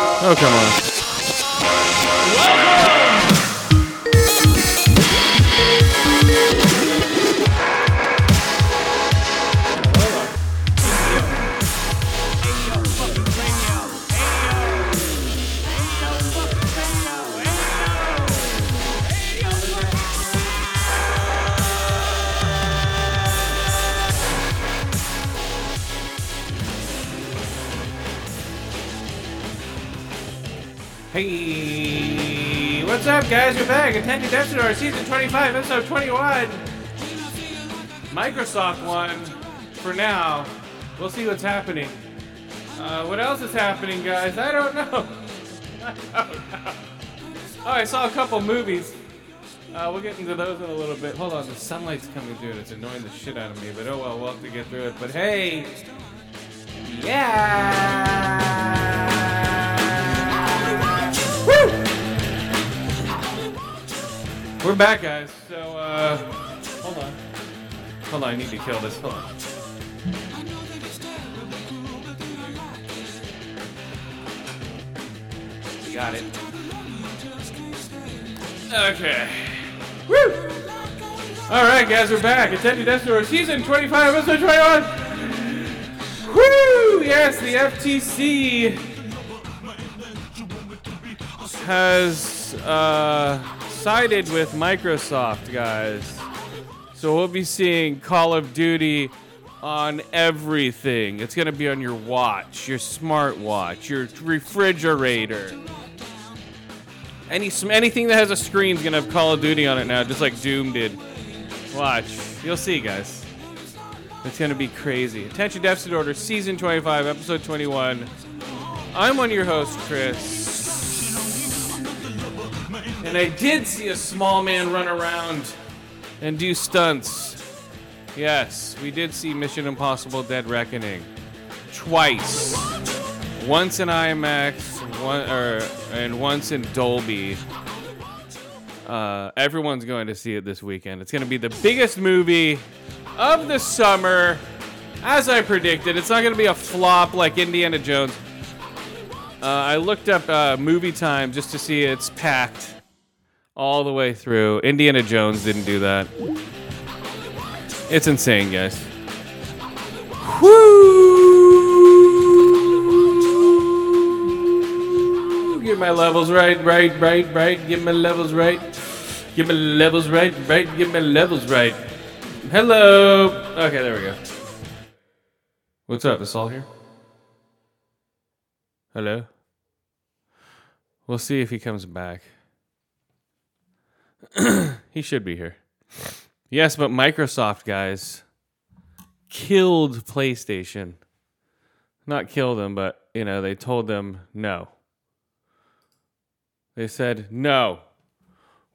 Oh, come on. Guys? We're back. Attention Destiny, season 25, episode 21. Microsoft won for now. We'll see what's happening. Uh, what else is happening, guys? I don't know. I don't know. Oh, I saw a couple movies. Uh, we'll get into those in a little bit. Hold on, the sunlight's coming through and it's annoying the shit out of me, but oh well, we'll have to get through it. But hey, yeah! We're back, guys. So, uh, hold on. Hold on, I need to kill this. Hold on. Got it. Okay. Woo! Alright, guys, we're back. Attending Death Door, season 25, episode 21. Woo! Yes, the FTC has uh, sided with Microsoft, guys. So we'll be seeing Call of Duty on everything. It's going to be on your watch, your smartwatch, your refrigerator. Any anything that has a screen is gonna have Call of Duty on it now, just like Doom did. Watch, you'll see, guys. It's gonna be crazy. Attention Deficit Order, Season 25, Episode 21. I'm one your hosts, Chris, and I did see a small man run around and do stunts. Yes, we did see Mission Impossible: Dead Reckoning twice. Once in IMAX, one or and once in Dolby. Uh, everyone's going to see it this weekend. It's going to be the biggest movie of the summer, as I predicted. It's not going to be a flop like Indiana Jones. Uh, I looked up uh, movie time just to see it's packed all the way through. Indiana Jones didn't do that. It's insane, guys. Woo! Get my levels right, right, right, right. Get my levels right. Get my levels right, right. Get my levels right. Hello. Okay, there we go. What's up? Is Saul here? Hello. We'll see if he comes back. he should be here. Yes, but Microsoft guys killed PlayStation. Not killed them, but you know, they told them no. They said, "No.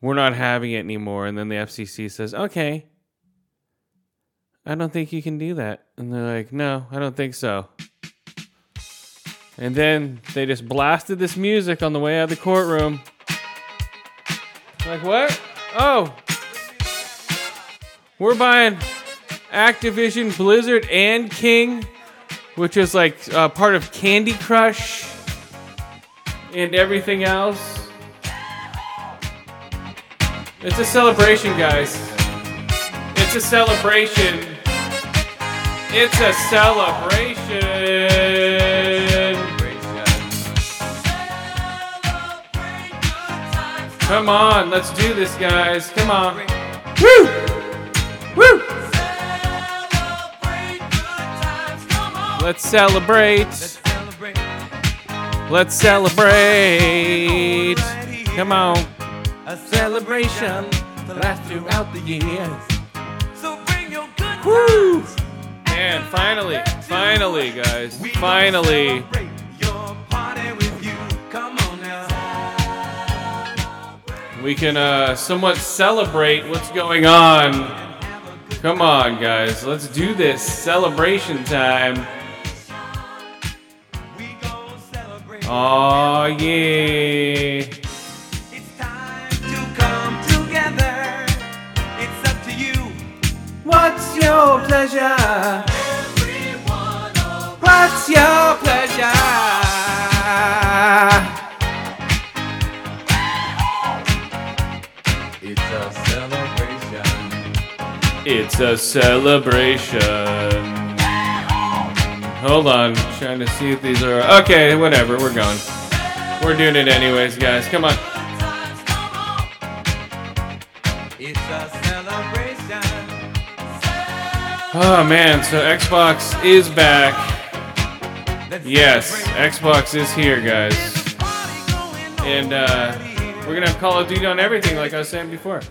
We're not having it anymore." And then the FCC says, "Okay. I don't think you can do that." And they're like, "No, I don't think so." And then they just blasted this music on the way out of the courtroom. Like, what? Oh, we're buying Activision, Blizzard, and King, which is like uh, part of Candy Crush and everything else. It's a celebration, guys. It's a celebration. It's a celebration. Come on, let's do this, guys. Come on. Woo! Woo! Celebrate. Let's celebrate. Let's celebrate. Come on. A celebration that lasts throughout the years. So bring your good Woo! And finally, finally, guys, finally. We can uh, somewhat celebrate what's going on. Come on, guys, let's do this. Celebration time. Oh yeah. It's time to come together. It's up to you. What's your pleasure? What's your pleasure? It's a celebration. Hold on, trying to see if these are okay. Whatever, we're going. We're doing it anyways, guys. Come on. It's a celebration. Oh man, so Xbox is back. Yes. Xbox is here, guys. Party going on And uh, we're gonna have Call of Duty on everything, like I was saying before.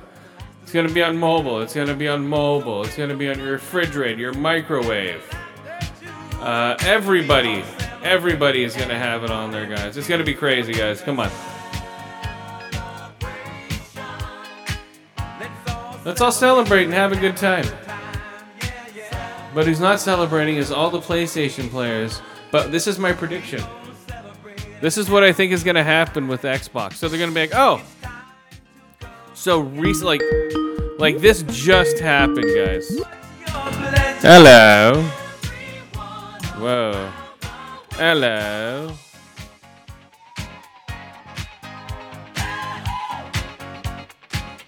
It's gonna be on mobile. It's gonna be on mobile. It's gonna be on your refrigerator, your microwave. Uh, everybody, everybody is gonna have it on there, guys. It's gonna be crazy, guys. Come on, Let's all celebrate and have a good time. But who's not celebrating is all the PlayStation players. But this is my prediction. This is what I think is gonna happen with Xbox. So they're gonna be like, oh, so recent, like, like this just happened, guys. Hello. Whoa. Hello.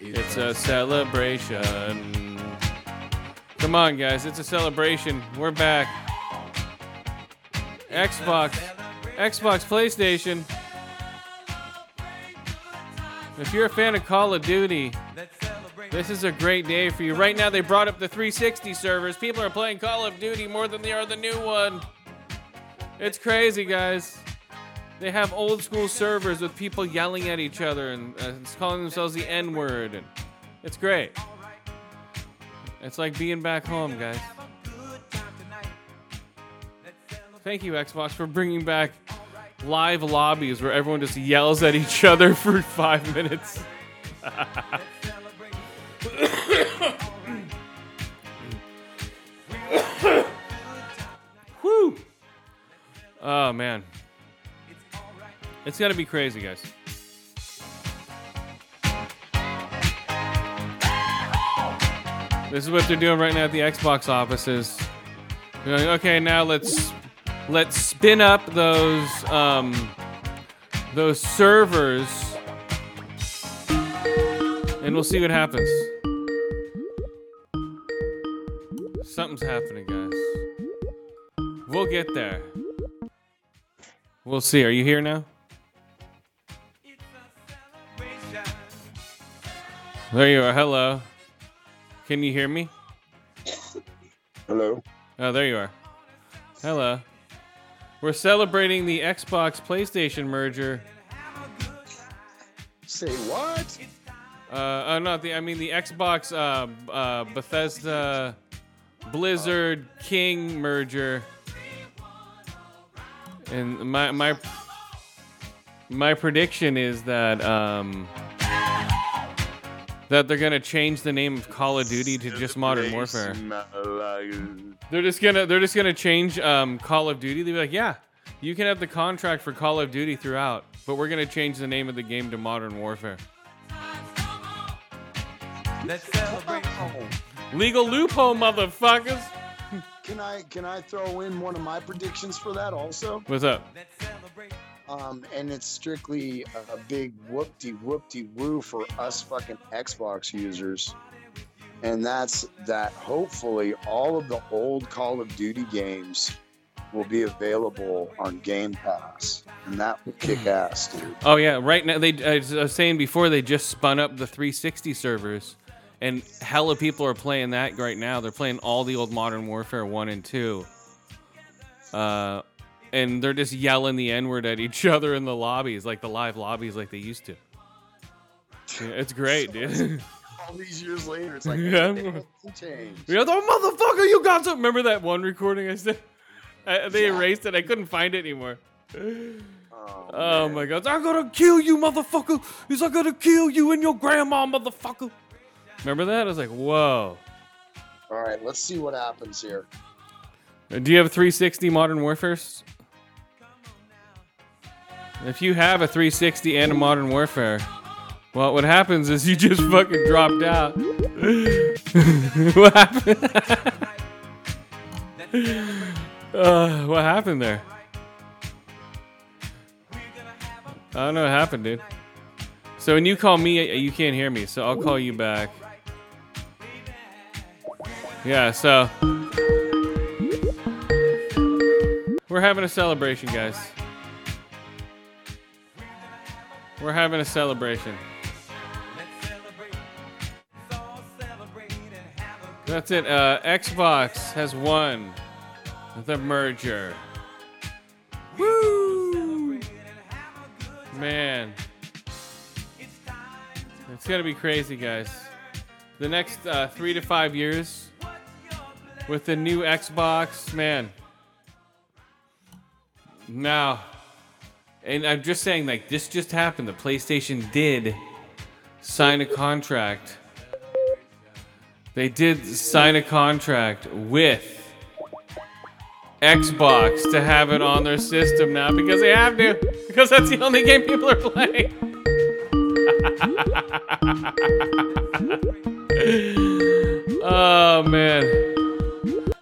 It's a celebration. Come on, guys. It's a celebration. We're back. Xbox. Xbox, PlayStation. If you're a fan of Call of Duty. This is a great day for you. Right now, they brought up the 360 servers. People are playing Call of Duty more than they are the new one. It's crazy, guys. They have old school servers with people yelling at each other and uh, calling themselves the N word, and it's great. It's like being back home, guys. Thank you, Xbox, for bringing back live lobbies where everyone just yells at each other for five minutes. Whew. Oh man. It's gonna be crazy, guys. This is what they're doing right now at the Xbox offices. Like, okay, now let's let's spin up those um, those servers, and we'll see what happens. Something's happening, guys. We'll get there. We'll see. Are you here now? There you are. Hello. Can you hear me? Hello. Oh, there you are. Hello. We're celebrating the Xbox PlayStation merger. Say what? Uh, oh, not the. I mean the Xbox uh, uh, Bethesda Blizzard King merger. And my my my prediction is that um, that they're gonna change the name of Call of Duty to just Modern Warfare. They're just gonna they're just gonna change um, Call of Duty. They'll be like, yeah, you can have the contract for Call of Duty throughout, but we're gonna change the name of the game to Modern Warfare. Let's celebrate. Legal loophole, motherfuckers. Can I can I throw in one of my predictions for that also? What's up? Um, and it's strictly a, big whoop-de whoop-de woo for us fucking Xbox users. And that's that hopefully all of the old Call of Duty games will be available on Game Pass. And that would kick ass, dude. Oh yeah, right now they. I was saying before they just spun up the 360 servers, and hella people are playing that right now. They're playing all the old Modern Warfare one and two. Uh, and they're just yelling the N word at each other in the lobbies, like the live lobbies, like they used to. Yeah, it's great, dude. All these years later, it's like Yeah. changed. Yeah, oh, motherfucker, you got some. Remember that one recording I said? I, they Yeah. erased it. I couldn't find it anymore. Oh, Oh my god. I'm gonna kill you, motherfucker. He's like, gonna kill you and your grandma, motherfucker. Remember that? I was like, whoa. All right, let's see what happens here. Uh, Do you have a 360 Modern Warfare? If you have a 360 and a Modern Warfare, well, what happens is you just fucking dropped out. what happened? uh, what happened there? I don't know what happened, dude. So when you call me, uh, you can't hear me, so I'll call you back. Yeah, so we're having a celebration, guys. We're having a celebration. That's it. Uh, Xbox has won the merger. Woo! Man, it's gonna be crazy, guys. The next uh, three to five years with the new Xbox, man. Now, and I'm just saying, like this just happened. The PlayStation did sign a contract. They did sign a contract with Xbox to have it on their system now because they have to. Because that's the only game people are playing. oh man.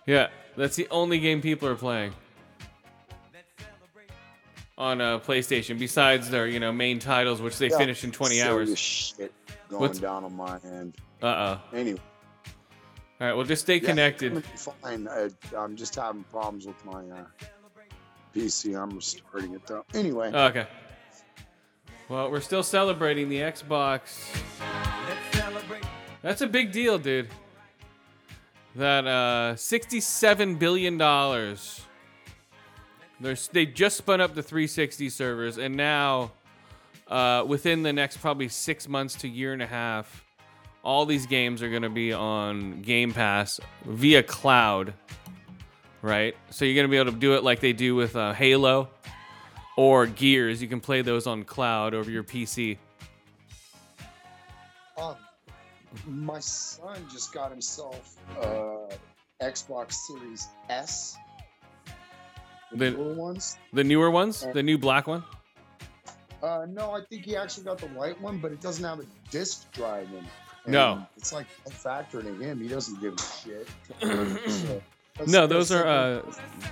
Yeah, that's the only game people are playing on uh, PlayStation besides their, you know, main titles which they Yeah, finish in 20 hours. Shit going What's- down on my end. Uh-oh. Anyway, All right, well just stay yeah, connected. I'm Fine. I, I'm just having problems with my uh, PC. I'm restarting it though. Anyway, Okay. Well, we're still celebrating the Xbox. That's a big deal, dude. That uh, sixty-seven billion dollars. They just spun up the 360 servers, and now, uh, within the next probably six months to year and a half, all these games are gonna be on Game Pass via cloud. Right, so you're gonna be able to do it like they do with uh, Halo or Gears. You can play those on cloud over your PC. My son just got himself uh, Xbox Series S. The The- newer ones. The newer ones, the new black one. Uh, no, I think he actually got the white one, but it doesn't have a disc drive in it. And No. it's like a factor to him. He doesn't give a shit. So, No, those are. Uh,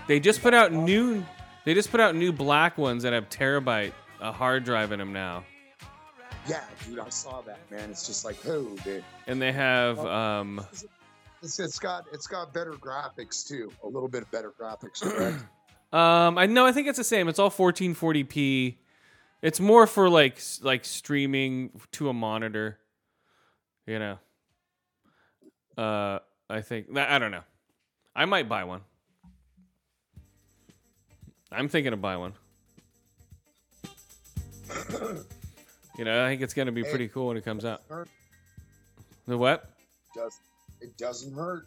they just put out new. They just put out new black ones that have terabyte a hard drive in them now, yeah, dude, I saw that man. It's just like, oh, dude. and they have. Um, It's, it's got it's got better graphics too. A little bit better graphics, correct? um, I know. I think it's the same. It's all 1440p. It's more for like like streaming to a monitor. You know. Uh, I think I don't know. I might buy one. I'm thinking of buy one. You know, I think it's gonna be pretty cool when it comes out. Hurt. The what? Does it doesn't hurt?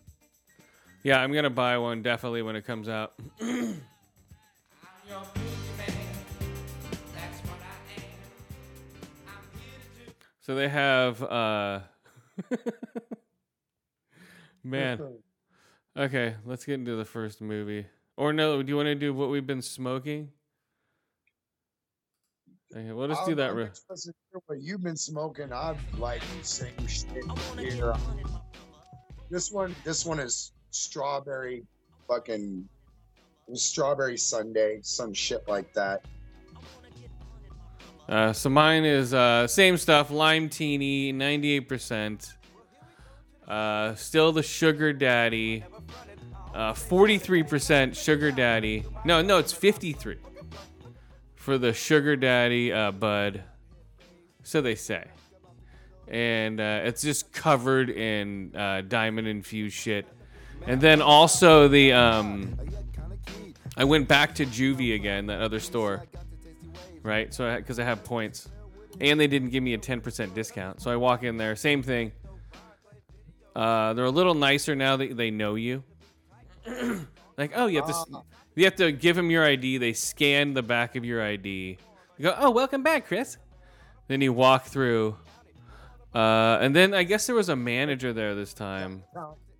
Yeah, I'm gonna buy one definitely when it comes out. so they have uh Man. Okay, let's get into the first movie. Or no, do you want to do what we've been smoking? Okay, we'll just do I'm- that I'm real. interested what you've been smoking. I'm like the same shit here. This one, this one is strawberry, fucking strawberry Sunday, some shit like that. Uh, so mine is uh, same stuff, lime teeny, 98%. Uh, still the sugar daddy, uh, 43% sugar daddy. No, no, it's 53 for the sugar daddy uh, bud. So they say. And uh, it's just covered in uh, diamond infused shit. And then also the um, I went back to Juvie again, that other store right? So because I, have points, and they didn't give me a ten percent discount, so I walk in there, same thing. Uh, they're a little nicer now that they know you. like, oh, you have to, s- you have to give them your ID. They scan the back of your ID. You go, oh, welcome back, Chris. Then you walk through, uh, and then I guess there was a manager there this time.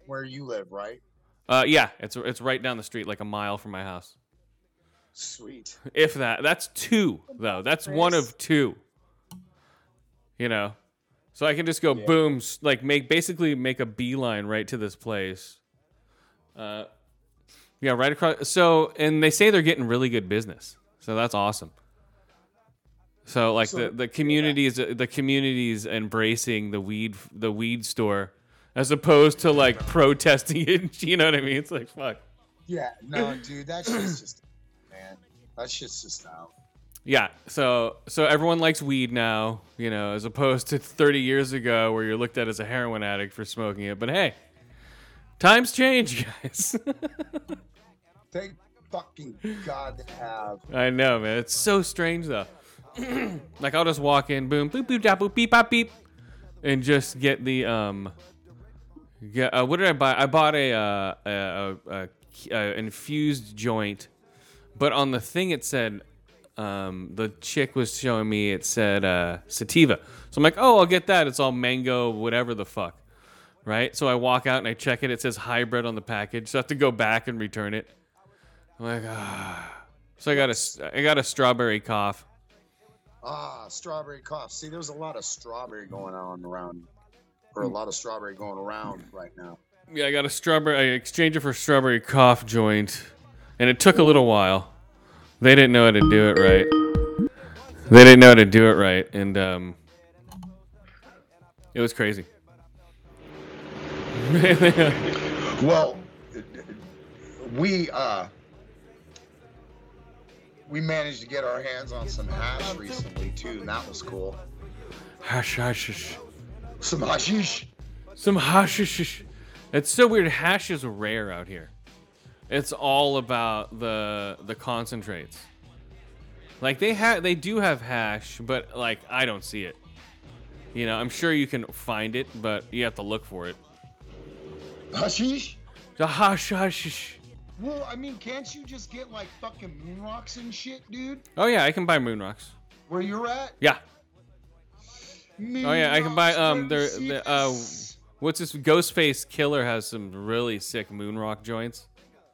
Where you live, right? Uh, yeah, it's it's right down the street, like a mile from my house. Sweet. If that. That's two, though. That's one of two. You know? So I can just go Yeah. boom, like make basically make a beeline right to this place. Uh, yeah, right across. So, and they say they're getting really good business. So that's awesome. So like So- the the community is the community's embracing the weed the weed store as opposed to like protesting it. You know what I mean? It's like fuck. Yeah, no, dude, that shit's just man. That shit's just out. Yeah, so so everyone likes weed now, you know, as opposed to 30 years ago where you're looked at as a heroin addict for smoking it. But hey, times change, guys. Thank fucking God have. I know, man. It's so strange though. like I'll just walk in, boom, boop, boop, da, boop, beep, bop, beep, and just get the um. Get, uh, what did I buy? I bought a uh, a, a, a infused joint, but on the thing it said, um, the chick was showing me it said uh, sativa. So I'm like, oh, I'll get that. It's all mango, whatever the fuck, right? So I walk out and I check it. It says hybrid on the package, so I have to go back and return it. I'm like, ah. So I got a I got a strawberry cough. Ah, strawberry cough. See, there's a lot of strawberry going on around, or a lot of strawberry going around right now. Yeah, I got a strawberry. I exchanged it for a strawberry cough joint, and it took a little while. They didn't know how to do it right. They didn't know how to do it right, and um, it was crazy. Well, we uh, we managed to get our hands on some hash recently too, and that was cool. Hash, hashish. Some hashish. Some hashish. It's so weird. Hash is rare out here. It's all about the the concentrates. Like they have, they do have hash, but like I don't see it. You know, I'm sure you can find it, but you have to look for it. Hashish? The hash hashish. Well, I mean, can't you just get like fucking moon rocks and shit, dude? Oh yeah, I can buy moon rocks. Where you're at? Yeah. Moon Oh yeah, I can buy um there the uh what's this Ghostface Killah has some really sick moon rock joints.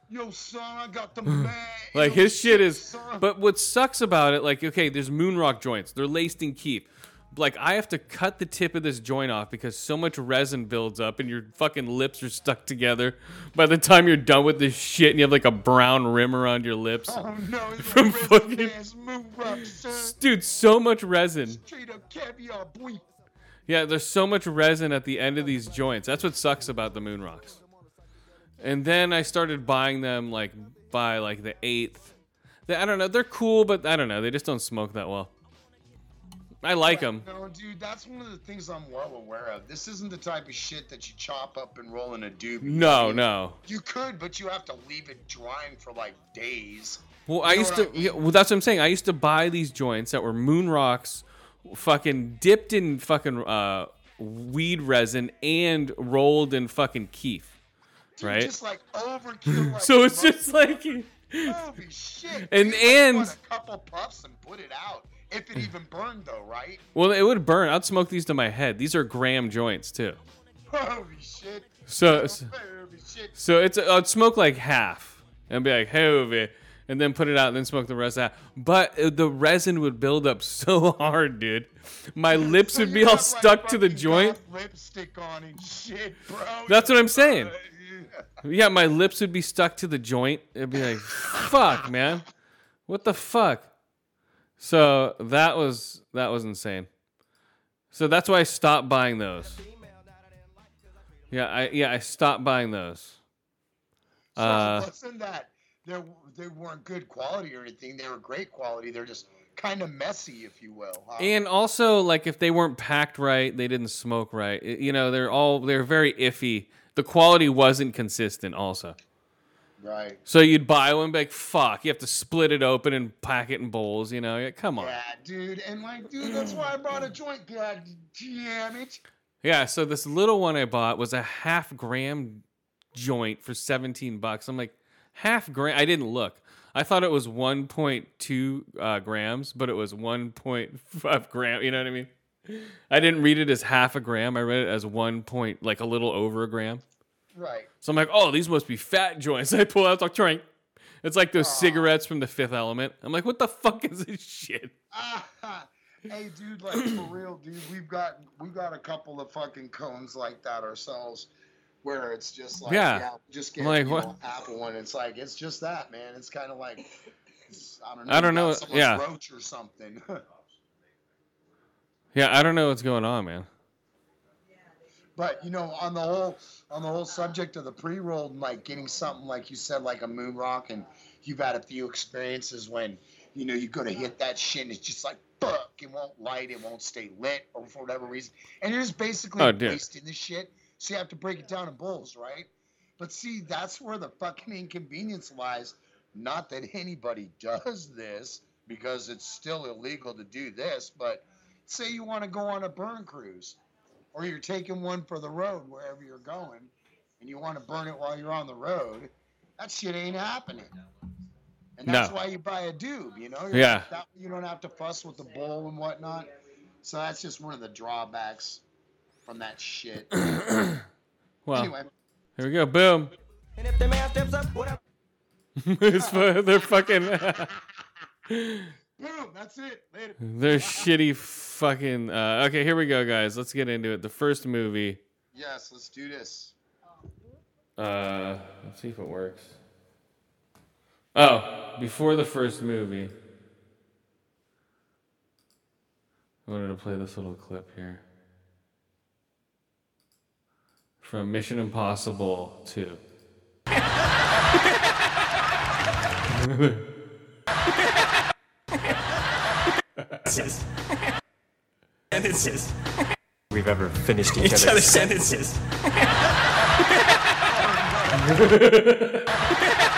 Yo, son, I got the. Like his shit is son. but what sucks about it like okay, there's moon rock joints. They're laced in keef. Like I have to cut the tip of this joint off because so much resin builds up and your fucking lips are stuck together. By the time you're done with this shit and you have like a brown rim around your lips. Oh no, From fucking- fucking ass moon. Dude, so much resin. Caviar. Yeah, there's so much resin at the end of these joints. That's what sucks about the moon rocks. And then I started buying them like by like the eighth. They, I don't know. They're cool, but I don't know. They just don't smoke that well. I like them. No, dude, that's one of the things I'm well aware of. This isn't the type of shit that you chop up and roll in a doobie. No, no. You could, but you have to leave it drying for like days. Well, I used to. I mean? yeah, well, that's what I'm saying. I used to buy these joints that were moon rocks, fucking dipped in fucking uh, weed resin and rolled in fucking keef. Dude, Right. Just like overkill. Like So it's just like. Holy shit. And- dude, and- what, a couple puffs and put it out. If it even burned though, right? Well, it would burn. I'd smoke these to my head. These are gram joints too. Holy shit. So, shit. so it's I'd smoke like half and be like, hey, over, and then put it out and then smoke the rest out. But the resin would build up so hard, dude. My lips So would be all like, stuck to the joint. lipstick on and shit, bro. That's what I'm saying. Yeah, my lips would be stuck to the joint. It'd be like, fuck, man, what the fuck? So that was that was insane. So that's why I stopped buying those. Yeah, I yeah I stopped buying those. So Uh, it wasn't that they they weren't good quality or anything. They were great quality. They're just kind of messy, if you will. huh? And also, like, if they weren't packed right, they didn't smoke right. You know, they're all they're very iffy. The quality wasn't consistent. Also, right. so you'd buy one, like, "Fuck!" You have to split it open and pack it in bowls. You know, Yeah, come on. Yeah, dude. And like, dude, that's why I brought a joint. God damn it. Yeah, so this little one I bought was a half gram joint for 17 bucks. I'm like, half gram? I didn't look. I thought it was 1.2 uh, grams, but it was 1.5 gram. You know what I mean? I didn't read it as half a gram. I read it as one point, like a little over a gram. Right. So I'm like, oh, these must be fat joints. I pull out the trunk. It's like those cigarettes from the Fifth Element. I'm like, what the fuck is this shit? Ah, hey, dude, like for real, dude. We've got we got a couple of fucking cones like that ourselves, where it's just like Yeah. just get like, what? know, apple one. It's like it's just that, man. It's kind of like I don't know. I don't know, yeah. roach or something. Yeah, I don't know what's going on, man. But you know, on the whole on the whole subject of the pre-rolled, like getting something like you said, like a moon rock, and you've had a few experiences when you know you go to hit that shit and it's just like fuck, it won't light, it won't stay lit, or for whatever reason, and you're just basically Oh, wasting the shit. So you have to break it down in bowls, right? But see, that's where the fucking inconvenience lies. Not that anybody does this because it's still illegal to do this, but say you want to go on a burn cruise or you're taking one for the road wherever you're going and you want to burn it while you're on the road, that shit ain't happening. And that's No. why you buy a dube, you know? You're- Yeah. That, you don't have to fuss with the bowl and whatnot. So that's just one of the drawbacks from that shit. Well, anyway, here we go. Boom. And if the man steps up, what up? It's they're fucking. boom, that's it. Later. they're shitty fucking. Uh, okay, here we go, guys. Let's get into it. The first movie. Yes, let's do this. Uh, let's see if it works. Oh, before the first movie. I wanted to play this little clip here. From Mission Impossible 2. sentences. sentences. We've ever finished each, other's sentences. Oh,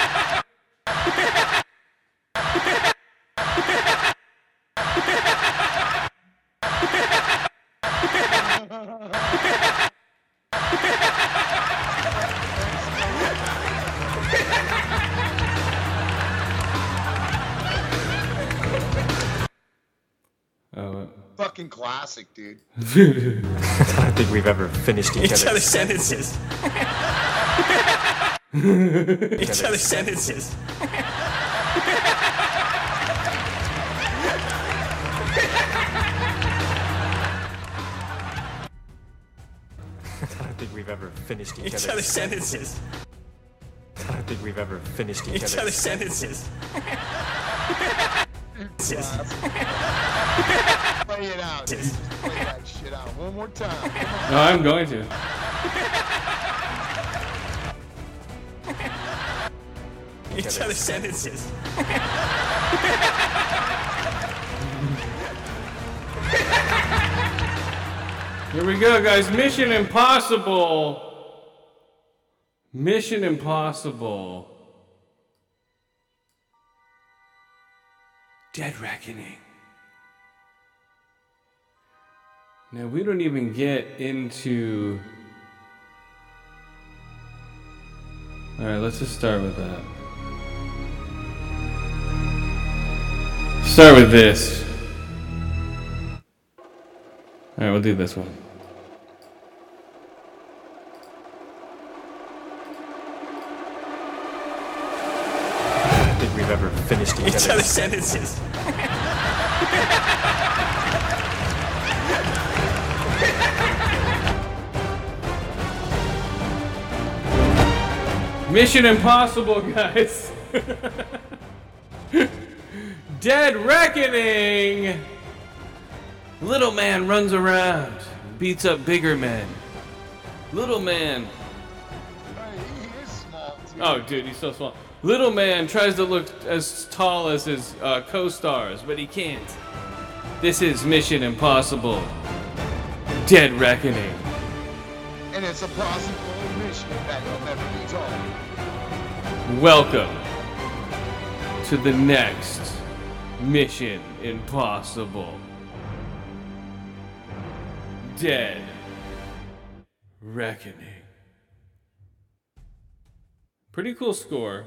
classic, dude. I don't think we've ever finished each, Each other's other's sentences. Each other's sentences. I don't think we've ever finished each, Each other's other's sentences. I don't think we've ever finished each, Each other's other's sentences. Sentences. Play it out. Just play that shit out one more time. No, I'm going to. Each other's sentences. Here we go, guys. Mission Impossible. Mission Impossible. Dead Reckoning. Now, we don't even get into. Alright, let's just start with that. Start with this. Alright, we'll do this one. I don't think we've ever finished each, Each other's other's sentences. Mission Impossible, guys. Dead Reckoning. Little man runs around, beats up bigger men. Little man. Oh, dude, he's so small. Little man tries to look as tall as his uh, co-stars, but he can't. This is Mission Impossible. Dead Reckoning. And it's a possible mission that he'll never be told. Welcome to the next Mission Impossible. Dead Reckoning. Pretty cool score.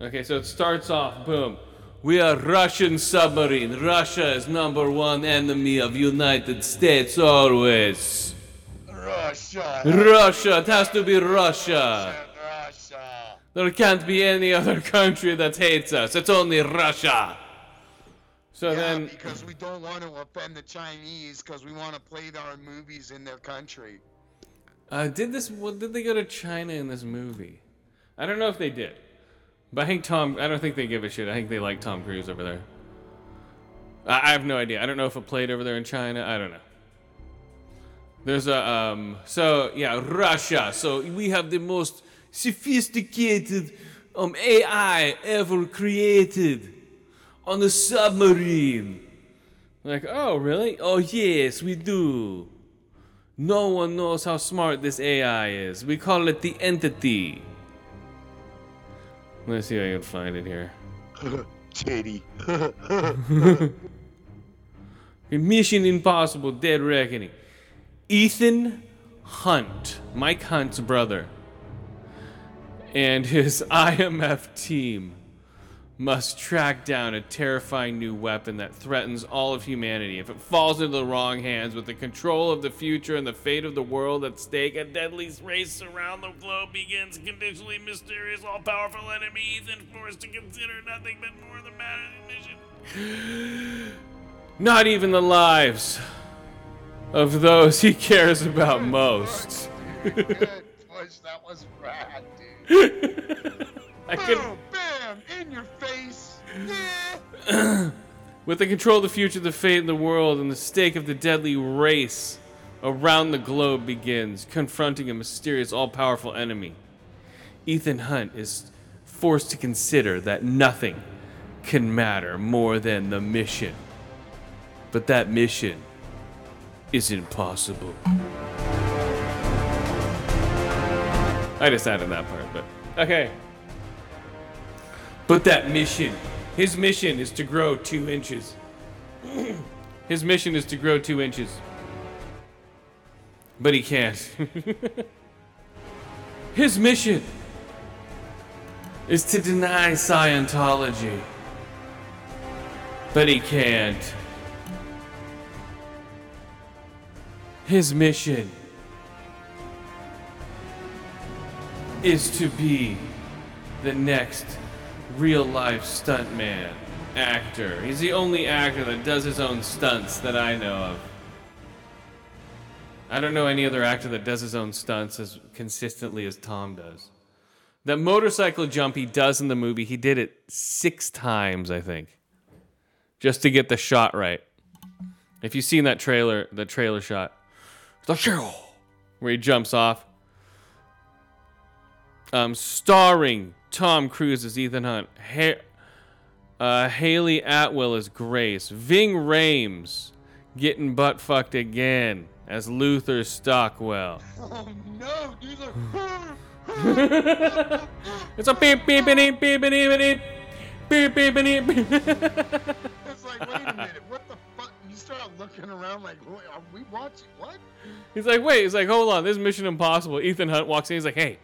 Okay, so it starts off, boom. We are Russian submarine. Russia is number one enemy of United States always. Russia. Russia, it has to be Russia. Russia. There can't be any other country that hates us. It's only Russia. So Yeah, then, because we don't want to offend the Chinese because we want to play our movies in their country. uh, did this? Well, did they go to China in this movie? I don't know if they did, but I think Tom. I don't think they give a shit. I think they like Tom Cruise over there. I, I have no idea. I don't know if it played over there in China. I don't know. There's a um. So yeah, Russia. So we have the most sophisticated um AI ever created on a submarine. Like, oh really? Oh yes, we do. No one knows how smart this AI is. We call it the entity. Let's see if I can find it here. Titty. Mission Impossible Dead Reckoning. Ethan Hunt, Mike Hunt's brother, and his IMF team must track down a terrifying new weapon that threatens all of humanity. If it falls into the wrong hands, with the control of the future and the fate of the world at stake, a deadly race around the globe begins. Conditionally mysterious, all powerful enemy Ethan forced to consider nothing but more than matter mission. Not even the lives of those he cares about most. Good push. That was rad, dude. I could. Boom, bam, in your face. Yeah. With the control of the future, the fate of the world, and the stake of the deadly race around the globe begins, confronting a mysterious, all powerful enemy. Ethan Hunt is forced to consider that nothing can matter more than the mission. But that mission is impossible. I just added that part, but okay. But that mission, his mission is to grow two inches. his mission is to grow two inches. But he can't. his mission is to deny Scientology. But he can't. His mission is to be the next real life stuntman actor. He's the only actor that does his own stunts that I know of. I don't know any other actor that does his own stunts as consistently as Tom does. That motorcycle jump he does in the movie, he did it six times, I think, just to get the shot right. If you've seen that trailer, the trailer shot, the show where he jumps off, um, starring Tom Cruise as Ethan Hunt, ha- uh, Hayley Atwell as Grace, Ving Rhames getting butt fucked again as Luther Stickell. Oh no, these are. It's a beep beep beep beep beep beep beep beep beep beep beep. It's like, wait a minute, what the? You start looking around like, are we watching? What? He's like, wait. He's like, hold on. This is Mission Impossible. Ethan Hunt walks in. He's like, hey,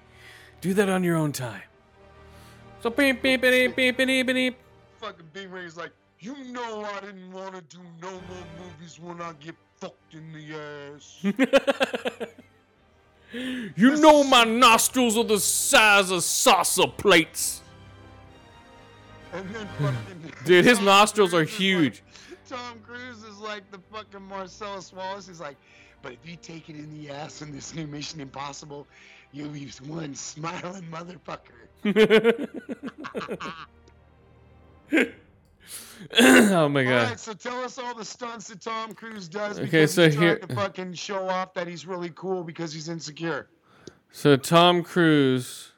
do that on your own time. So beep beep beep beep beep beep. Fucking Big Ray's like, you know I didn't want to do no more movies when I get fucked in the ass. You know my nostrils are the size of saucer plates. And then fucking. Dude, his nostrils are huge. Tom Cruise is like the fucking Marcellus Wallace. He's like, but if you take it in the ass in this new Mission Impossible, you'll be one smiling motherfucker. oh my god. right, so tell us all the stunts that Tom Cruise does. Okay, because so he's here- to fucking show off that he's really cool because he's insecure. So Tom Cruise.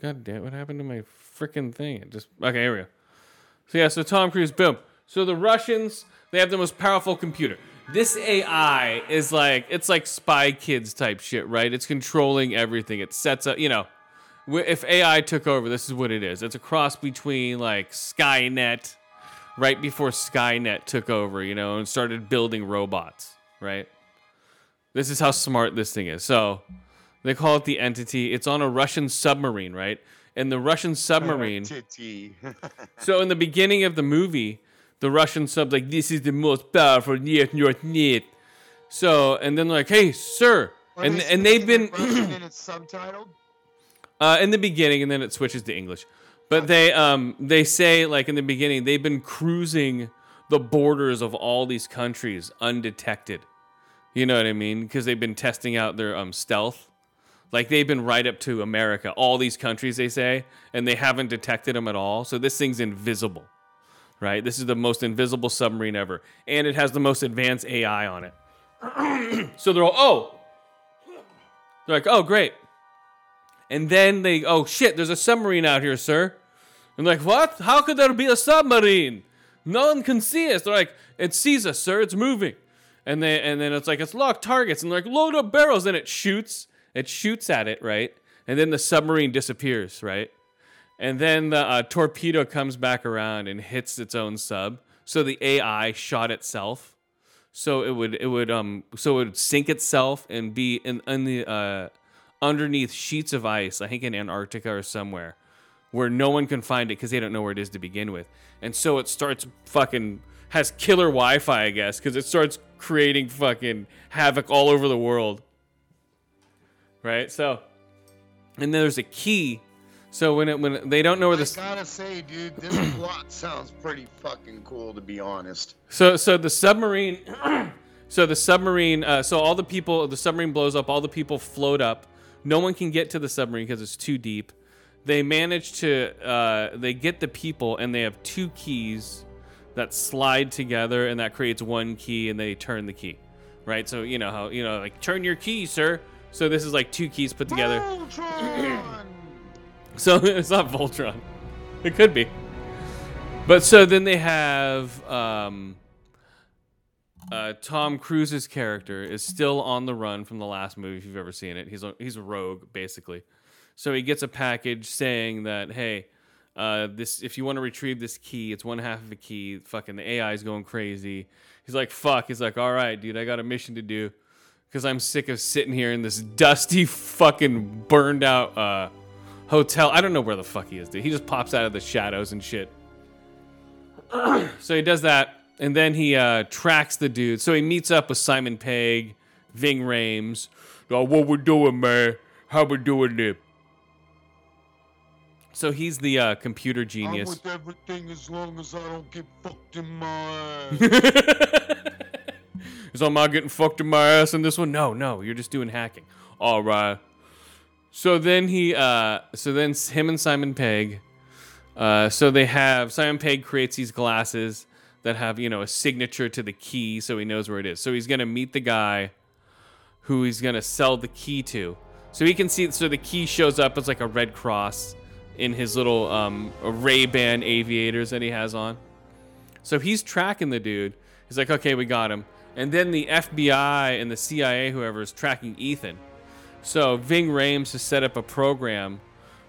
God damn, what happened to my freaking thing? It just okay. Here we go. So yeah, so Tom Cruise. Boom. So the Russians, they have the most powerful computer. This AI is like it's like Spy Kids type shit, right? It's controlling everything. It sets up, you know. If AI took over, this is what it is. It's a cross between like Skynet, right before Skynet took over, you know, and started building robots, right? This is how smart this thing is. So they call it the entity. It's on a Russian submarine, right? And the Russian submarine. So in the beginning of the movie, the Russian sub's like, "This is the most powerful yet north net." So and then like, "Hey, sir," Are and they and they've been and it's subtitled. uh, in the beginning, and then it switches to English. But they um they say like in the beginning they've been cruising the borders of all these countries undetected. You know what I mean? Because they've been testing out their um stealth. Like they've been right up to America, all these countries they say, and they haven't detected them at all. So this thing's invisible. Right? This is the most invisible submarine ever, and it has the most advanced AI on it. so they're all, oh, they're like, oh, great. And then they, oh shit, there's a submarine out here, sir. And like, what? How could there be a submarine? No one can see us. They're like, it sees us, sir. It's moving. And then and then it's like it's locked targets and they're like load up barrels and it shoots. It shoots at it, right? And then the submarine disappears, right? And then the uh, torpedo comes back around and hits its own sub. So the AI shot itself. So it would it would um so it would sink itself and be in, in the uh, underneath sheets of ice. I think in Antarctica or somewhere where no one can find it because they don't know where it is to begin with. And so it starts fucking has killer Wi-Fi, I guess, because it starts creating fucking havoc all over the world. Right? So, and there's a key. So when it when they don't know where I the gotta say, dude, this plot sounds pretty fucking cool, to be honest. So so the submarine so the submarine uh, so all the people the submarine blows up, all the people float up. No one can get to the submarine because it's too deep. They manage to uh, they get the people and they have two keys that slide together and that creates one key and they turn the key. Right? So you know how you know like turn your key, sir. So this is like two keys put together. So it's not Voltron. It could be. But so then they have um, uh, Tom Cruise's character is still on the run from the last movie. If you've ever seen it, he's a, he's a rogue basically. So he gets a package saying that hey, uh, this if you want to retrieve this key, it's one half of a key. Fucking the AI is going crazy. He's like fuck. He's like all right, dude, I got a mission to do because I'm sick of sitting here in this dusty fucking burned out uh, hotel. I don't know where the fuck he is, dude. He just pops out of the shadows and shit. so he does that, and then he uh, tracks the dude. So he meets up with Simon Pegg, Ving Rhames. Oh, what we doing, man? How we doing it? So he's the uh, computer I'm genius. with everything as long as I don't get fucked in my ass. Is am I getting fucked in my ass in this one? No, no, you're just doing hacking. All right. So then he, uh, so then him and Simon Pegg, uh, so they have Simon Pegg creates these glasses that have you know a signature to the key, so he knows where it is. So he's gonna meet the guy who he's gonna sell the key to. So he can see. So the key shows up as like a red cross in his little um, Ray Ban aviators that he has on. So he's tracking the dude. He's like, okay, we got him. And then the FBI and the CIA, whoever, is tracking Ethan. So Ving Rhames has set up a program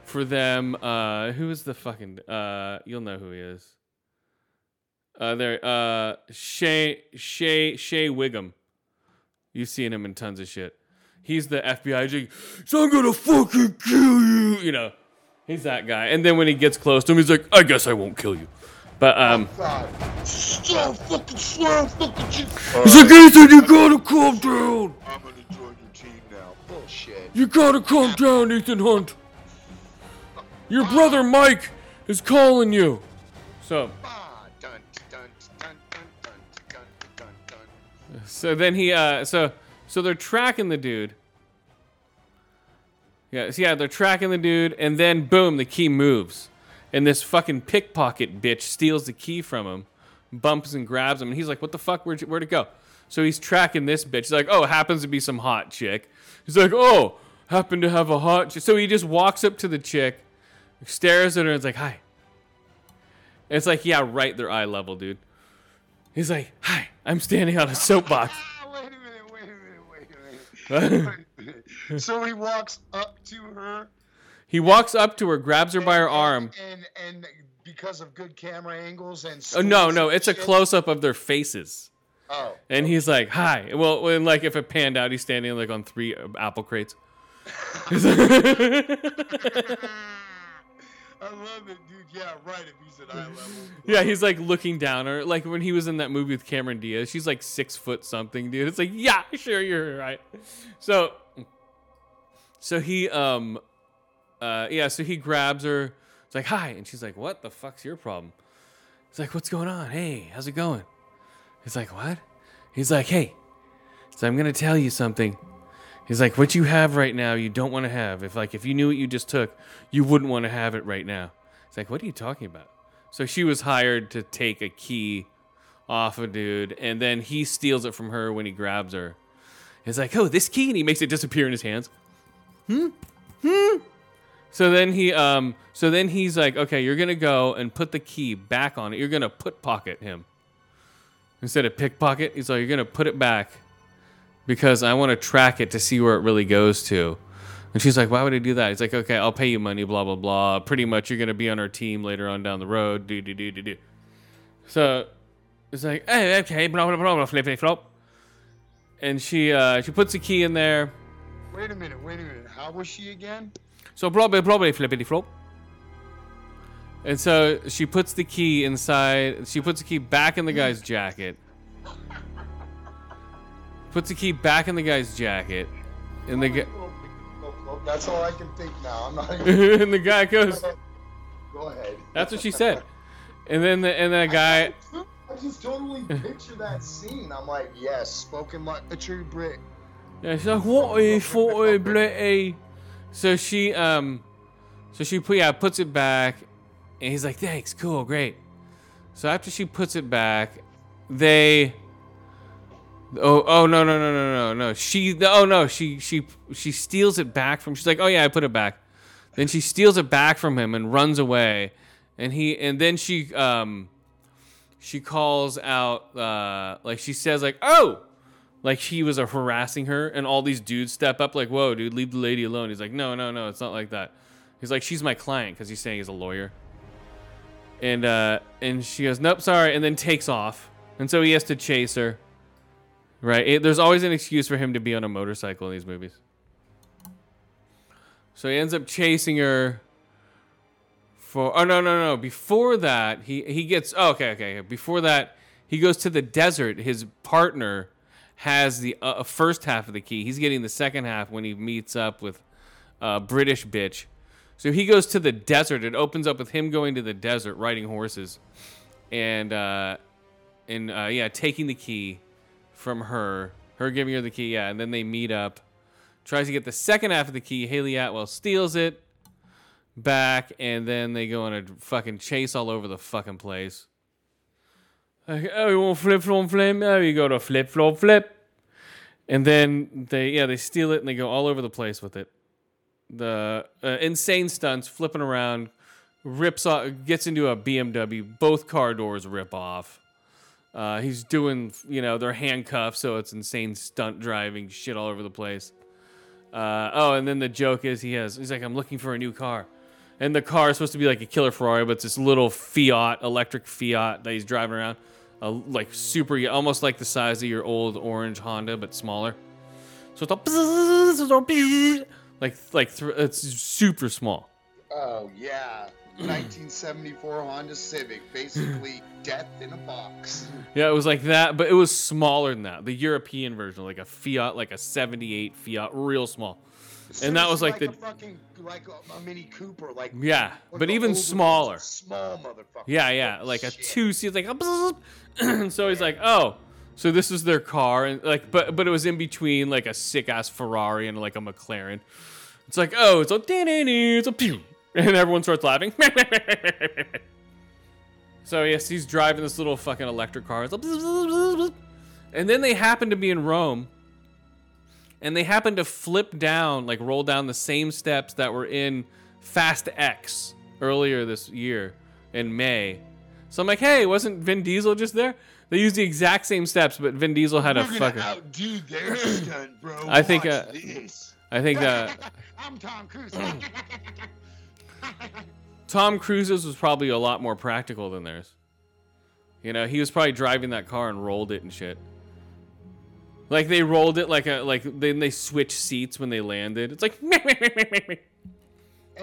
for them. Uh, who is the fucking? Uh, you'll know who he is. Uh, there. Uh, Shea Shea Shea Whigham. You've seen him in tons of shit. He's the FBI. He's like, so I'm gonna fucking kill you. You know, he's that guy. And then when he gets close to him, he's like, I guess I won't kill you. But um. Slow fucking slow fucking shit. he's like, Ethan, you gotta calm down. Bullshit. You gotta calm down, Ethan Hunt. Your brother Mike is calling you. So. So then he, uh, so, so they're tracking the dude. Yeah, so yeah, they're tracking the dude, and then boom, the key moves, and this fucking pickpocket bitch steals the key from him, bumps and grabs him, and he's like, "What the fuck? Where'd, you, where'd it go?" So he's tracking this bitch. He's like, "Oh, it happens to be some hot chick." He's like, "Oh, happen to have a hot." So he just walks up to the chick, stares at her, and is like, "Hi." And it's like, yeah, right, they're eye level, dude. He's like, "Hi, I'm standing on a soapbox." Wait a minute, wait a minute, wait a minute. Wait a minute. so he walks up to her. He walks up to her, grabs her by her and- arm. And and because of good camera angles and Oh, no, no, and it's a close up of their faces. Oh, And he's like, "Hi." Well, when like if it panned out, he's standing like on three uh, apple crates. I love it, dude. Yeah, right. If he's at eye level. yeah, he's like looking down or like when he was in that movie with Cameron Diaz. She's like six foot something, dude. It's like, yeah, sure, you're right. So, so he, um, uh, yeah, so he grabs her. It's like, hi, and she's like, what the fuck's your problem? He's like, what's going on? Hey, how's it going? He's like, what? He's like, hey, so I'm gonna tell you something. He's like, what you have right now, you don't want to have. If like if you knew what you just took, you wouldn't want to have it right now. It's like, what are you talking about? So she was hired to take a key off a dude, and then he steals it from her when he grabs her. He's like, "Oh, this key," and he makes it disappear in his hands. Hmm, hmm. So then he, um, so then he's like, "Okay, you're gonna go and put the key back on it. You're gonna put pocket him instead of pickpocket." He's like, "You're gonna put it back because I want to track it to see where it really goes to." And she's like, "Why would I do that?" He's like, "Okay, I'll pay you money, blah blah blah. Pretty much, you're gonna be on our team later on down the road." Do do do do do. So it's like, "Hey, okay, blah blah blah blah, flippity flop." And she uh, she puts the key in there. Wait a minute, wait a minute. How was she again? So blah blah blah blah, flippity flop. And so she puts the key inside. She puts the key back in the guy's jacket. Puts the key back in the guy's jacket, and the guy That's all I can think now. I'm not even. and the guy goes. Go ahead. That's what she said. And then the and the guy I just totally picture that scene. I'm like, yes, spoken like a true Brit. Yeah, she's like, what you for, Blitty? So she, um, so she put, yeah, puts it back, and he's like, thanks, cool, great. So after she puts it back, they, oh, oh no, no, no, no, no, no. She, oh no, she, she, she steals it back from. She's like, oh yeah, I put it back. Then she steals it back from him and runs away, and he, and then she, um, she calls out, uh, like she says, like, oh like he was uh, harassing her and all these dudes step up like whoa dude leave the lady alone he's like no no no it's not like that he's like she's my client because he's saying he's a lawyer and uh and she goes nope sorry and then takes off. And so he has to chase her. Right? It- there's always an excuse for him to be on a motorcycle in these movies. So he ends up chasing her for oh no no no before that he he gets oh, okay okay before that he goes to the desert. His partner has the uh, first half of the key. He's getting the second half when he meets up with uh, british bitch so he goes to the desert it opens up with him going to the desert riding horses and uh and uh yeah taking the key from her her giving her the key yeah and then they meet up tries to get the second half of the key hayley atwell steals it back, and then they go on a fucking chase all over the fucking place. Like, oh, you want flip flop flip? Oh, you go to flip flop flip, and then they yeah they steal it and they go all over the place with it. The uh, insane stunts, flipping around, rips off, gets into a BMW. Both car doors rip off. Uh, he's doing, you know, they're handcuffed, so it's insane stunt driving, shit all over the place. Uh, oh, and then the joke is he has, he's like, I'm looking for a new car. And the car is supposed to be like a killer Ferrari, but it's this little Fiat, electric Fiat that he's driving around. Uh, like super, almost like the size of your old orange Honda, but smaller. So it's all like, like th- it's super small. Oh yeah, 1974 Honda Civic, basically death in a box. Yeah, it was like that, but it was smaller than that. The European version, like a Fiat, like a 78 Fiat, real small. And that was Seriously like the- a fucking like a, Mini Cooper, like Yeah, but even smaller. Small motherfucker. Yeah, yeah, like a two seat, like a so he's like, oh, so this is their car, and like, but but it was in between like a sick ass Ferrari and like a McLaren. It's like, oh, it's a dany, it's a pew, and everyone starts laughing. so yes, he's driving this little fucking electric car, It's a and then they happen to be in Rome, and they happen to flip down, like roll down the same steps that were in Fast X earlier this year in May. So I'm like, hey, wasn't Vin Diesel just there? They used the exact same steps, but Vin Diesel had a We're gonna fucking. outdo their stunt, bro. I think, uh. I think uh, I'm Tom Cruise. Mm. Tom Cruise's was probably a lot more practical than theirs. You know, he was probably driving that car and rolled it and shit. Like they rolled it like a like then they switched seats when they landed. It's like and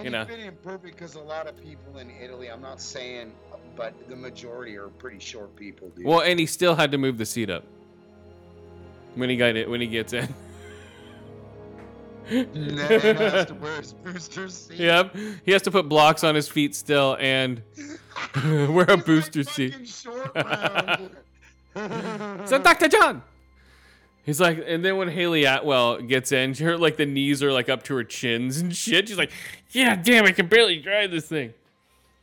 You know. it fit in perfect because a lot of people in Italy, I'm not saying, but the majority are pretty short people, dude. well, and he still had to move the seat up when he got it when he gets in. Nah, he has to wear his booster seat. Yep, he has to put blocks on his feet still and wear a booster seat. So Dr. John. He's like, and then when Hayley Atwell gets in, her like the knees are like up to her chins and shit. She's like, "Yeah, damn, I can barely drive this thing."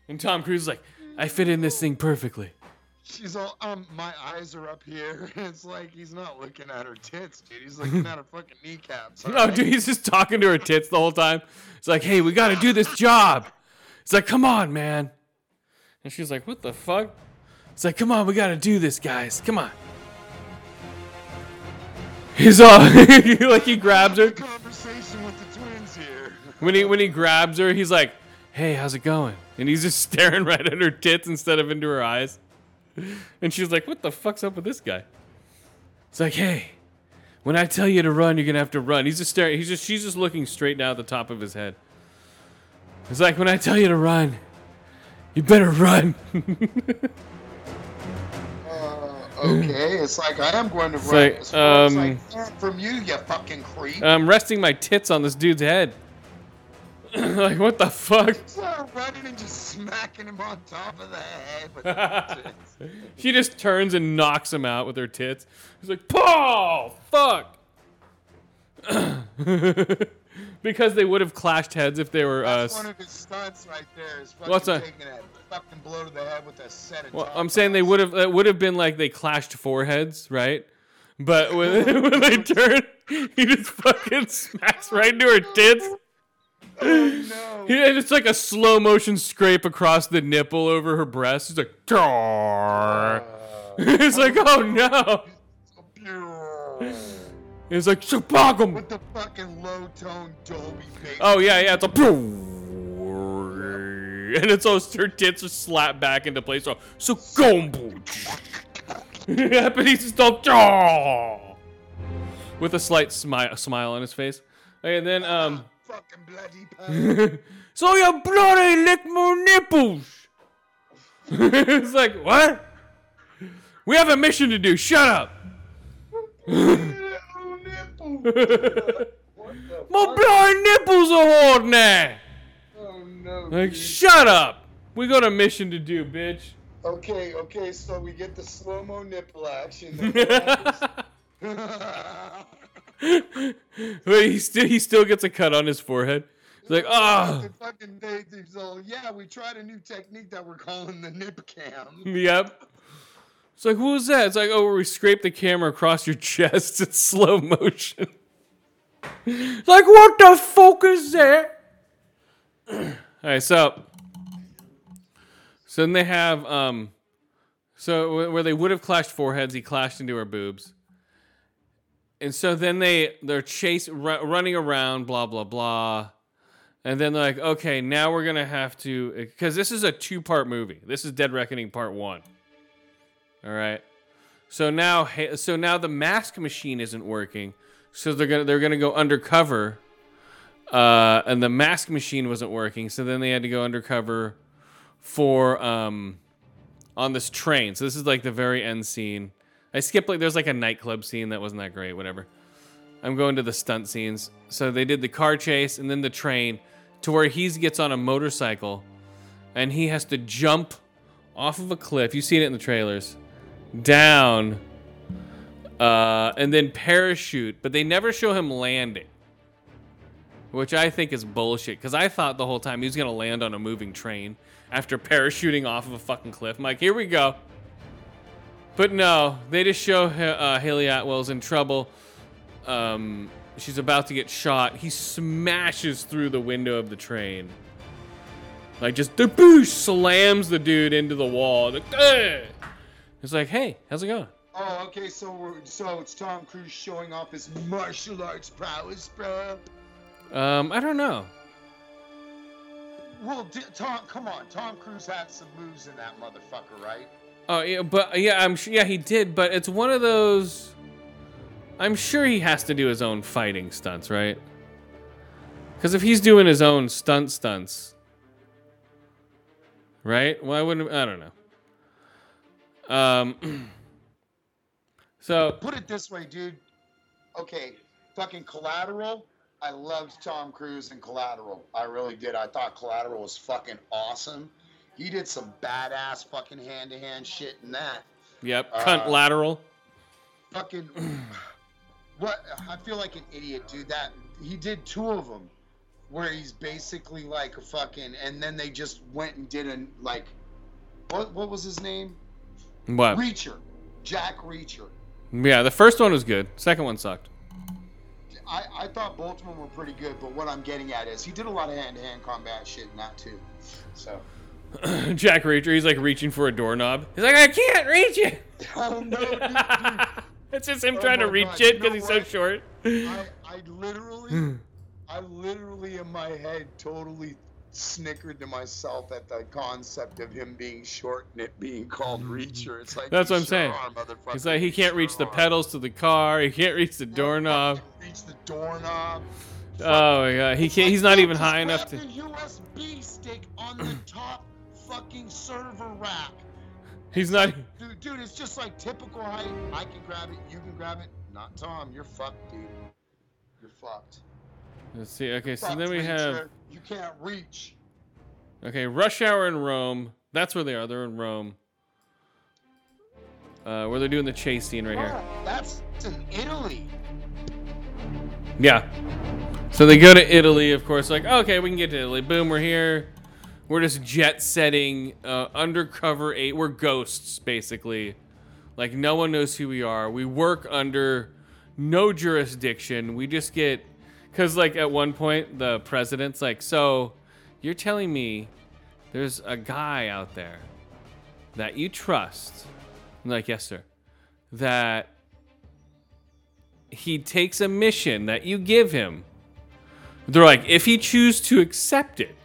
And Tom Cruise is like, I fit in this thing perfectly. She's all, um, my eyes are up here. It's like he's not looking at her tits, dude. He's looking at her fucking kneecaps. No, alright? dude, he's just talking to her tits the whole time. It's like, hey, we got to do this job. It's like, come on, man. And she's like, what the fuck? It's like, come on, we got to do this, guys. Come on. He's all like he grabs her. Conversation with the twins here. When he when he grabs her, he's like, "Hey, how's it going?" And he's just staring right at her tits instead of into her eyes. And she's like, "What the fuck's up with this guy?" It's like, "Hey, when I tell you to run, you're gonna have to run." He's just staring. He's just she's just looking straight down at the top of his head. It's like, "When I tell you to run, you better run." Uh, okay, it's like I am going to run. like, as far as I um, from you, you fucking creep. I'm resting my tits on this dude's head. like, what the fuck? Running and just smacking him on top of the head with. She just turns and knocks him out with her tits. He's like, Paul, fuck. because they would have clashed heads if they were uh, one of his stunts right there. Is fucking What's that? taking a fucking blow to the head with a set of Well, I'm saying they would have. It would have been like they clashed foreheads, right? But when, when they turn, he just fucking smacks right into her tits. No. And it's like a slow motion scrape across the nipple over her breast. He's like, "Tar." it's like, oh no. It's like, "Shapagum." With the fucking low tone Dolby bass. Oh yeah, yeah. It's a and it's all her tits are slapped back into place. So so gombo. he's just with a slight smile smile on his face. Okay, and then um. Fucking bloody so you bloody lick more nipples. it's like what? We have a mission to do. Shut up. My bloody nipples are hard now. Oh no. Like, dude. shut up. We got a mission to do, bitch. Okay, okay, so we get the slow mo nipple action. but he still he still gets a cut on his forehead. He's like, ah, The fucking day, so yeah, we tried a new technique that we're calling the nip cam. yep. It's like, what was that? It's like, oh, where we scrape the camera across your chest in slow motion. like, what the fuck is that? All right, so, so then they have, um, so where they would have clashed foreheads, he clashed into her boobs. And so then they they're chase ru- running around, blah blah blah, and then they're like, okay, now we're gonna have to because this is a two part movie. This is Dead Reckoning Part One. All right. So now, so now the mask machine isn't working. So they're gonna they're gonna go undercover, uh, and the mask machine wasn't working. So then they had to go undercover for um, on this train. So this is like the very end scene. I skipped like there's like a nightclub scene that wasn't that great. Whatever. I'm going to the stunt scenes. So they did the car chase and then the train to where he gets on a motorcycle and he has to jump off of a cliff. You've seen it in the trailers. Down. Uh, and then parachute, but they never show him landing. Which I think is bullshit because I thought the whole time he was to land on a moving train after parachuting off of a fucking cliff. I'm like, here we go. But no, they just show uh, Hayley Atwell's in trouble. Um, she's about to get shot. He smashes through the window of the train. Like just the boosh slams the dude into the wall. Like, "Ugh." It's like, hey, how's it going? Oh, okay, so we're, so it's Tom Cruise showing off his martial arts prowess, bro. Um, I don't know. Well, d- Tom, come on, Tom Cruise had some moves in that motherfucker, right? Oh yeah, but yeah, I'm sure. Yeah, he did. But it's one of those. I'm sure he has to do his own fighting stunts, right? Because if he's doing his own stunt stunts, right? Why wouldn't I don't know. Um. so Put it this way, dude. Okay, fucking Collateral. I loved Tom Cruise in Collateral. I really did. I thought Collateral was fucking awesome. He did some badass fucking hand to hand shit in that. yep, cunt Uh, lateral. Fucking. what? I feel like an idiot, dude. That he did two of them, where he's basically like a fucking, and then they just went and did an like what what was his name? What? Reacher, Jack Reacher. Yeah, the first one was good. Second one sucked. I, I thought both of them were pretty good, but what I'm getting at is he did a lot of hand to hand combat shit in that too. So, Jack Reacher, he's like reaching for a doorknob. He's like, I can't reach it. oh no, dude, dude. it's just him Oh trying to reach God, it because he's so short. I, I literally, I literally in my head totally snickered to myself at the concept of him being short and it being called Reacher. It's like. That's what I'm saying. He's like, he can't reach the pedals to the car. He can't reach the doorknob. Reach the doorknob. Oh my god, he can't. He's not even high enough to. USB stick on the top fucking server rack. He's not. Dude, dude, it's just like typical height. I can grab it, you can grab it. Not Tom, you're fucked, dude. You're fucked. Let's see. Okay, so Fucked, then we have. You can't reach. Okay, Rush Hour in Rome. That's where they are. They're in Rome. Uh, where they're doing the chase scene right here. That's in Italy. Yeah. So they go to Italy, of course. Like, okay, we can get to Italy. Boom, we're here. We're just jet setting, uh, undercover eight. We're ghosts, basically. Like, no one knows who we are. We work under no jurisdiction. We just get. Because, like, at one point, the president's like, so you're telling me there's a guy out there that you trust? I'm like, yes, sir. That he takes a mission that you give him. They're like, if he chooses to accept it,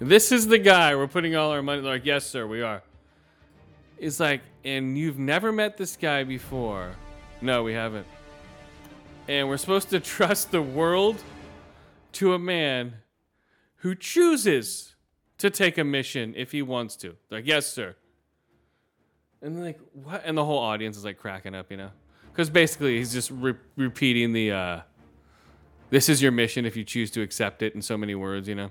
this is the guy we're putting all our money. Like, yes, sir, we are. It's like, and you've never met this guy before. No, we haven't. And we're supposed to trust the world to a man who chooses to take a mission if he wants to. Like, yes, sir. And like, what? And the whole audience is like cracking up, you know? Because basically, he's just re- repeating the, uh, this is your mission if you choose to accept it in so many words, you know?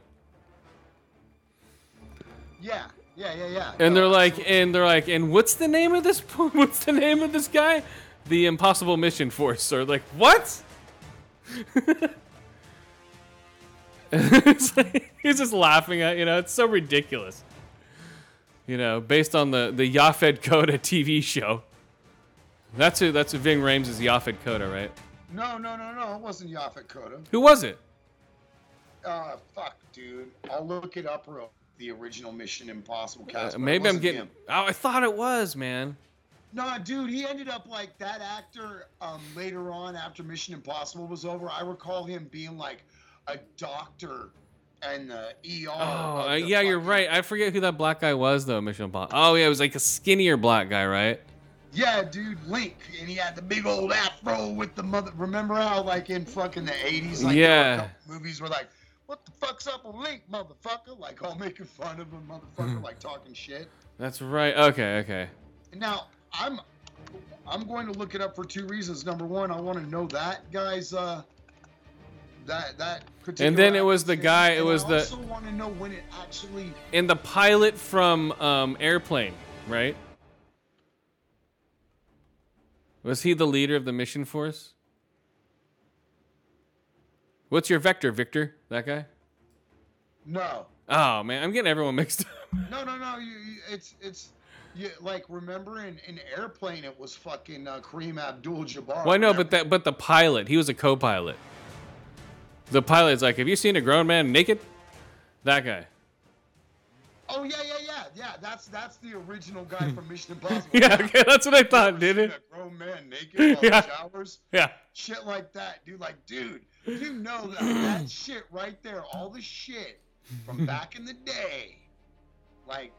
Yeah, yeah, yeah, yeah. And they're like, absolutely. and they're like, and what's the name of this? What's the name of this guy? The Impossible Mission Force. Or like, what? it's like, he's just laughing at you know. It's so ridiculous. You know, based on the the Yaphet Kotto TV show. That's who. That's who Ving Rhames is Yaphet Kotto, right? No, no, no, no. It wasn't Yaphet Kotto. Who was it? Uh, fuck, dude. I'll look it up real. The original Mission Impossible Uh, cast. it maybe I'm getting. him. Oh, I thought it was, man. No, dude, he ended up like that actor. Um, later on, after Mission Impossible was over, I recall him being like a doctor and the ER. Oh, uh, the yeah, you're right. I forget who that black guy was though. Mission Impossible. Oh yeah, it was like a skinnier black guy, right? Yeah, dude, Link, and he had the big old afro with the mother. Remember how, like, in fucking the '80s, like, there were a Yeah. movies were like, "What the fuck's up with Link, motherfucker?" Like, all making fun of him, motherfucker, like talking shit. That's right. Okay, okay. Now, I'm, I'm going to look it up for two reasons. Number one, I want to know that guy's, uh, that that particular. then it was the guy- it and was I the- also want to know when it actually. And the pilot from um, Airplane, right? Was he the leader of the mission force? What's your vector, Victor? That guy? No, Oh man, I'm getting everyone mixed up. no, no, no. You, you, it's it's. You, like remember in, in airplane it was fucking uh, Kareem Abdul-Jabbar. Well, I know, but that but the pilot, he was a co-pilot. The pilot's like, have you seen a grown man naked? That guy. Oh yeah, yeah, yeah, yeah. That's that's the original guy from Mission Impossible. Yeah, okay, that's what I thought, dude. A grown man naked while Yeah. showers. Yeah. Shit like that, dude. Like, dude, you know that that shit right there, all the shit from back in the day. Like,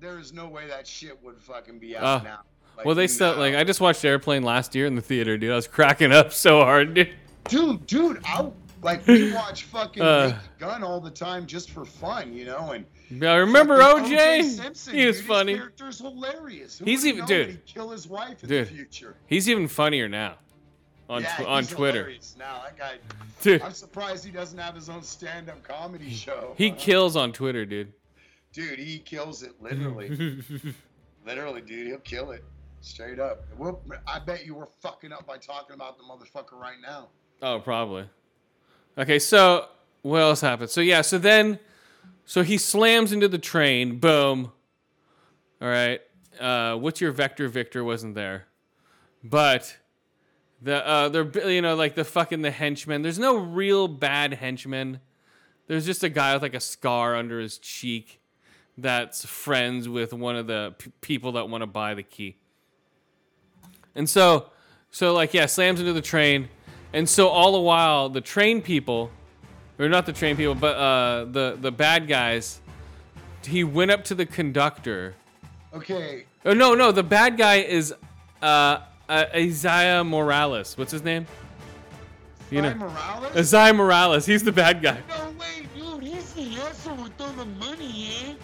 there is no way that shit would fucking be out Uh, now. Like, Well, they still like I just watched Airplane last year in the theater, dude. I was cracking up so hard, dude. dude, dude, I like we watch fucking Uh. Gun all the time just for fun, you know, and. Yeah, remember fucking OJ? Simpson, he was dude, funny. His character's hilarious. Who He's even- dude. Kill his wife in Dude. the future. He's even funnier now on yeah, tw- on Twitter. Now that guy, Dude, I'm surprised he doesn't have his own stand-up comedy show. he Uh, kills on Twitter, dude. dude, he kills it literally, literally, dude. He'll kill it straight up. We'll, I bet you we're fucking up by talking about the motherfucker right now. Oh, probably. Okay, so what else happened? So yeah, so then So he slams into the train. Boom. All right. Uh, what's your vector? Victor wasn't there, but the uh, they're you know like the fucking the henchmen. There's no real bad henchmen. There's just a guy with like a scar under his cheek that's friends with one of the p- people that want to buy the key. And so, so like yeah, slams into the train, and so all the while the train people, or not the train people, but uh, the the bad guys, he went up to the conductor. Okay. Oh no, no, the bad guy is uh, uh Esai Morales. What's his name? You know, Morales? Esai Morales. He's the bad guy. no way, dude. He's the asshole with all the money, eh?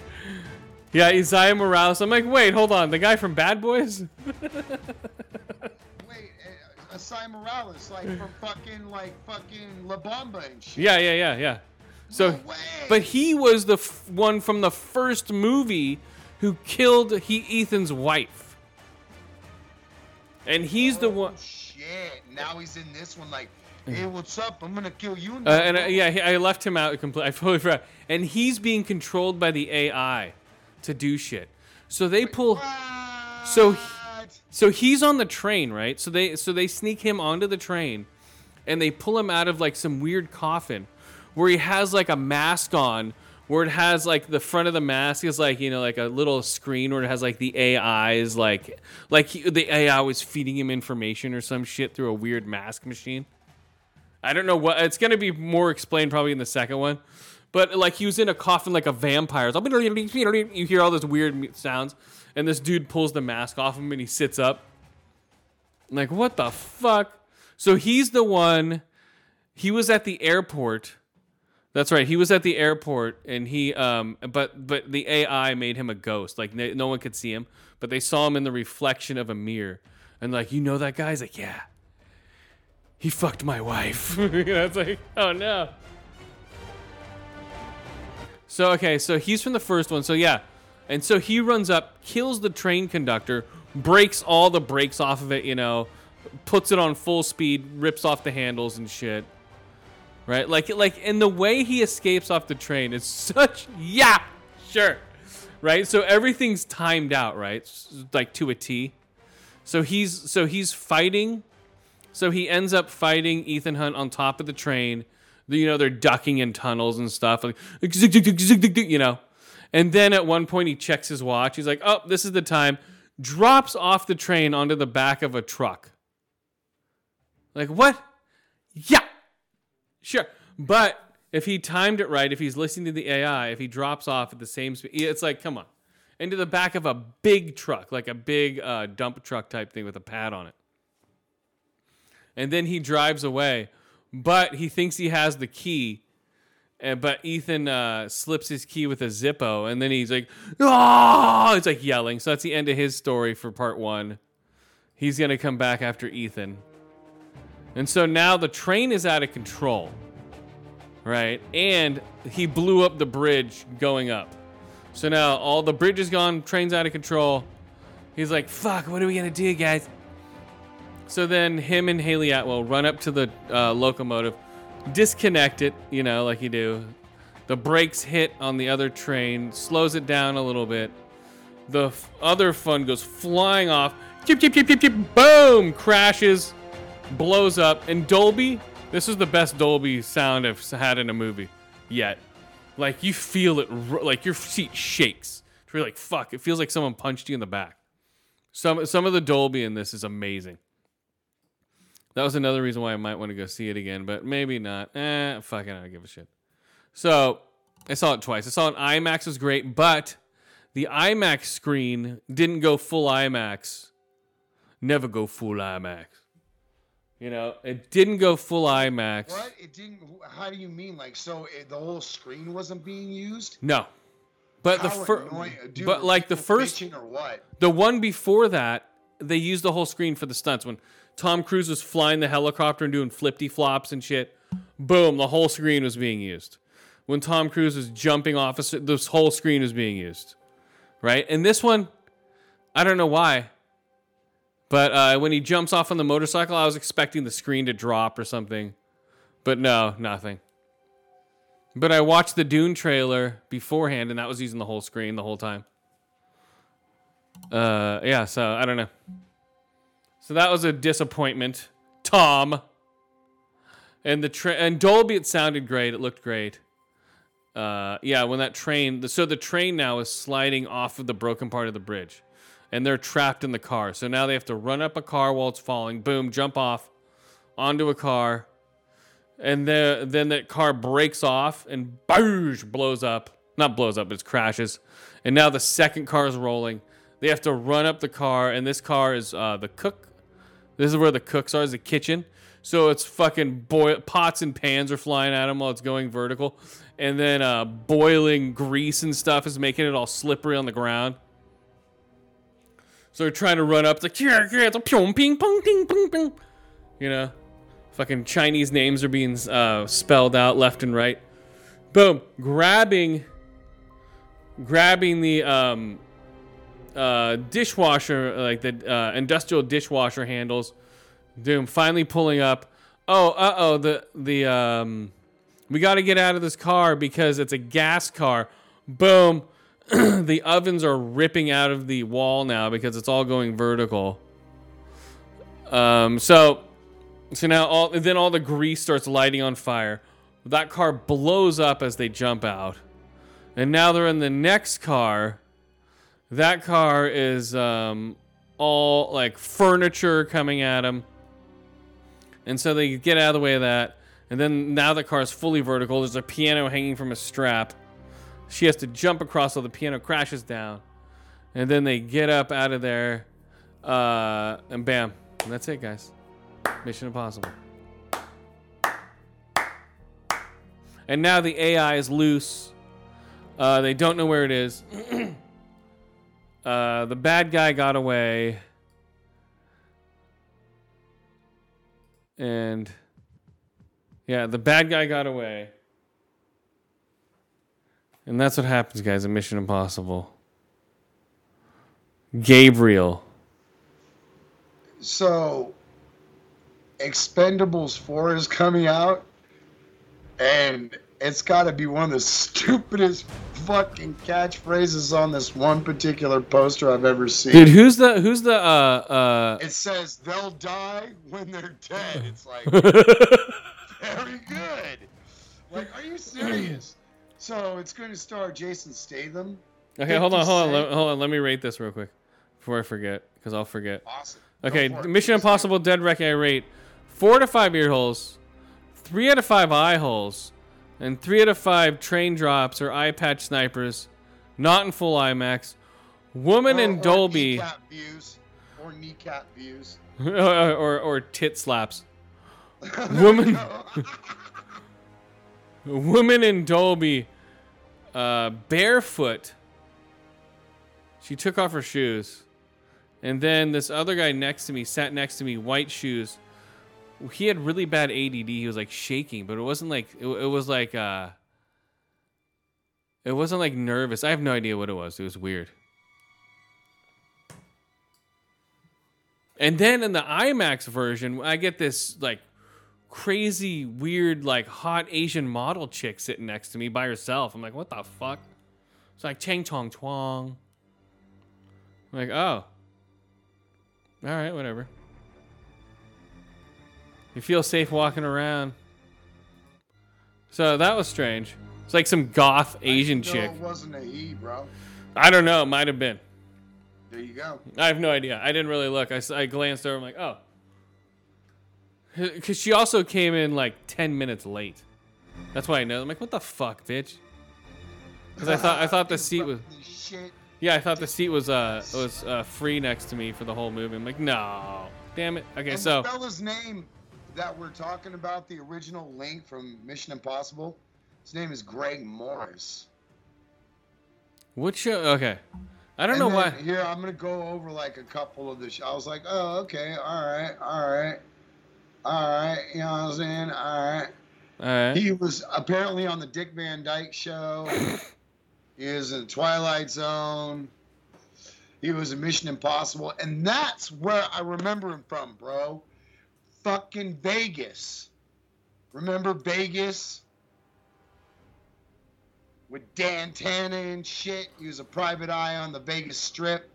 Yeah, Esai Morales. I'm like, wait, hold on, the guy from Bad Boys? Wait, uh, Morales, like from fucking, like fucking La Bamba and shit. Yeah, yeah, yeah, yeah. So, No but he was the f- one from the first movie who killed he Ethan's wife, and he's the one. Oh, Shit. Now he's in this one, like, hey, what's up? I'm gonna kill you. Uh, and uh, bro." yeah, I left him out completely. I totally forgot. And he's being controlled by the AI to do shit. So they pull. so he- So he's on the train, right? So they so they sneak him onto the train, and they pull him out of like some weird coffin, where he has like a mask on, where it has like the front of the mask is like you know like a little screen where it has like the AI is like like he, the AI was feeding him information or some shit through a weird mask machine. I don't know what it's gonna be more explained probably in the second one, but like he was in a coffin like a vampire. You hear all those weird sounds, and this dude pulls the mask off him and he sits up. I'm like what the fuck? So he's the one. He was at the airport. That's right. He was at the airport, and he um, but but the AI made him a ghost. Like no, no one could see him, but they saw him in the reflection of a mirror, and like you know that guy. He's like yeah he fucked my wife. That's like, oh no. So okay, so he's from the first one. So yeah, and so he runs up, kills the train conductor, breaks all the brakes off of it. You know, puts it on full speed, rips off the handles and shit. Right, like like, and the way he escapes off the train is such yeah, sure. Right, so everything's timed out, right, like to a T. So he's so he's fighting so he ends up fighting Ethan Hunt on top of the train. You know, they're ducking in tunnels and stuff, like you know. And then at one point he checks his watch. He's like, "Oh, this is the time." Drops off the train onto the back of a truck. Like what? Yeah, sure. But if he timed it right, if he's listening to the AI, if he drops off at the same speed, it's like, come on, into the back of a big truck, like a big uh, dump truck type thing with a pad on it and then he drives away. But he thinks he has the key, and but Ethan uh, slips his key with a Zippo, and then he's like, "Oh!" It's like yelling. So that's the end of his story for part one. He's gonna come back after Ethan, and so now the train is out of control, right? And he blew up the bridge going up. So now all the bridge is gone, train's out of control. He's like, "Fuck! What are we gonna do, guys?" So then him and Hayley Atwell run up to the uh, locomotive, disconnect it, you know, like you do. The brakes hit on the other train, slows it down a little bit. The f- other fun goes flying off. Chip, chip, chip, chip, chip, boom! Crashes, blows up. And Dolby, this is the best Dolby sound I've had in a movie yet. Like you feel it, like your seat shakes. You're like, fuck, it feels like someone punched you in the back. Some some of the Dolby in this is amazing. That was another reason why I might want to go see it again, but maybe not. Eh, fucking, I don't give a shit. So I saw it twice. I saw it in IMAX was great, but the IMAX screen didn't go full IMAX. Never go full IMAX. You know, it didn't go full IMAX. What? It didn't. How do you mean? Like, so it, the whole screen wasn't being used? No. But the first, but like the first, or what? The one before that, they used the whole screen for the stunts. When Tom Cruise was flying the helicopter and doing flippy flops and shit, boom, the whole screen was being used. When Tom Cruise was jumping off, a this whole screen was being used. Right? And this one, I don't know why, but uh, when he jumps off on the motorcycle, I was expecting the screen to drop or something. But no, nothing. But I watched the Dune trailer beforehand, and that was using the whole screen the whole time. Uh, yeah. So I don't know. So that was a disappointment, Tom. And the tra- and Dolby, it sounded great. It looked great. Uh, yeah, when that train, so the train now is sliding off of the broken part of the bridge, and they're trapped in the car. So now they have to run up a car while it's falling. Boom, jump off onto a car, and the, then that car breaks off and boosh, blows up. Not blows up, it crashes. And now the second car is rolling. They have to run up the car, and this car is uh, the cook. This is where the cooks are, is the kitchen. So it's fucking boil pots and pans are flying at them while it's going vertical, and then uh, boiling grease and stuff is making it all slippery on the ground. So they're trying to run up. It's like it's a ping, pong, ding, ping, ping. You know, fucking Chinese names are being uh, spelled out left and right. Boom, grabbing, grabbing the um, uh, dishwasher, like the uh, industrial dishwasher handles. Doom finally pulling up. Oh, uh oh, the the um, we got to get out of this car because it's a gas car. Boom, the ovens are ripping out of the wall now because it's all going vertical. Um, so so now all then all the grease starts lighting on fire. That car blows up as they jump out, and now they're in the next car. That car is um, all like furniture coming at them. And so they get out of the way of that. And then now the car is fully vertical. There's a piano hanging from a strap. She has to jump across so the piano crashes down. And then they get up out of there. Uh, and bam. And that's it, guys. Mission Impossible. And now the AI is loose. Uh, they don't know where it is. uh, the bad guy got away. And yeah, the bad guy got away. And that's what happens, guys, in Mission Impossible. Gabriel. So, Expendables 4 is coming out, and it's got to be one of the stupidest fucking catchphrases on this one particular poster I've ever seen. Dude, who's the who's the uh It says they'll die when they're dead. It's like very good. Like, are you serious? So it's going to star Jason Statham. Okay, hold on, hold on, let, hold on. Let me rate this real quick before I forget, because I'll forget. Awesome. Okay, for. Mission Please. Impossible Dead Reckoning I rate four to five ear holes, three out of five eye holes, and three out of five train drops or eye patch snipers, not in full IMAX. Woman Or- in or Dolby Kneecap views. Or kneecap views. or, or or tit slaps. Woman, woman in Dolby, uh, barefoot. She took off her shoes, and then this other guy next to me sat next to me, white shoes. He had really bad ADD. He was like shaking, but it wasn't like it, it was like uh, it wasn't like nervous. I have no idea what it was. It was weird. And then in the IMAX version, I get this like crazy, weird, like hot Asian model chick sitting next to me by herself. I'm like, what the fuck? It's like Chang Chong Twang. I'm like, oh. All right, whatever. You feel safe walking around. So that was strange. It's like some goth Asian chick. it wasn't a he, bro. I don't know. It Might have been. There you go. I have no idea. I didn't really look. I, I glanced over. I'm like, oh. Because she also came in like 10 minutes late. That's why I know. I'm like, what the fuck, bitch? Because I thought I thought the seat was Shit. yeah I thought the seat was uh was uh, free next to me for the whole movie. I'm like, no, damn it. Okay, and so the fella's name that we're talking about, the original link from Mission Impossible, his name is Greg Morris. what show? Okay, I don't And know why. Here, I'm gonna go over like a couple of the. Sh- I was like, oh, okay, all right, all right, all right. You know what I'm saying? All right. All right. He was apparently on the Dick Van Dyke Show. he was in Twilight Zone. He was in Mission Impossible, and that's where I remember him from, bro. Fucking Vegas. Remember Vegas? with Dan Tana and shit. He was a private eye on the Vegas Strip.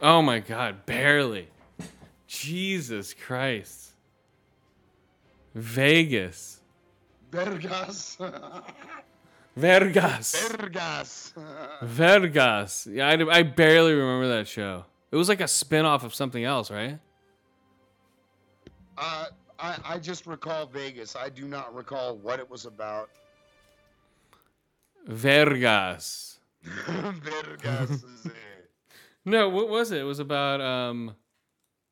Oh my god, barely. Jesus Christ. Vegas. Vergas. Vergas. Vergas. Vergas. Yeah, I, I barely remember that show. It was like a spin off of something else, right? uh, I, I just recall Vegas. I do not recall what it was about. Vergas. Vergas is it. No, what was it? It was about um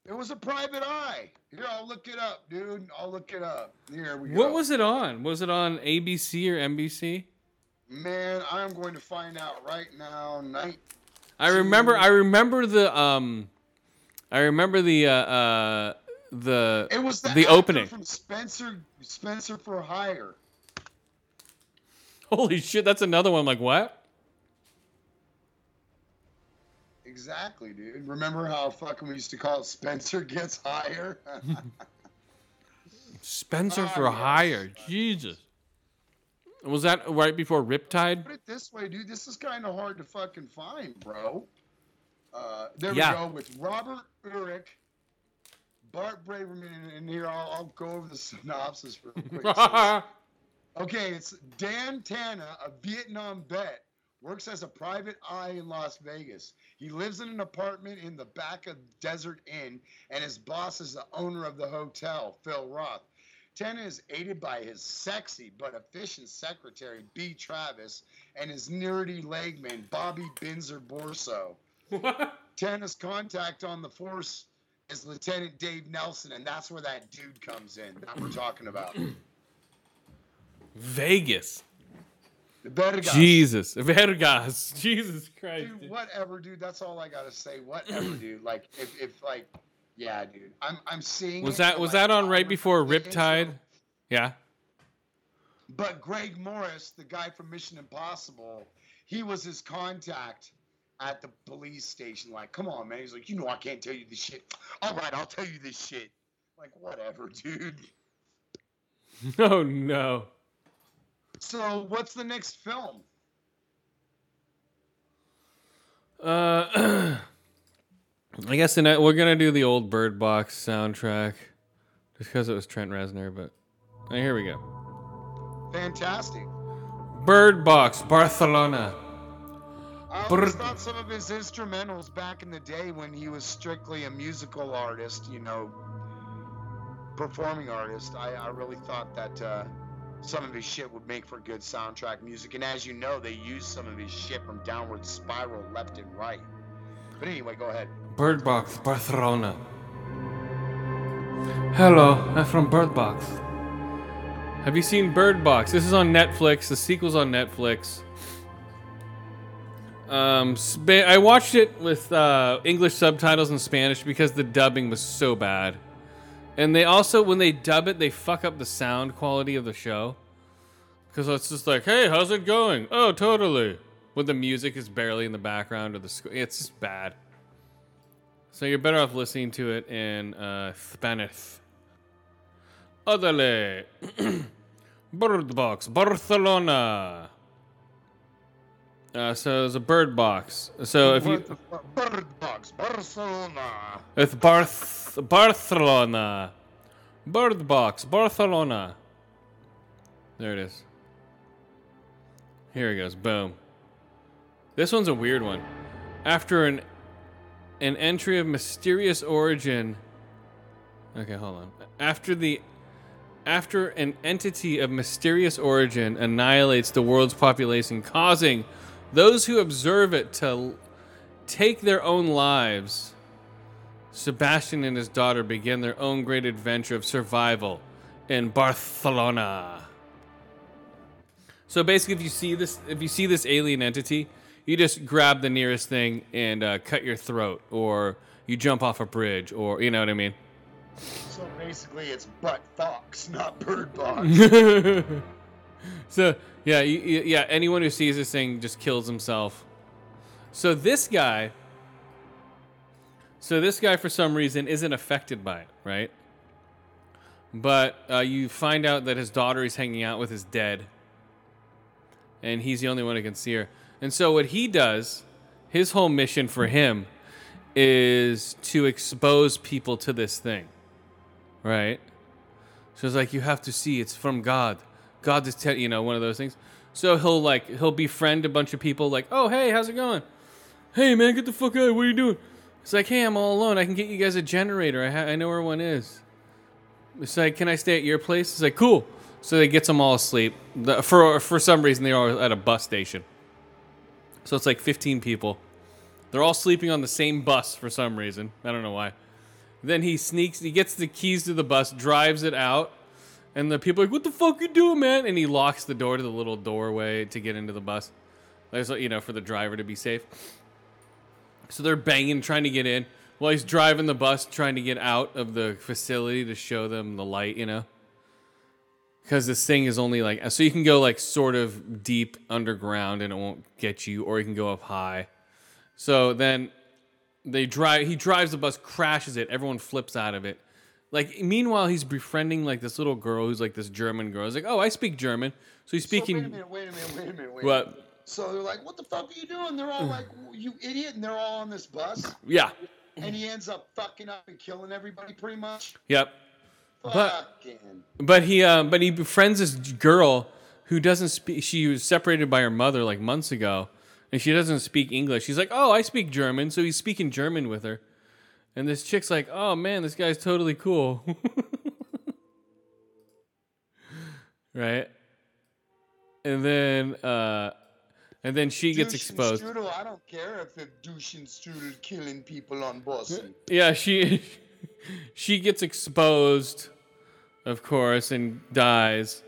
It was a private eye. Here, I'll look it up, dude. I'll look it up. Here we go. what was it on? Was it on ABC or NBC? Man, I'm going to find out right now. Night. I remember I remember the um I remember the uh uh the It was the, the opening. from Spencer Spencer for Hire. Holy shit, that's another one. I'm like, what? Exactly, dude. Remember how fucking we used to call it Spencer Gets Higher? Spencer Ah, for yes. hire. Jesus. Was that right before Riptide? Put it this way, dude. This is kind of hard to fucking find, bro. Uh, there Yeah. we go with Robert Urich, Bart Braverman, and here I'll, I'll go over the synopsis real quick. Okay, it's Dan Tana, a Vietnam vet, works as a private eye in Las Vegas. He lives in an apartment in the back of Desert Inn, and his boss is the owner of the hotel, Phil Roth. Tana is aided by his sexy but efficient secretary, B. Travis, and his nerdy legman, Bobby Binzer Borso. Tana's contact on the force is Lieutenant Dave Nelson, and that's where that dude comes in that we're talking about. Vegas. Guy. Jesus. Vergas. Jesus Christ. Dude, dude. whatever, dude. That's all I gotta say. Whatever, dude. Like, if, if like, yeah, dude. I'm, I'm seeing. Was that was like, that on right before Riptide? Yeah. But Greg Morris, the guy from Mission Impossible, he was his contact at the police station. Like, come on, man. He's like, you know, I can't tell you this shit. All right, I'll tell you this shit. Like, whatever, dude. Oh no. So, what's the next film? Uh, I guess ne- we're gonna do the old Bird Box soundtrack, just because it was Trent Reznor. But uh, here we go. Fantastic. Bird Box, Barcelona. I always thought some of his instrumentals back in the day when he was strictly a musical artist, you know, performing artist, I, I really thought that uh, some of his shit would make for good soundtrack music. And as you know, they use some of his shit from Downward Spiral left and right. But anyway, go ahead. Bird Box, Barcelona. Hello, I'm from Bird Box. Have you seen Bird Box? This is on Netflix. The sequel's on Netflix. Um, I watched it with uh, English subtitles and Spanish because the dubbing was so bad. And they also, when they dub it, they fuck up the sound quality of the show. Because it's just like, hey, how's it going? Oh, totally. When the music is barely in the background or the sc- it's just bad. So you're better off listening to it in uh, Spanish. Odale. Bird Box, Barcelona. Uh, so it's a bird box. So if you Bird Box, Barcelona. it's Barth Barcelona, Bird Box, Barcelona. There it is. Here it goes. Boom. This one's a weird one. After an an entry of mysterious origin. Okay, hold on. After the after an entity of mysterious origin annihilates the world's population, causing those who observe it to take their own lives, Sebastian and his daughter begin their own great adventure of survival in Barcelona. So basically, if you see this, if you see this alien entity, you just grab the nearest thing and uh, cut your throat, or you jump off a bridge, or you know what I mean. So basically, it's Butt Fox, not Bird Box. so yeah, yeah. Anyone who sees this thing just kills himself. So this guy, so this guy for some reason isn't affected by it, right? But uh, you find out that his daughter he's hanging out with is dead, and he's the only one who can see her. And so what he does, his whole mission for him, is to expose people to this thing, right? So it's like you have to see it's from God. God is telling you know one of those things. So he'll like he'll befriend a bunch of people like, oh hey, how's it going? Hey man, get the fuck out! What are you doing? It's like, hey, I'm all alone. I can get you guys a generator. I ha- I know where one is. It's like, can I stay at your place? It's like, cool. So they gets them all asleep. For for some reason, they're all at a bus station. So it's like 15 people. They're all sleeping on the same bus for some reason. I don't know why. Then he sneaks. He gets the keys to the bus, drives it out, and the people are like, "What the fuck you doing, man?" And he locks the door to the little doorway to get into the bus. There's, you know, for the driver to be safe. So they're banging, trying to get in. While he's driving the bus, trying to get out of the facility to show them the light, you know? Because this thing is only like, so you can go like sort of deep underground and it won't get you, or you can go up high. So then they drive, he drives the bus, crashes it, everyone flips out of it. Like, meanwhile, he's befriending like this little girl who's like this German girl. He's like, oh, I speak German. So he's speaking. So wait a minute, wait a minute, wait a minute, wait What? So they're like, what the fuck are you doing? They're all like, you idiot, and they're all on this bus, Yeah. and he ends up fucking up and killing everybody pretty much. Yep. But- Fucking. But he, uh, but he befriends this girl who doesn't speak. She was separated by her mother like months ago, and she doesn't speak English. She's like, "Oh, I speak German," so he's speaking German with her. And this chick's like, "Oh man, this guy's totally cool." right? And then, uh, and then she gets Douche and exposed. I don't care if douche and strudel killing people on bus. Yeah, she she gets exposed, of course, and dies.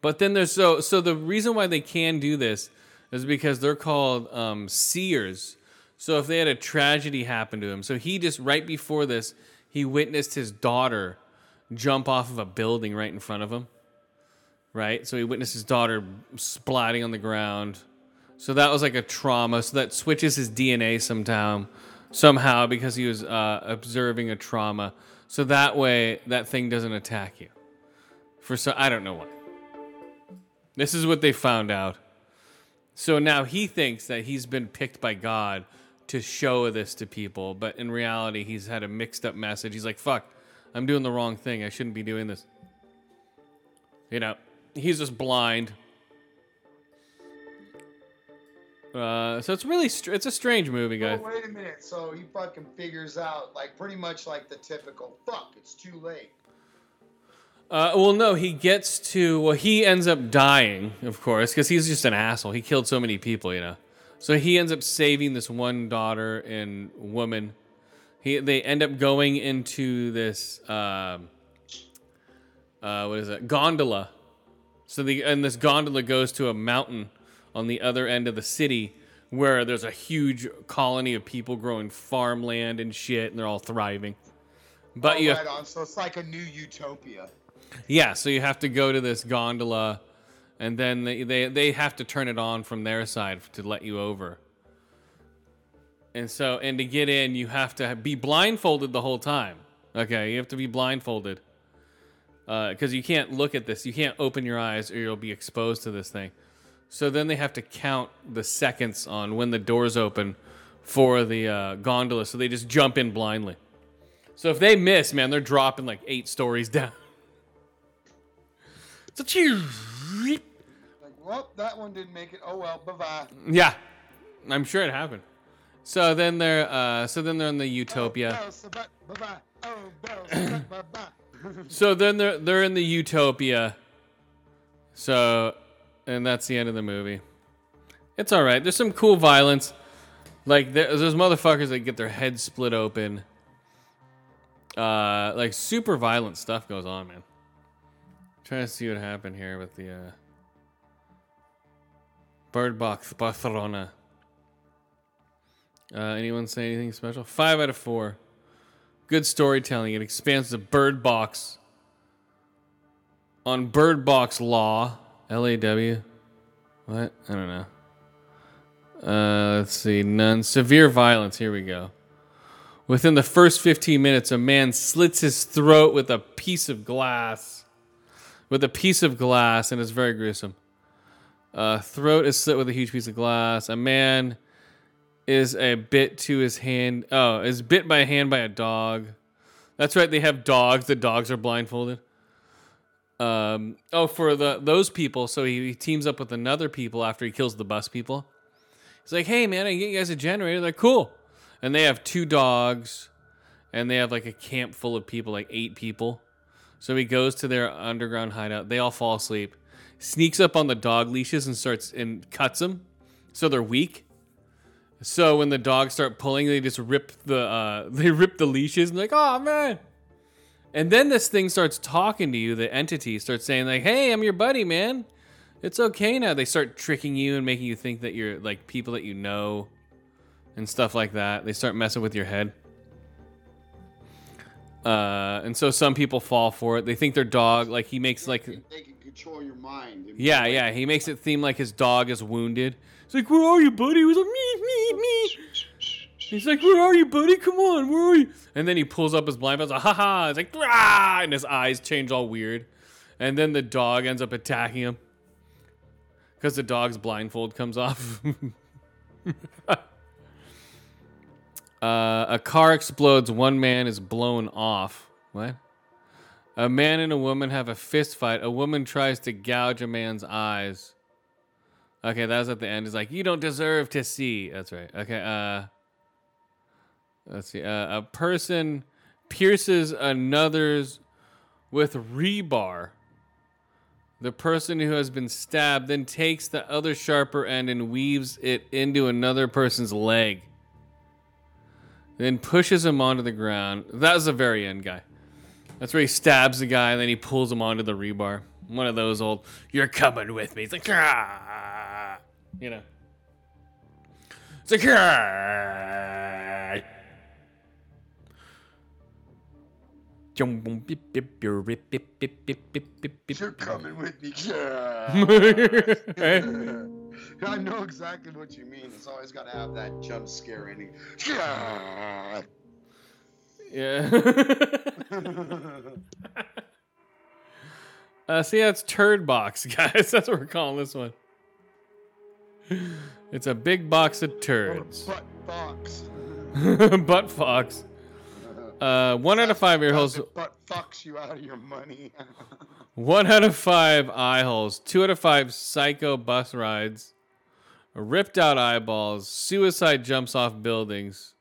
But then there's so so the reason why they can do this is because they're called um, seers. So if they had a tragedy happen to him, so he just right before this, he witnessed his daughter jump off of a building right in front of him. Right, so he witnessed his daughter splatting on the ground. So that was like a trauma. So that switches his DNA sometime, somehow because he was uh, observing a trauma. So that way, that thing doesn't attack you. For so I don't know why. This is what they found out. So now he thinks that he's been picked by God to show this to people, but in reality, he's had a mixed up message. He's like, "Fuck, I'm doing the wrong thing. I shouldn't be doing this." You know, he's just blind. Uh, so it's really str- it's a strange movie, guys. Oh, wait a minute. So he fucking figures out, like, pretty much like the typical, fuck, it's too late. Uh, well, no, he gets to. Well, he ends up dying, of course, because he's just an asshole. He killed so many people, you know. So he ends up saving this one daughter and woman. He they end up going into this. Um, uh, what is it? Gondola. So the and this gondola goes to a mountain on the other end of the city where there's a huge colony of people growing farmland and shit, and they're all thriving. But oh, you right on. So it's like a new utopia. yeah, so you have to go to this gondola, and then they, they, they have to turn it on from their side to let you over. And so, and to get in, you have to be blindfolded the whole time. Okay, you have to be blindfolded. Because you can't look at this, you can't open your eyes, or you'll be exposed to this thing. So then they have to count the seconds on when the doors open for the uh, gondola, so they just jump in blindly. So if they miss, man, they're dropping like eight stories down. So cheers. Well, that one didn't make it. Oh well, bye bye. Yeah, I'm sure it happened. So then they're uh, so then they're in the utopia. Bye bye. Oh, bye bye. So then they're they're in the utopia. So, and that's the end of the movie. It's all right. There's some cool violence. Like there, there's motherfuckers that get their heads split open. Uh, like super violent stuff goes on, man. trying to see what happened here with the uh, Bird Box Barcelona. Uh, anyone say anything special? Five out of four. Good storytelling. It expands the Bird Box on Bird Box Law. L A W. What? I don't know. Uh, let's see. None. Severe violence. Here we go. Within the first 15 minutes, a man slits his throat with a piece of glass. With a piece of glass, and it's very gruesome. Uh, throat is slit with a huge piece of glass. A man is a bit to his hand. Oh, is bit by a hand by a dog. That's right. They have dogs. The dogs are blindfolded. Um, oh, for the those people. So he, he teams up with another people after he kills the bus people. He's like, "Hey, man, I can get you guys a generator." They're like, "Cool," and they have two dogs, and they have like a camp full of people, like eight people. So he goes to their underground hideout. They all fall asleep. Sneaks up on the dog leashes and starts and cuts them, so they're weak. So when the dogs start pulling, they just rip the uh, they rip the leashes and like, oh man. And then this thing starts talking to you. The entity starts saying like, "Hey, I'm your buddy, man. It's okay now." They start tricking you and making you think that you're like people that you know, and stuff like that. They start messing with your head. Uh, and so some people fall for it. They think their dog, like he makes like control your mind. yeah, yeah. He makes it seem like his dog is wounded. He's like, "Where are you, buddy?" He was like, "Me, me, me." He's like, "Where are you, buddy? Come on, where are you?" And then he pulls up his blindfold. Like, "Ha ha!" It's like, "Rah!" and his eyes change all weird. And then the dog ends up attacking him because the dog's blindfold comes off. uh, a car explodes. One man is blown off. What? A man and a woman have a fist fight. A woman tries to gouge a man's eyes. Okay, that was at the end. He's like you don't deserve to see. That's right. Okay. Uh, let's see. Uh, a person pierces another's with rebar. The person who has been stabbed then takes the other sharper end and weaves it into another person's leg. Then pushes him onto the ground. That was the very end guy. That's where he stabs the guy and then he pulls him onto the rebar. One of those old, you're coming with me. It's like, "Ah," you know. It's like, "Ah." You're coming with me. I know exactly what you mean. It's always got to have that jump scare ending. Yeah. uh, see, that's turd box, guys. That's what we're calling this one. It's a big box of turds. Butt box. Butt fox. Uh, one out of five ear holes. Butt fucks you out of your money. One out of five eye holes. Two out of five psycho bus rides. Ripped out eyeballs. Suicide jumps off buildings.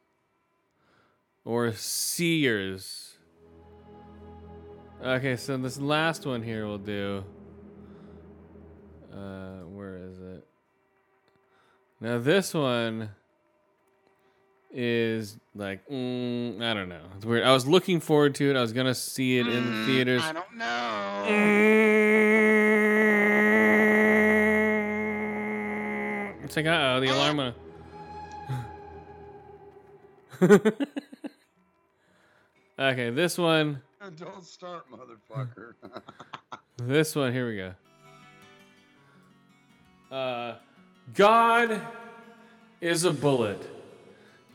Or seers. Okay, so this last one here we'll do. Uh, where is it? Now this one is like mm, I don't know. It's weird. I was looking forward to it. I was gonna see it in the theaters. I don't know. It's like, uh oh, the alarm went. okay, this one, Don't start, motherfucker. this one, here we go. Uh, God is a bullet,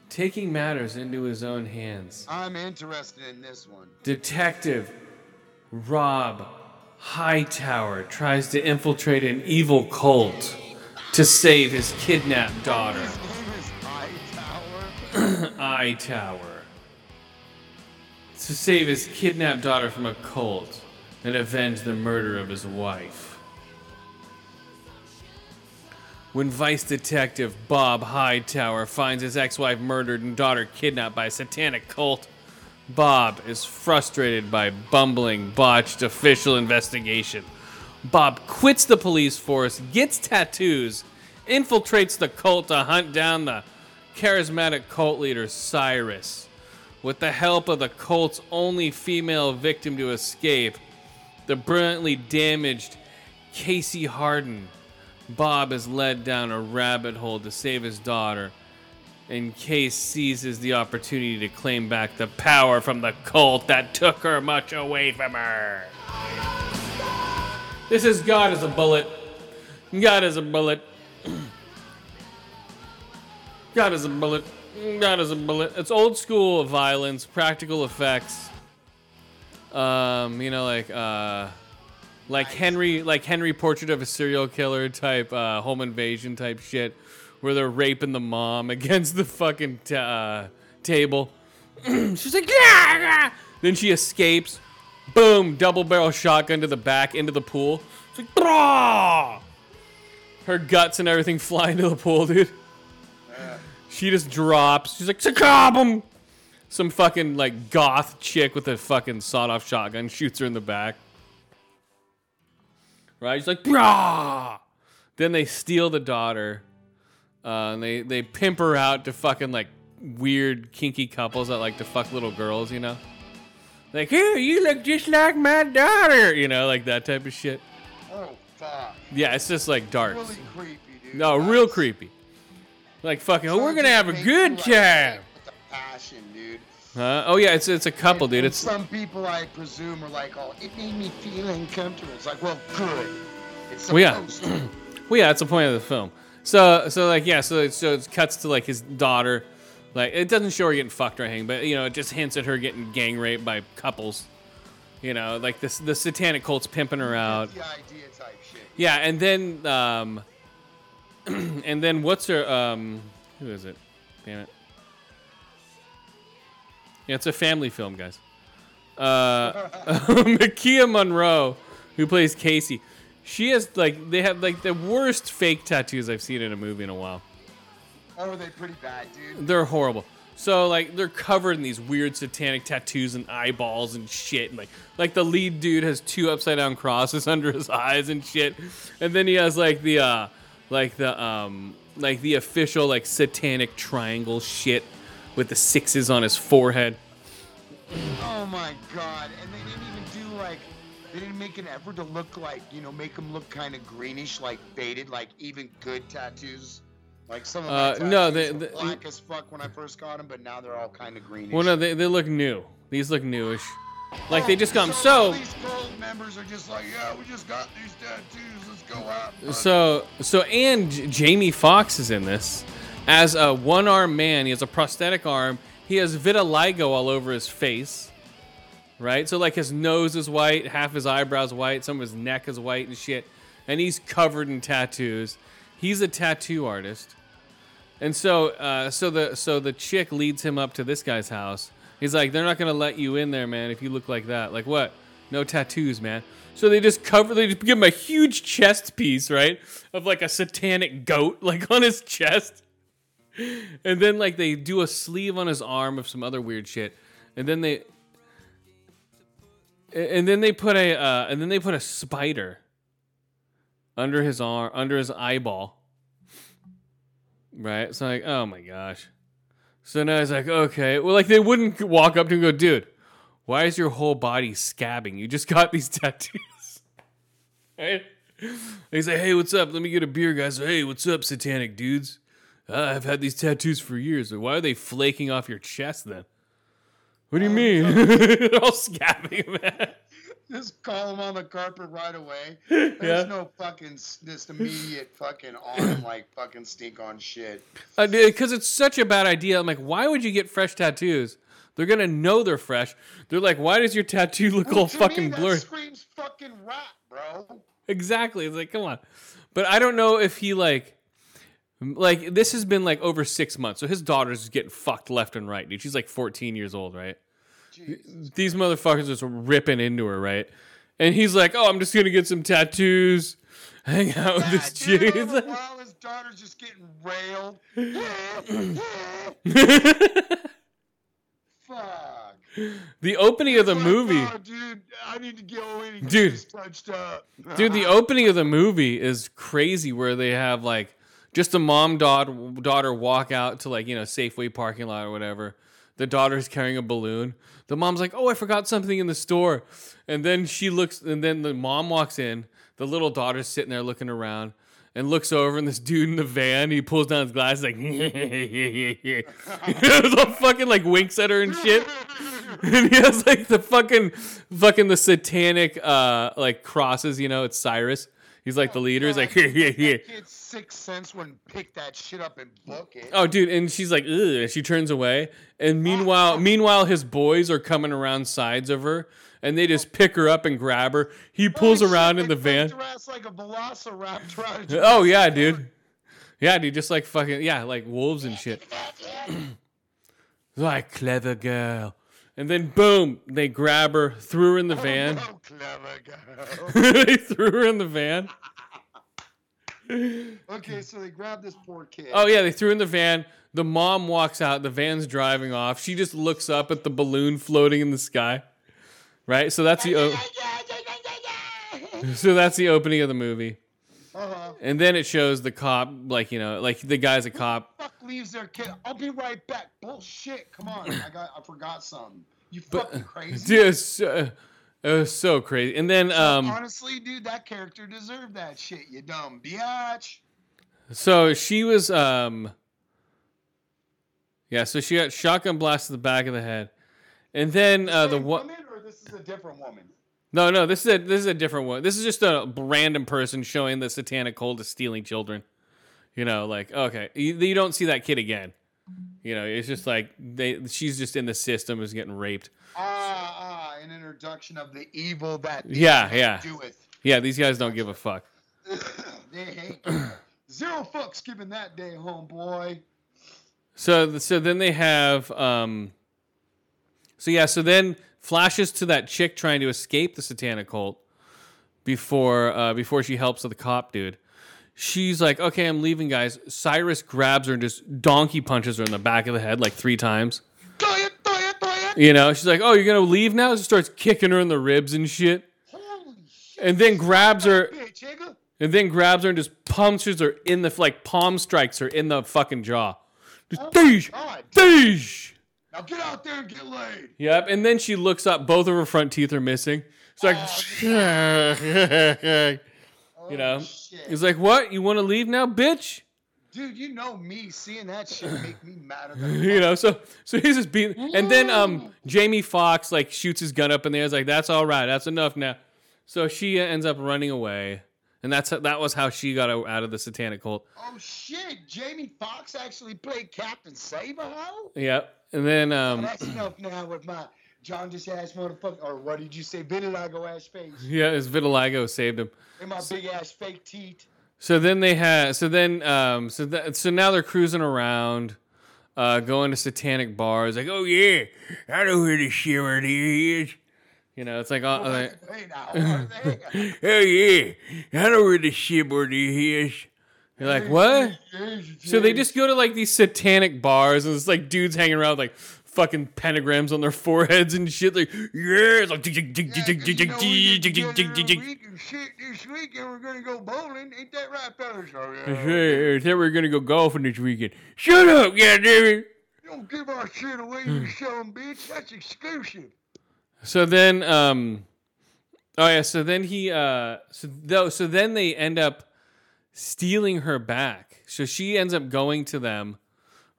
taking matters into his own hands. I'm interested in this one. Detective Rob Hightower tries to infiltrate an evil cult to save his kidnapped daughter. His name is Hightower. Eye Tower to save his kidnapped daughter from a cult and avenge the murder of his wife. When Vice Detective Bob Hightower finds his ex wife murdered and daughter kidnapped by a satanic cult, Bob is frustrated by bumbling, botched official investigation. Bob quits the police force, gets tattoos, infiltrates the cult to hunt down the charismatic cult leader Cyrus. With the help of the cult's only female victim to escape, the brilliantly damaged Casey Harden, Bob is led down a rabbit hole to save his daughter, and Case seizes the opportunity to claim back the power from the cult that took her much away from her. This is God as a bullet. God is a bullet. God is a bullet. God is a bullet. It's old school violence, practical effects. Um, you know, like uh, like Henry, like Henry Portrait of a Serial Killer type, uh, home invasion type shit, where they're raping the mom against the fucking t- uh, table. She's like, yeah, yeah. Then she escapes. Boom! Double barrel shotgun to the back into the pool. It's like, "Brah!" her guts and everything fly into the pool, dude. She just drops. She's like, Sakabum! Some fucking like goth chick with a fucking sawed off shotgun shoots her in the back. Right? She's like, Brah! Then they steal the daughter. Uh, and they, they pimp her out to fucking like weird kinky couples that like to fuck little girls, you know? Like, here, you look just like my daughter, you know, like that type of shit. Oh fuck! Yeah, it's just like dark. Really creepy, dude. No, real creepy. Like fucking, oh, we're gonna have a good time. With the passion, dude. Huh? Oh yeah, it's it's a couple, dude. It's some people I presume are like, oh, it made me feel uncomfortable. It's like, well, good. It's Well, yeah. well, yeah, that's the point of the film. So so like yeah, so it, so it cuts to like his daughter. Like it doesn't show her getting fucked or anything, but you know it just hints at her getting gang raped by couples. You know, like this the satanic cult's pimping her out. The idea type shit. Yeah, and then um, and then what's her um, who is it? Damn it. Yeah, it's a family film, guys. Uh, Maika Monroe, who plays Casey, she has like they have like the worst fake tattoos I've seen in a movie in a while. Oh, are they pretty bad, dude? They're horrible. So like they're covered in these weird satanic tattoos and eyeballs and shit. And, like like the lead dude has two upside down crosses under his eyes and shit. And then he has like the uh like the um like the official like satanic triangle shit with the sixes on his forehead. Oh my god! And they didn't even do like, they didn't make an effort to look like, you know, make them look kind of greenish, like faded, like even good tattoos. Like some of my Uh, no, they- were they- black as fuck when I first got them, but now they're all kind of greenish. Well no, they, they look new. These look newish. Like they just come. So these members are just like, yeah, we just got these tattoos. Let's go out. So, so and J- Jamie Foxx is in this as a one-armed man. He has a prosthetic arm. He has vitiligo all over his face, right? So like his nose is white, half his eyebrows white, some of his neck is white and shit, and he's covered in tattoos. He's a tattoo artist, and so, uh, so the so the chick leads him up to this guy's house. He's like, they're not gonna let you in there, man, if you look like that. Like what? No tattoos, man. So they just cover, they just give him a huge chest piece, right, of like a satanic goat, like on his chest, and then like they do a sleeve on his arm of some other weird shit, and then they, and then they put a, uh, and then they put a spider under his arm, under his eyeball. Right? So like, oh my gosh. So now he's like, okay. Well, like they wouldn't walk up to him and go, dude, why is your whole body scabbing? You just got these tattoos. right? He's like, hey, what's up? Let me get a beer, guys. Hey, what's up, satanic dudes? Uh, I've had these tattoos for years. But Why are they flaking off your chest then? What do you mean? They're all scabbing, man. Just call him on the carpet right away. There's Yeah. no fucking s- just immediate fucking on him like fucking stink on shit. Because Uh, it's such a bad idea. I'm like, why would you get fresh tattoos? They're gonna know they're fresh. They're like, why does your tattoo look all To fucking me, blurry? Screams fucking bro. Exactly. It's like, come on. But I don't know if he like, like this has been like over six months. So his daughter's getting fucked left and right, dude. She's like 14 years old, right? Jesus. These motherfuckers just ripping into her, right? And he's like, oh, I'm just gonna get some tattoos, hang out with this chick. like- while his daughter's just getting railed. Fuck. the opening of the movie. "Oh, dude, I need to go in and Dude. this touched up. Dude, the opening of the movie is crazy where they have like just a mom daughter daughter walk out to like, you know, Safeway parking lot or whatever. The daughter's carrying a balloon. The mom's like, "Oh, I forgot something in the store." And then she looks and then the mom walks in. The little daughter's sitting there looking around and looks over and this dude in the van, he pulls down his glasses like all fucking like winks at her and shit. and he has like the fucking fucking the satanic uh like crosses, you know, it's Cyrus. He's like the oh, leader. He's like, yeah, yeah. That kid's sixth sense wouldn't pick that shit up and book it. Oh, dude, and she's like, ugh, she turns away. And oh, meanwhile, meanwhile, his boys are coming around sides of her, and they just pick her up and grab her. He pulls Holy around shit, in the van. like a velociraptor. Oh yeah, dude. Yeah, dude, just like fucking yeah, like wolves and shit. like clever girl. And then boom, they grab her, threw her in the oh, van. Oh, clever girl. they threw her in the van. okay, so they grabbed this poor kid. Oh yeah, they threw her in the van. The mom walks out. The van's driving off. She just looks up at the balloon floating in the sky. Right. So that's the o- so that's the opening of the movie. Uh-huh. And then it shows the cop, like you know, like the guy's a cop. Fuck leaves their kid. I'll be right back. Bullshit. Come on. I got. I forgot something. You But- fucking crazy. Dude, so, it was so crazy. And then um, Honestly, dude, that character deserved that shit. You dumb biatch. So she was um Yeah, so she got shotgun blast to the back of the head. And then uh the one woman, or this is a different woman. No, no, this is a this is a different one. This is just a random person showing the satanic cult is stealing children. You know, like okay, you, you don't see that kid again. You know, it's just like they she's just in the system is getting raped. Ah, ah, an introduction of the evil that Yeah, yeah. doeth. Yeah, these guys don't give a fuck. they hate zero fucks given that day, homeboy. So so then they have um so yeah, so then flashes to that chick trying to escape the satanic cult before uh before she helps with the cop dude. She's like, "Okay, I'm leaving, guys." Cyrus grabs her and just donkey punches her in the back of the head like 3 times. You know, she's like, "Oh, you're going to leave now?" She starts kicking her in the ribs and shit. Holy shit. And then grabs her and then grabs her and just punches her in the like palm strikes her in the fucking jaw. Just Oh my deesh, God. deesh. Now get out there and get laid. Yep, and then she looks up. Both of her front teeth are missing. It's like, you know, Oh, shit. he's like, "What? You want to leave now, bitch?" Dude, you know me. Seeing that shit make me mad. You know, so so he's just beating, and then um, Jamie Foxx like shoots his gun up in the air. He's like, "That's all right. That's enough now." So she ends up running away, and that's that was how she got out of the satanic cult. Oh shit! Jamie Foxx actually played Captain Saberho. Yep, and then um, That's enough now with my John just ass motherfucker. Or what did you say? Vitiligo ass face yeah, his vitiligo saved him. and my big ass fake teeth. So then they had. So then, um, so that, so now they're cruising around, uh, going to satanic bars. Like, oh yeah, I know where the shiver is. You know, it's like, uh, like Hey now, are they? oh yeah, I know where the shiver is. You're like, what? So they just go to like these satanic bars, and it's like dudes hanging around with, like fucking pentagrams on their foreheads and shit. Like, yeah, it's like, Yeah, you know we get together a week and shit this weekend we're gonna go bowling. Ain't that right, fellas? Oh, yeah. Hey, we were gonna go golfing this weekend. Shut up, goddammit. Don't give our shit away, you son bitch. That's exclusive. So then, um, oh yeah. So then he, uh, so though, so then they end up stealing her back. So she ends up going to them,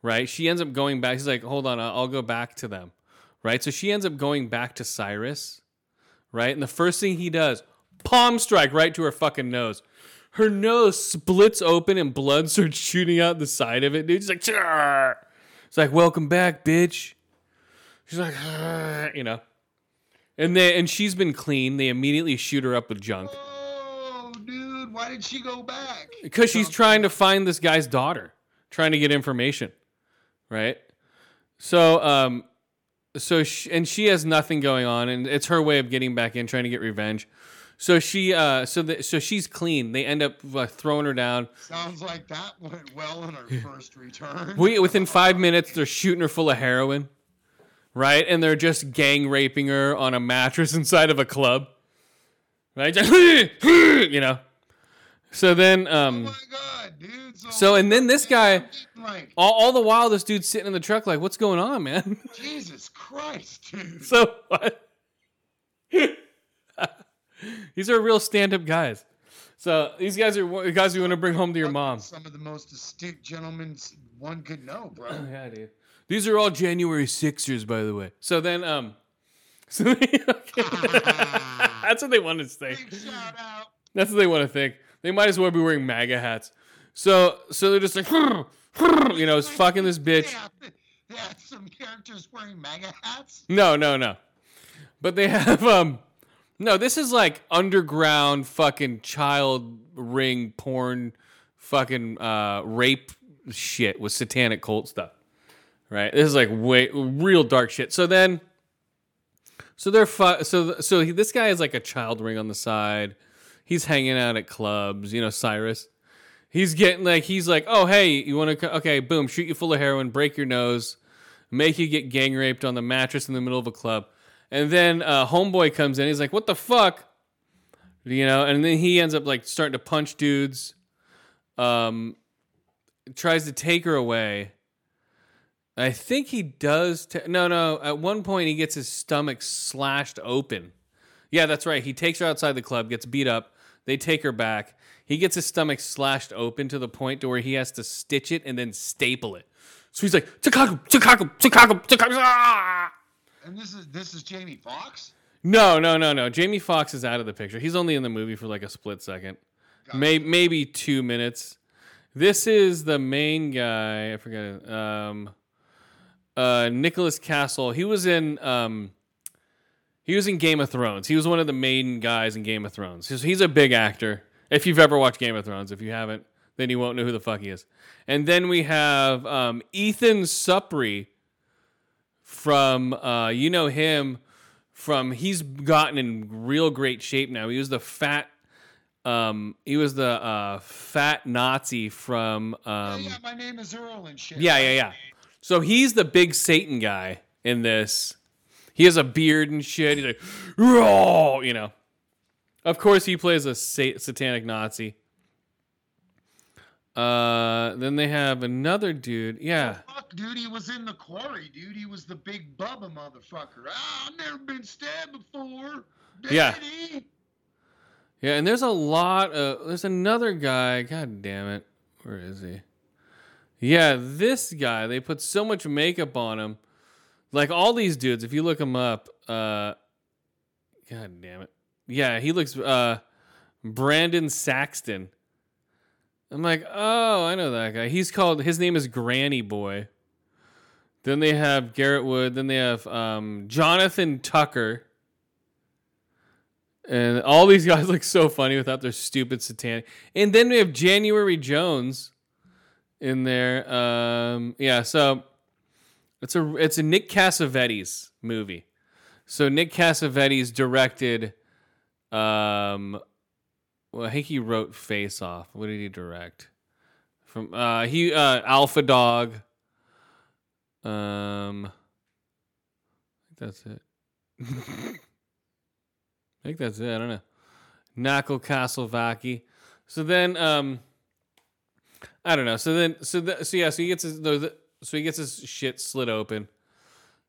right? She ends up going back. She's like, hold on, I'll go back to them, right? So she ends up going back to Cyrus, right? And the first thing he does, palm strike right to her fucking nose. Her nose splits open and blood starts shooting out the side of it, dude. She's like, "Char!" it's like, welcome back, bitch. She's like, you know. And they and she's been clean. They immediately shoot her up with junk Oh, dude, why did she go back? because she's trying to find this guy's daughter, trying to get information, right? So, um, so she, and she has nothing going on, and it's her way of getting back in, trying to get revenge. So she, uh, so the, so she's clean. They end up uh, throwing her down. Sounds like that went well in her first return. We within five minutes, they're shooting her full of heroin, right? And they're just gang raping her on a mattress inside of a club, right? you know. So then, oh um, my god, dude. So, so and then this guy, like, all, all the while, this dude's sitting in the truck, like, what's going on, man? Jesus Christ, dude. so what? these are real stand-up guys. So these guys are guys you want to bring home to your mom. Some of the most astute gentlemen one could know, bro. Yeah, dude. These are all January Sixers, by the way. So then, um, so they, that's what they want to think. Big shout out. That's what they want to think. They might as well be wearing MAGA hats. So so they're just like you know, it's fucking this bitch. Yeah, they had some characters wearing MAGA hats. No, no, no. But they have um no, this is like underground fucking child ring porn fucking uh rape shit with satanic cult stuff. Right? This is like way real dark shit. So then so they're fu- so so he, this guy is like a child ring on the side. He's hanging out at clubs, you know, Cyrus. He's getting like he's like, "Oh, hey, you want to okay, boom, shoot you full of heroin, break your nose, make you get gang raped on the mattress in the middle of a club." And then uh, homeboy comes in. He's like, "What the fuck?" You know, and then he ends up like starting to punch dudes. Um, tries to take her away. I think he does. T- no, no. At one point, he gets his stomach slashed open. Yeah, that's right. He takes her outside the club, gets beat up. They take her back. He gets his stomach slashed open to the point to where he has to stitch it and then staple it. So he's like, Chicago, Chicago, Chicago, Chicago. Ah! And this is this is Jamie Foxx. No, no, no, no. Jamie Foxx is out of the picture. He's only in the movie for like a split second, May- maybe two minutes. This is the main guy. I forget. Um, uh, Nicholas Castle. He was in. Um, he was in Game of Thrones. He was one of the main guys in Game of Thrones. He's, he's a big actor. If you've ever watched Game of Thrones, if you haven't, then you won't know who the fuck he is. And then we have um, Ethan Suplee from uh, you know him from he's gotten in real great shape now. He was the fat um, he was the uh, fat Nazi from um, oh, yeah, my name is Earl and shit. yeah, yeah, yeah. So he's the big Satan guy in this. He has a beard and shit. He's like, "Roar," you know. Of course, he plays a sa- satanic Nazi. Uh, then they have another dude. Yeah. Fuck, dude, he was in the quarry, dude. He was the big Bubba motherfucker. Ah, I've never been stabbed before. Yeah. Daddy. Yeah, and there's a lot of there's another guy, god damn it. Where is he? Yeah, this guy, they put so much makeup on him. Like all these dudes, if you look him up, uh God damn it. Yeah, he looks uh Brendan Sexton. I'm like, oh, I know that guy. He's called his name is Granny Boy. Then they have Garrett Wood. Then they have um, Jonathan Tucker. And all these guys look so funny without their stupid satanic. And then we have January Jones in there. Um, yeah, so it's a it's a Nick Cassavetes movie. So Nick Cassavetes directed. Um, well, I think he wrote Face Off. What did he direct? From uh, he uh, Alpha Dog. Um, I think that's it. I think that's it. I don't know. Knuckle Castlevaki. So then, um, I don't know. So then, so the, so yeah. So he gets his so he gets his shit slit open.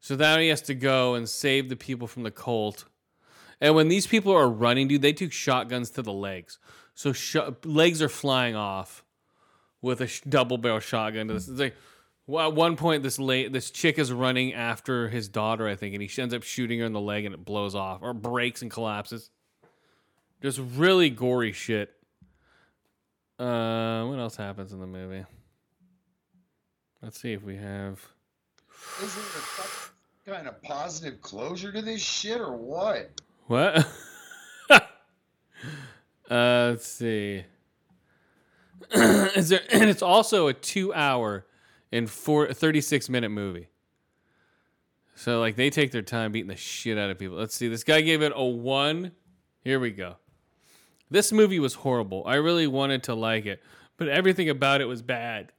So now he has to go and save the people from the cult. And when these people are running, dude, they took shotguns to the legs. So sh- legs are flying off with a sh- double barrel shotgun. It's like well, at one point, this late this chick is running after his daughter, I think, and he ends up shooting her in the leg, and it blows off or breaks and collapses. Just really gory shit. Uh, what else happens in the movie? Let's see if we have. Is there a kind of positive closure to this shit or what? What? uh, let's see. Is there, and it's also a two-hour and four, 36 minute movie. So like they take their time beating the shit out of people. Let's see. This guy gave it a one. Here we go. This movie was horrible. I really wanted to like it, but everything about it was bad.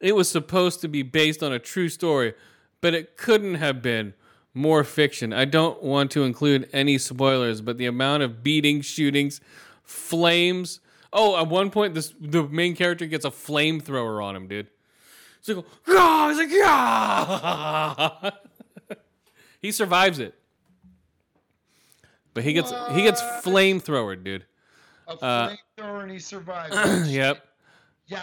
It was supposed to be based on a true story, but it couldn't have been more fiction. I don't want to include any spoilers, but the amount of beatings, shootings, flames. Oh, at one point, this the main character gets a flamethrower on him, dude. Like, "Ah!" he's like, yeah. he survives it, but he gets he gets What? flamethrower, dude. A Uh, flamethrower and he survives. Yep. Yeah.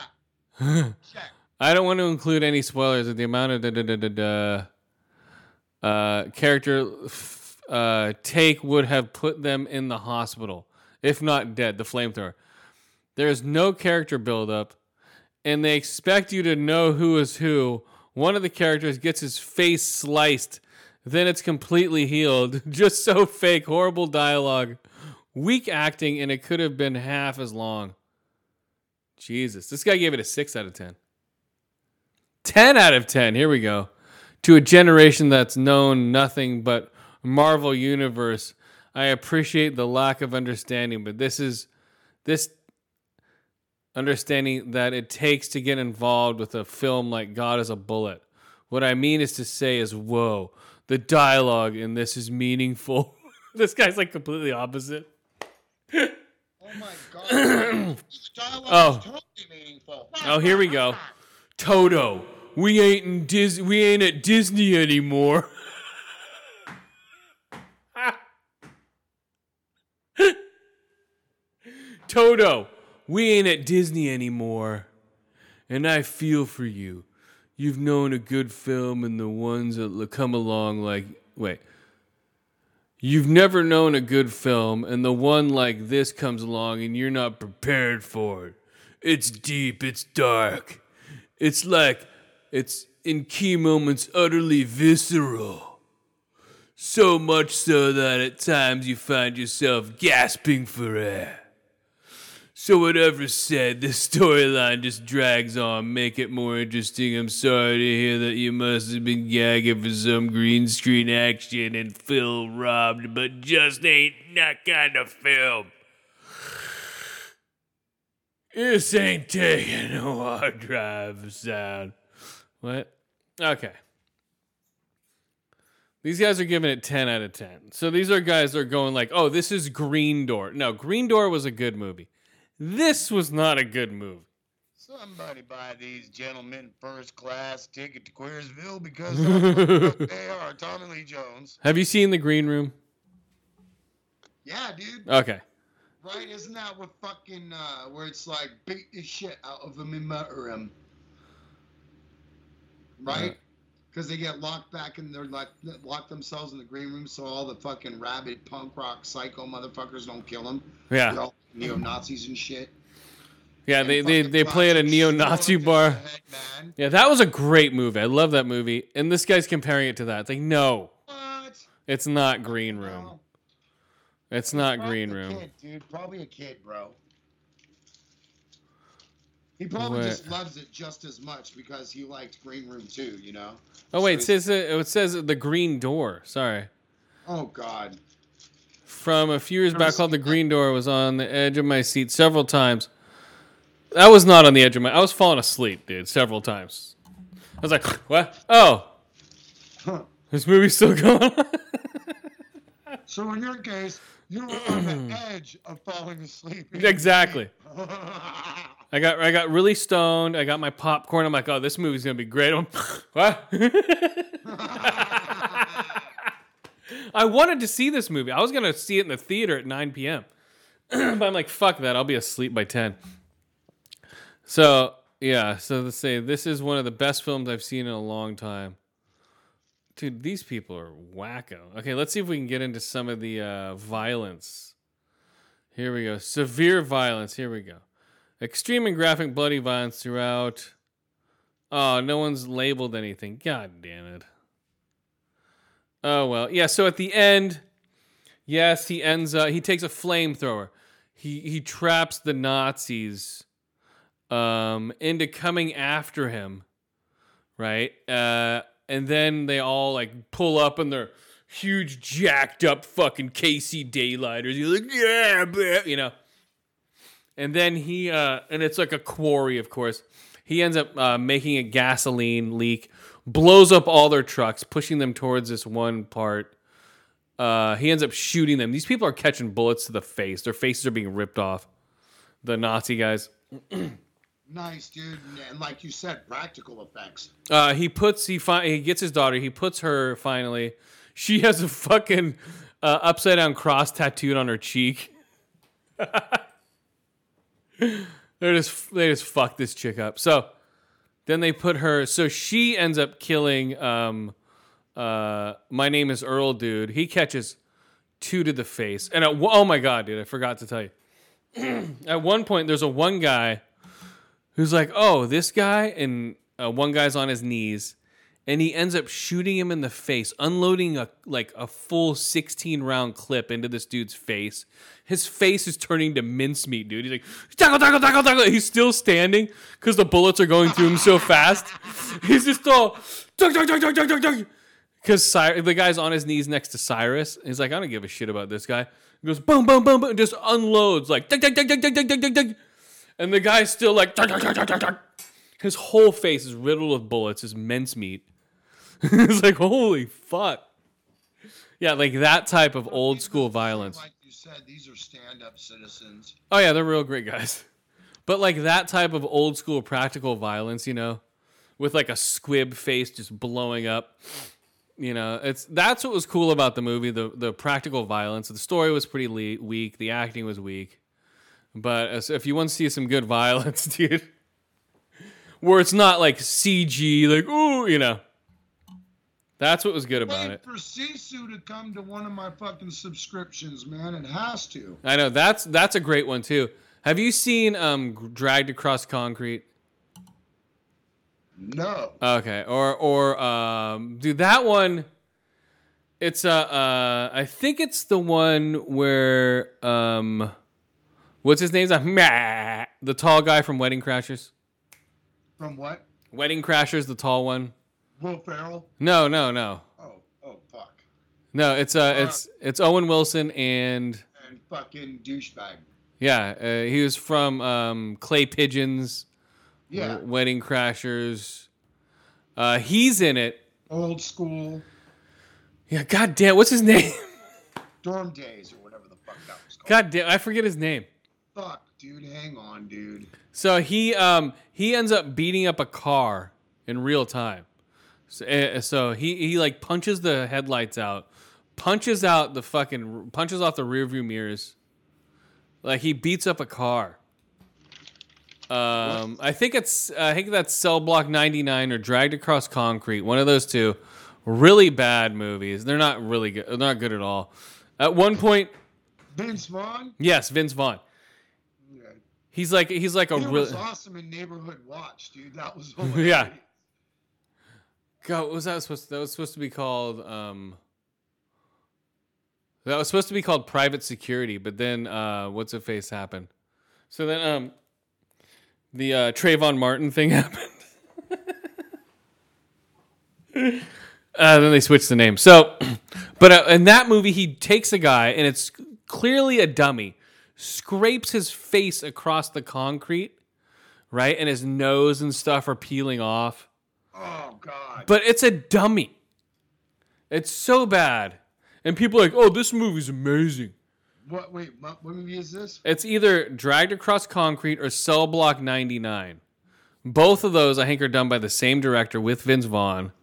Check. I don't want to include any spoilers of the amount of da, da, da, da, da, uh, character f- uh, take would have put them in the hospital. if not dead. The flamethrower. There is no character buildup, and they expect you to know who is who. One of the characters gets his face sliced, then it's completely healed. Just so fake, horrible dialogue, weak acting, and it could have been half as long. Jesus, this guy gave it a six out of ten. 10 out of 10. Here we go. To a generation that's known nothing but Marvel Universe, I appreciate the lack of understanding, but this is this understanding that it takes to get involved with a film like God is a Bullet. What I mean is to say is, whoa, the dialogue in this is meaningful. this guy's like completely opposite. Oh my god. Dialogue Oh. is totally meaningful. Oh, here we go. Toto, we ain't in Dis- we ain't at Disney anymore. Toto, we ain't at Disney anymore. And I feel for you. You've known a good film and the ones that come along like wait. You've never known a good film and the one like this comes along and you're not prepared for it. It's deep, it's dark. It's like it's in key moments utterly visceral. So much so that at times you find yourself gasping for air. So whatever said, the storyline just drags on. Make it more interesting. I'm sorry to hear that you must have been gagging for some green screen action and Phil robbed, but just ain't that kind of film. This ain't taking a hard drive sound. What? Okay. These guys are giving it 10 out of 10. So these are guys that are going like, oh, this is Green Door. No, Green Door was a good movie. This was not a good movie. Somebody buy these gentlemen first class ticket to Queersville because that's what the fuck they are. Tommy Lee Jones. Have you seen The Green Room? Yeah, dude. Okay. Right? Isn't that what fucking uh where it's like beat the shit out of them in room? Right? Because they get locked back and they're like lock themselves in the green room so all the fucking rabid punk rock psycho motherfuckers don't kill them. They're Yeah. all neo Nazis and shit. Yeah, And they, they, they play at a neo Nazi bar. head. Yeah, that was a great movie. I love that movie. And this guy's comparing it to that. It's like, no, What? it's not Green Room. No. It's not Probably Green Room. Kid, dude, probably a kid, bro. He probably What? just loves it just as much because he liked Green Room too, you know. Oh wait, it So says it says the Green Door. Sorry. Oh God. From a few years back, called the. Green Door was on the edge of my seat several times. That was not on the edge of my. I was falling asleep, dude, several times. I was like, "What? Oh, Huh. this movie's still going on." So in your case, you were on the edge of falling asleep. exactly. I got I got really stoned. I got my popcorn. I'm like, "Oh, this movie's gonna be great." I'm, what? I wanted to see this movie. I was gonna see it in the theater at 9 p.m. but I'm like, fuck that. I'll be asleep by 10. So yeah, so to say this is one of the best films I've seen in a long time. Dude, these people are wacko. Okay, let's see if we can get into some of the uh, violence. Here we go. Severe violence. Here we go. Extreme and graphic bloody violence throughout. Oh, no one's labeled anything. God damn it. Oh well, yeah. So at the end, yes, he ends up. He takes a flamethrower. He he traps the Nazis um, into coming after him, right? Uh, and then they all like pull up in their huge, jacked up fucking KC daylighters. You're like, yeah, bleh," you know. And then he uh, and it's like a quarry, of course. He ends up uh, making a gasoline leak, blows up all their trucks, pushing them towards this one part. Uh, he ends up shooting them. These people are catching bullets to the face. Their faces are being ripped off. The Nazi guys. nice, dude. And, like you said, practical effects. Uh, he puts he fi- he gets his daughter. He puts her finally. She has a fucking uh, upside down cross tattooed on her cheek. they just they just fuck this chick up. So then they put her. So she ends up killing. Um, uh, my name is Earl, dude. He catches two to the face. And at, oh my god, dude, I forgot to tell you. at one point, there's a one guy who's like, "Oh, this guy," and uh, one guy's on his knees, and he ends up shooting him in the face, unloading a like a full 16 round clip into this dude's face. His face is turning to mincemeat, dude. He's like, tackle, tackle, tackle, tackle. He's still standing because the bullets are going through him so fast. He's just all, dug, dug, dug, dug, dug, dug, dug. Because Cy- the guy's on his knees next to Cyrus. He's like, I don't give a shit about this guy. He goes, boom, boom, boom, boom, just unloads, like, dug, dug, dug, dug, dug, dug, dug, dug. And the guy's still like, dug, dug, dug, dug, dug. his whole face is riddled with bullets, his mincemeat. it's like, holy fuck. Yeah, like that type of old school violence. Like you said, these are stand-up citizens. Oh yeah, they're real great guys. But like that type of old school practical violence, you know, with like a squib face just blowing up. You know, it's that's what was cool about the movie, the the practical violence. The story was pretty le- weak, the acting was weak. But if you want to see some good violence, dude, where it's not like CG, like ooh, you know, that's what was good about it. for Sisu to come to one of my fucking subscriptions, man. It has to. I know that's that's a great one too. Have you seen um Dragged Across Concrete? No. Okay, or or um, dude, that one. It's uh, uh, I think it's the one where um, what's his name? Meh, the tall guy from Wedding Crashers. From what? Wedding Crashers, the tall one. Will Ferrell? No, no, no, Oh, oh, fuck. no. It's uh, it's it's Owen Wilson and And fucking douchebag. yeah, uh, he was from um, Clay Pigeons, Yeah. W- Wedding Crashers. Uh, he's in it. Old school Yeah, god damn, what's his name? dorm days or whatever the fuck that was called. God damn, I forget his name. Fuck, dude. Hang on, dude. So he um he ends up beating up a car in real time. So, uh, so he he like punches the headlights out, punches out the fucking punches off the rearview mirrors. Like he beats up a car. Um, I think it's I think that's Cell Block 99 or Dragged Across Concrete. One of those two. Really bad movies. They're not really good. They're not good at all. At one point, Vince Vaughn? yes, Vince Vaughn. He's like he's like a He real. was awesome in Neighborhood Watch, dude. That was Yeah. God, what was that supposed to, that was supposed to be called um that was supposed to be called private security, but then uh what's a face happened. So then um the uh Trayvon Martin thing happened. uh then they switched the name. So but uh, in that movie he takes a guy and it's clearly a dummy, scrapes his face across the concrete, right? And his nose and stuff are peeling off Oh God. but it's a dummy. It's so bad. And people are like, oh, this movie's amazing. What? Wait, what, what movie is this? It's either Dragged Across Concrete or Cell Block 99. Both of those, I think, are done by the same director with Vince Vaughn.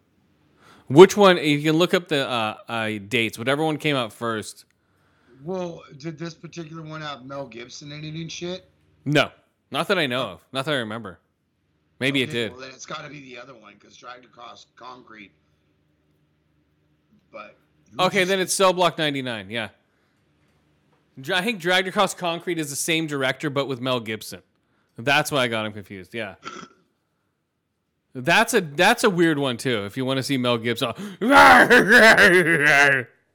Which one? You can look up the uh, uh, dates. Whatever one came out first. Well, did this particular one have Mel Gibson in it and shit? No, not that I know of. Not that I remember. Maybe it did. Well, then it's got to be the other one because dragged across concrete. But Okay, just- then it's Cell Block 99. Yeah. Dra- I think Dragged Across Concrete is the same director, but with Mel Gibson. That's why I got him confused. Yeah. That's a that's a weird one too. If you want to see Mel Gibson,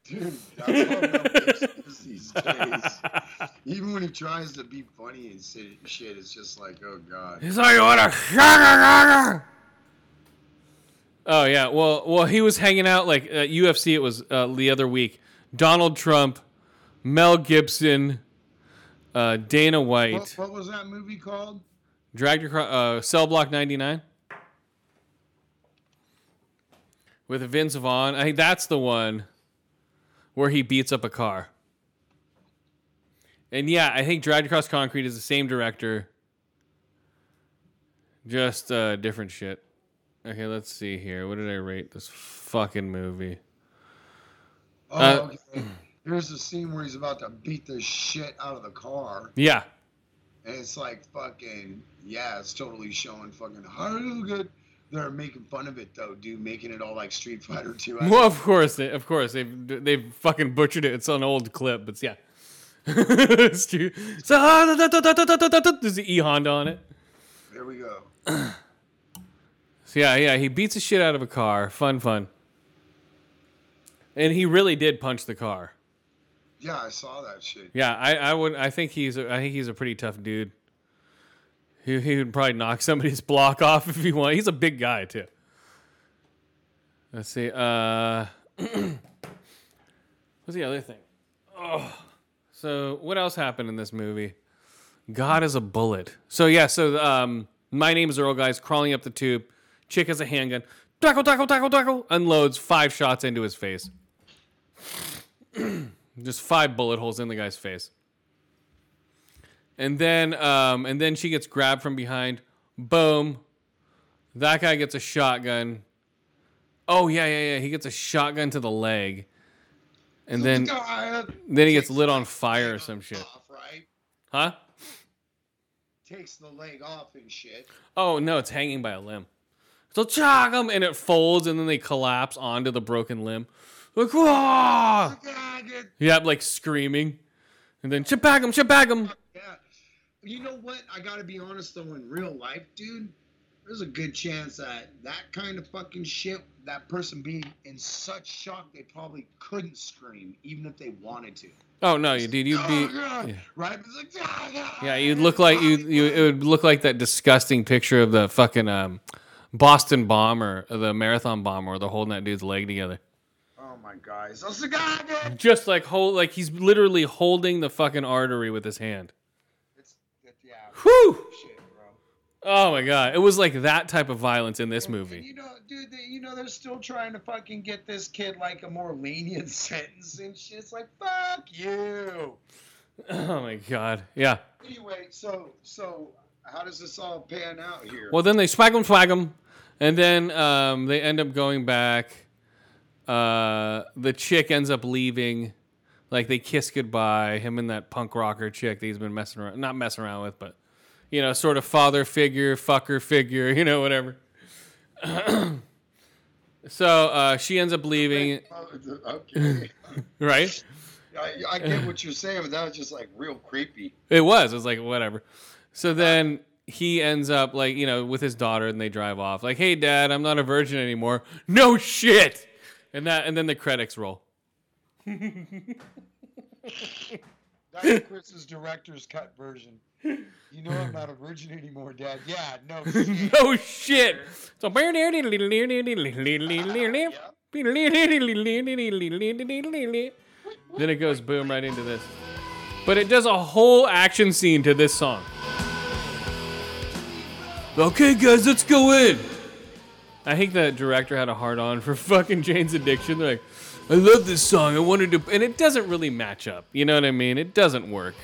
Dude, that's what Mel Gibson these days. Even when he tries to be funny and say shit, it's just like, oh god. he's like, "What a Oh yeah, well, well, he was hanging out like at UFC. It was uh, the other week. Donald Trump, Mel Gibson, uh, Dana White. What, what was that movie called? Dragged across uh, Cell Block 99 with Vince Vaughn. I think that's the one where he beats up a car. And yeah, I think Dragged Across Concrete is the same director, just uh, different shit. Okay, let's see here. What did I rate this fucking movie? Oh, Uh, okay. Here's the scene where he's about to beat the shit out of the car, Yeah, and it's like fucking yeah, it's totally showing fucking how good, they're making fun of it though, dude, making it all like Street Fighter Two. Well, of course, they, of course, they've they've fucking butchered it. It's an old clip, but yeah, it's true. So there's the E Honda on it. There we go. So yeah, yeah, he beats the shit out of a car. Fun, fun. And he really did punch the car. Yeah, I saw that shit. Yeah, I, I would. I think he's. A, I think he's a pretty tough dude. He, he would probably knock somebody's block off if he wanted. He's a big guy too. Let's see. Uh, what's the other thing? Oh, so what else happened in this movie? God is a bullet. So yeah. So um, my name is Earl. Guys, crawling up the tube. Chick has a handgun. Tackle, tackle, tackle, tackle. Unloads five shots into his face. Just five bullet holes in the guy's face. And then um, and then she gets grabbed from behind. Boom. That guy gets a shotgun. Oh yeah, yeah, yeah. He gets a shotgun to the leg. And then God, then he gets lit on fire or some shit. Off, right? Huh? Takes the leg off and shit. Oh no, it's hanging by a limb. So chog 'em, and it folds and then they collapse onto the broken limb. Like, whoa! God, it- Yep, like screaming. And then chipag him, chipag him. yeah. You know what? I gotta be honest though. In real life, dude, there's a good chance that that kind of fucking shit, that person being in such shock, they probably couldn't scream even if they wanted to. Oh no, you dude, you'd be Oh, yeah. right. It's like, "Ah, God." Yeah, you'd look like you. You it would look like that disgusting picture of the fucking um, Boston bomber, the marathon bomber, where they're holding that dude's leg together. Oh my God! So, so, God, God. Just like hold, like he's literally holding the fucking artery with his hand. It's, it, yeah. Whew! Shit, bro. Oh my god, it was like that type of violence in this And movie. you know, dude, they, you know, they're still trying to fucking get this kid like a more lenient sentence and shit. It's like, fuck you. Oh my god, yeah. Anyway, so so how does this all pan out here? Well, then they swag him, swag him, and then um, they end up going back. Uh, the chick ends up leaving. Like they kiss goodbye. Him and that punk rocker chick that he's been messing around, not messing around with, but you know, sort of father figure, fucker figure, you know, whatever. so uh, she ends up leaving, okay. right? I, I get what you're saying, but that was just like real creepy. It was. It was like whatever. So then he ends up like you know with his daughter, and they drive off. Like, hey, dad, I'm not a virgin anymore. No shit. And that, and then the credits roll. That's Chris's director's cut version. You know I'm not a virgin anymore, Dad. Yeah, no shit. no shit. So then it goes boom right into this. But it does a whole action scene to this song. Okay, guys, let's go in. I think the director had a hard on for fucking Jane's Addiction. They're like, I love this song. I wanted to, and it doesn't really match up. You know what I mean? It doesn't work.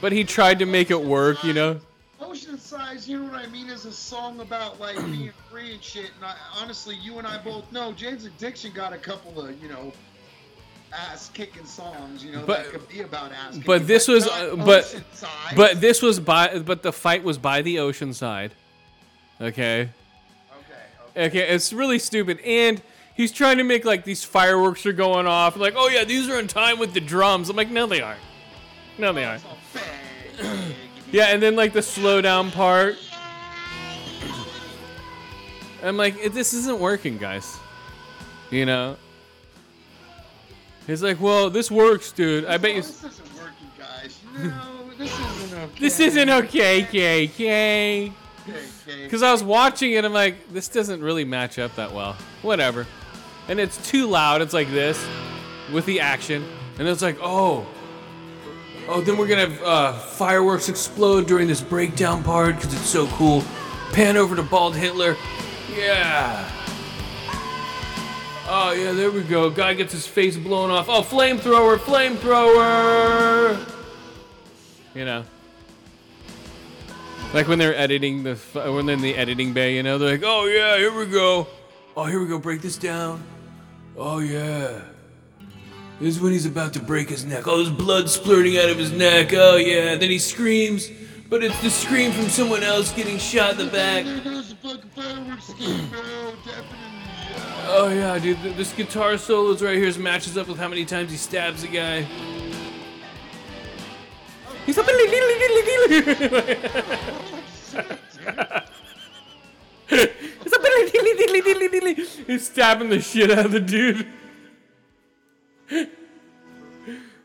But he tried to make it work, you know? Ocean Size, you know what I mean, is a song about like being free and shit. And I, honestly, you and I both know Jane's Addiction got a couple of, you know, ass kicking songs, you know, But- that could be about ass kicking. but this was, uh, but-. But this was by, but the fight was by the ocean side. Okay. okay, okay. Okay, it's really stupid. And he's trying to make like these fireworks are going off. Like, oh yeah, these are in time with the drums. I'm like, no, they aren't. No, they aren't. It's all bang. Yeah, and then like the slow down part. I'm like, "Eh, this isn't working, guys. You know? He's like, well, this works, dude. I bet you. This isn't working, guys. No, this isn't okay. This isn't okay, K, K. okay. Because I was watching it, I'm like, this doesn't really match up that well. Whatever. And it's too loud. It's like this with the action. And it's like, oh. Oh, then we're to have uh, fireworks explode during this breakdown part because it's so cool. Pan over to Bald Hitler. Yeah. Oh, yeah, there we go. Guy gets his face blown off. Oh, flamethrower, flamethrower. You know. Like when they're editing the when they're in the editing bay, you know, they're like, "Oh yeah, here we go. Oh, here we go. Break this down. Oh yeah. This is when he's about to break his neck. Oh, there's blood splurting out of his neck. Oh yeah. Then he screams, but it's the scream from someone else getting shot in the back. There goes the fucking fireworks escape, bro. Definitely. Yeah. Oh yeah, dude, this guitar solo's right here matches up with how many times he stabs a guy. He's up He's stabbing the shit out of the dude. I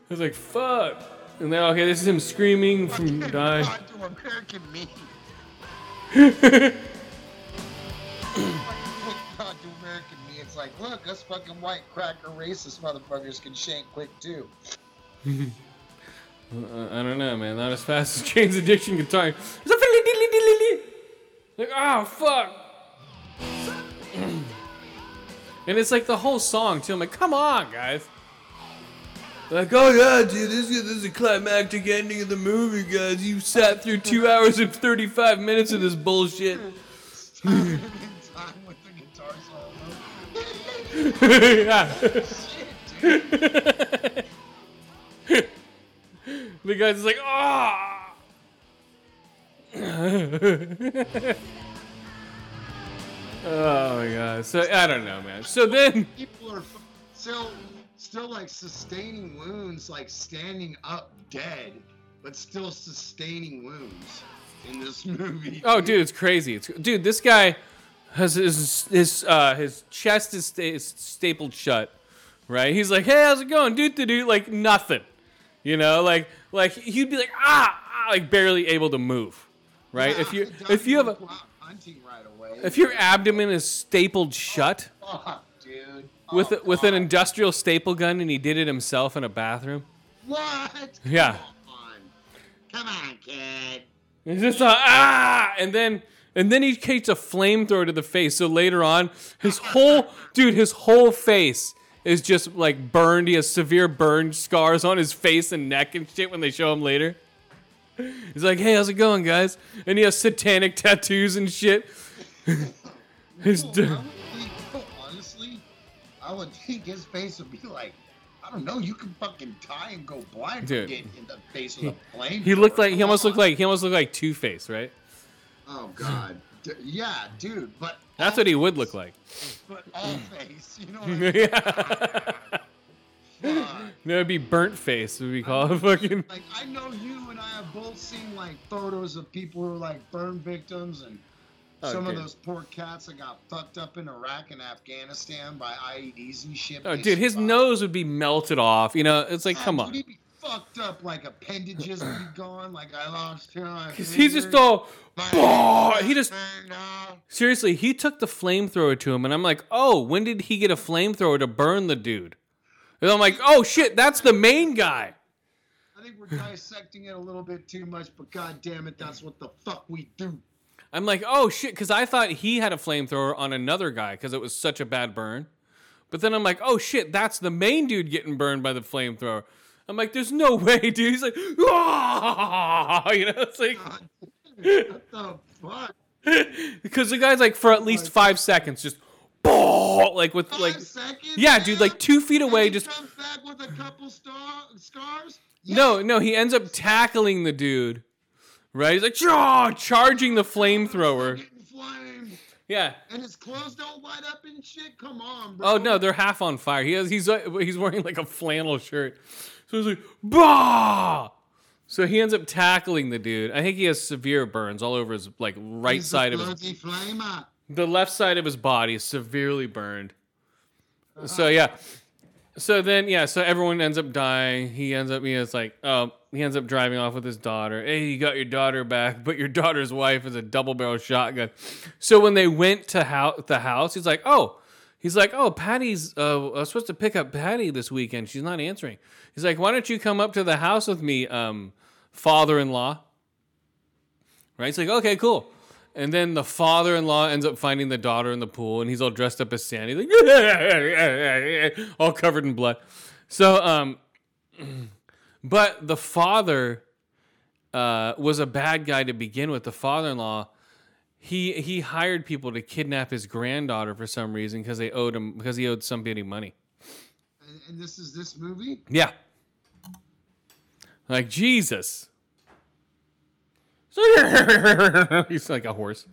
was like, fuck. And then, okay, this is him screaming from dying. American me. God to American me. It's like, look, us fucking white cracker racist motherfuckers can shank quick too. I don't know, man. Not as fast as Jane's addiction guitar. It's a filly dilly dilly! Like, oh fuck. And it's like the whole song too. I'm like, come on, guys. Like, oh yeah, dude, this is, this is a climactic ending of the movie, guys. You sat through two hours and 35 minutes of this bullshit. In time with the guitar solo. yeah. Shit, dude. The guy's just like, ah. oh my god. So I don't know, man. So then, People are fu- still, like sustaining wounds, like standing up dead, but still sustaining wounds in this movie. oh dude, it's crazy. It's dude. This guy has his his uh, his chest is, sta- is stapled shut. Right? He's like, hey, how's it going, dude? To Dude, like nothing. You know, like like he'd be like ah, ah like barely able to move. Right? Yeah, if you if you have a doesn't go out hunting right away. if your abdomen is stapled shut. Fuck, dude. with Oh, with an industrial staple gun, and he did it himself in a bathroom. What? Yeah. Come on. Come on, kid. It's just a, ah, and then and then he takes a flamethrower to the face. So later on, his whole dude, his whole face is just like burned. He has severe burn scars on his face and neck and shit when they show him later. He's like, "Hey, how's it going, guys?" And he has satanic tattoos and shit. his d- I would think his face would be like, I don't know, you can fucking die and go blind Dude. from getting in the face of a plane. he looked like he almost looked like he almost looked like Two Face, right? Oh god. Yeah, dude, but That's what he would look like. But all face, you know what I mean? yeah. Fuck. That would be burnt face, would we call it fucking. Like I know you and I have both seen like photos of people who are like burn victims and Oh, some of those poor cats that got fucked up in Iraq and Afghanistan by IEDs and shit. Oh, dude, his nose would be melted off. You know, it's like, Oh, come on. He'd be fucked up, like appendages would be gone, like I lost two. my Because he's just all, he just, seriously, he took the flamethrower to him, and I'm like, oh, when did he get a flamethrower to burn the dude? And I'm like, oh shit, that's the main guy. I think we're dissecting it a little bit too much, but god damn it, that's what the fuck we do. I'm like, oh shit, because I thought he had a flamethrower on another guy because it was such a bad burn. But then I'm like, oh shit, that's the main dude getting burned by the flamethrower. I'm like, there's no way, dude. He's like, ah, you know, it's like, What the fuck? because the guy's like for at least five seconds, just, like with Five like, seconds? yeah, dude, like two feet away, just comes back with a couple star scars. no, no. He ends up tackling the dude, right? He's like, "Chaw!" charging the flamethrower. Yeah. And his clothes don't light up and shit. Come on, bro. Oh no, they're half on fire. He has he's uh, he's wearing like a flannel shirt. So he's like, bah. So he ends up tackling the dude. I think he has severe burns all over his like right He's side of his flamer. the left side of his body is severely burned. So yeah. So then yeah, so everyone ends up dying. He ends up he is like oh he ends up driving off with his daughter. Hey, you got your daughter back, but your daughter's wife is a double barrel shotgun. So when they went to the house, he's like, oh, he's like, oh, Patty's uh, I was supposed to pick up Patty this weekend. She's not answering. He's like, why don't you come up to the house with me, um, father-in-law? Right? He's like, okay, cool. And then the father-in-law ends up finding the daughter in the pool, and he's all dressed up as Sandy, like, all covered in blood. So, um, but the father uh, was a bad guy to begin with. The father-in-law, he he hired people to kidnap his granddaughter for some reason because they owed him because he owed somebody money. And, and this is this movie? Yeah. Like Jesus. He's like a horse.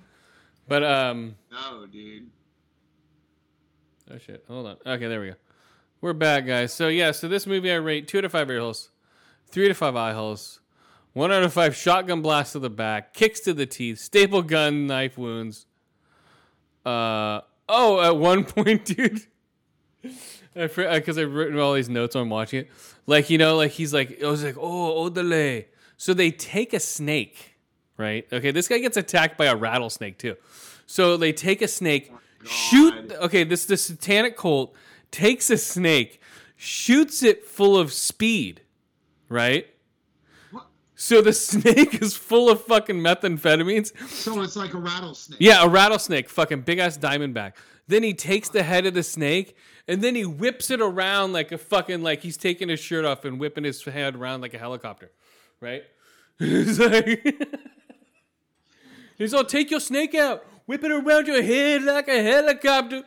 But um No, dude. oh shit. Hold on. Okay, there we go. We're back, guys. So yeah, so this movie I rate two out of five ear holes, three to five eye holes, one out of five shotgun blasts to the back, kicks to the teeth, staple gun knife wounds. Uh oh, at one point, dude. Because I've written all these notes on watching it. Like, you know, like he's like, I was like, oh, odele. So they take a snake, right? Okay, this guy gets attacked by a rattlesnake too. So they take a snake, shoot. Okay, this the satanic cult takes a snake, shoots it full of speed, right? What? So the snake is full of fucking methamphetamines. So it's like a rattlesnake. Yeah, a rattlesnake, fucking big ass diamondback. Then he takes the head of the snake and then he whips it around like a fucking like he's taking his shirt off and whipping his head around like a helicopter, right? he's like, he's all take your snake out, whip it around your head like a helicopter.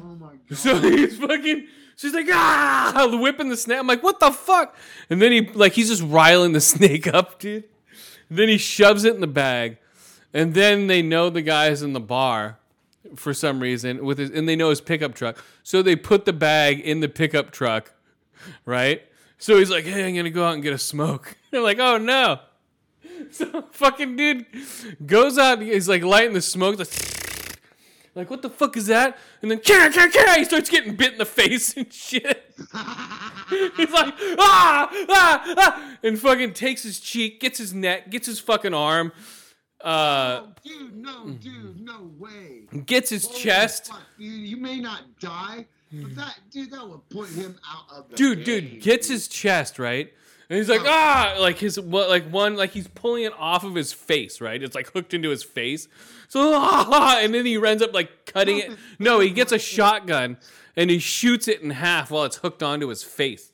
Oh my god. So he's fucking. She's like, ah, the whipping the snake. I'm like, what the fuck? And then he, like, he's just riling the snake up, dude. then he shoves it in the bag. And then they know the guy's in the bar for some reason with his, and they know his pickup truck. So they put the bag in the pickup truck, right? So he's like, hey, I'm gonna go out and get a smoke. They're like, oh no. So fucking dude goes out, he's like lighting the smoke, like, like, what the fuck is that? And then, "Kah, kah, kah," he starts getting bit in the face and shit. He's like, ah, ah, ah, and fucking takes his cheek, gets his neck, gets his fucking arm, uh, Oh, dude, no, dude, no way. gets his Holy chest. fuck, dude, you may not die, but that, dude, that would put him out of the Dude, dude, gets dude. his chest, right? And he's like, ah, like his, what, like one, like he's pulling it off of his face, right? It's like hooked into his face. So, ah, and then he ends up like cutting it. No, he gets a shotgun and he shoots it in half while it's hooked onto his face.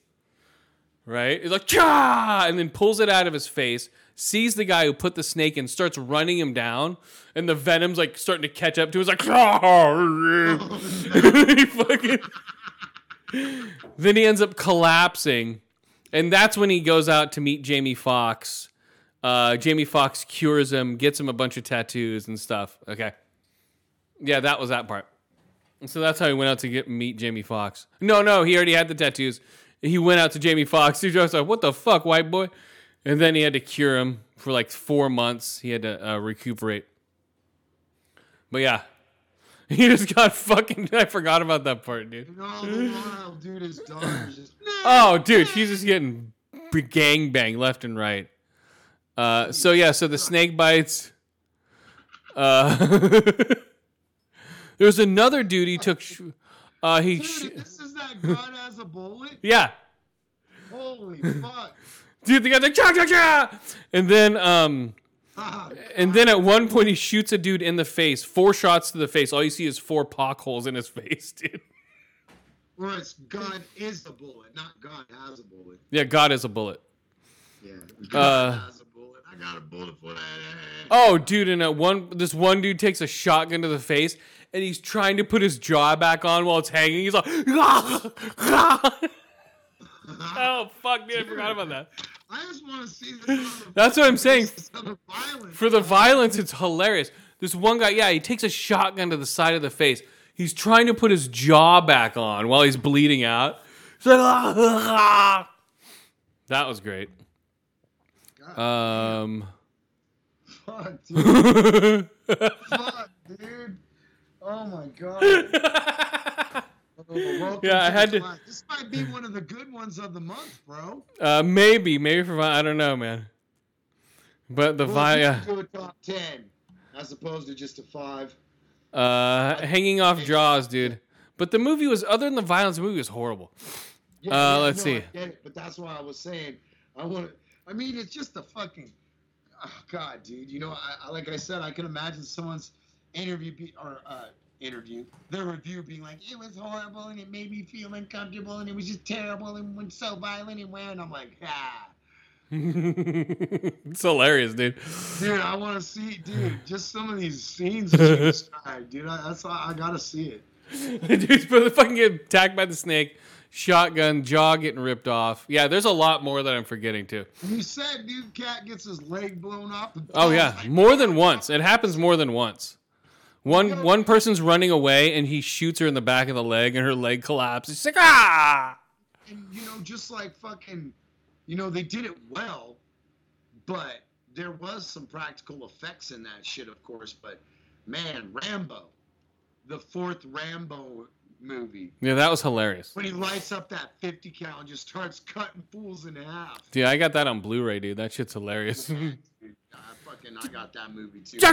Right? He's like, Chah! and then pulls it out of his face, sees the guy who put the snake in, starts running him down, and the venom's like starting to catch up to him. He's like, "Ah!" he fucking. then he ends up collapsing, and that's when he goes out to meet Jamie Foxx. Uh, Jamie Foxx cures him, gets him a bunch of tattoos and stuff. Okay, yeah, that was that part. So that's how he went out to get meet Jamie Foxx. No, no, he already had the tattoos. He went out to Jamie Foxx. He was like, "What the fuck, white boy?" And then he had to cure him for like four months. He had to uh, recuperate. But yeah, he just got fucking. I forgot about that part, dude. And all the while, dude, his just. Oh, dude, she's just getting gang bang left and right. Uh, so yeah, so the snake bites. Uh, there was another dude he took. Sh- uh, he, sh- this is that has a bullet? yeah, Holy fuck. dude, the guy's like cha cha cha, and then um, Ah, and then at one point he shoots a dude in the face, four shots to the face. All you see is four pock holes in his face, dude. It's God is a bullet, not God has a bullet. Yeah, God is a bullet. Yeah. Uh, has a bullet. I got a bullet for that. Oh, dude, and at one this one dude takes a shotgun to the face and he's trying to put his jaw back on while it's hanging. He's like, oh fuck, dude, I forgot about that. I just want to see. That's what I'm saying. For the violence. For the violence, it's hilarious. This one guy, yeah, he takes a shotgun to the side of the face. He's trying to put his jaw back on while he's bleeding out. He's like, "Ah." that was great. Um, Fuck, dude. Fuck, dude. Oh my god. Welcome Yeah, I had to- class. This might be one of the good ones of the month, bro. uh, maybe, maybe for I don't know, man. But the Well, vi- we uh, a top ten as opposed to just a five. uh, hanging off jaws, dude. But the movie was other than the violence, the movie was horrible. Uh, let's see. I get it, but that's why I was saying I want. I mean, it's just a fucking. Oh, God, dude. You know, I, I like I said, I can imagine someone's interview be, or uh, interview, their review being like, it was horrible and it made me feel uncomfortable and it was just terrible and went so violent and where and I'm like, ah. it's hilarious, dude. Dude, I want to see, dude, just some of these scenes that you described, dude. I, that's why I gotta see it. Dude's fucking get attacked by the snake, shotgun, jaw getting ripped off. Yeah, there's a lot more that I'm forgetting too. You said dude cat gets his leg blown off. Oh yeah, more than once. It happens more than once. One one person's running away and he shoots her in the back of the leg and her leg collapses. She's like ah. and you know, just like fucking, you know, they did it well, but there was some practical effects in that shit, of course. But man, Rambo, the fourth Rambo movie, Yeah, that was hilarious. when he lights up that 50 cal and just starts cutting fools in half. Yeah, I got that on Blu-ray, dude. That shit's hilarious. fucking I got that movie too. My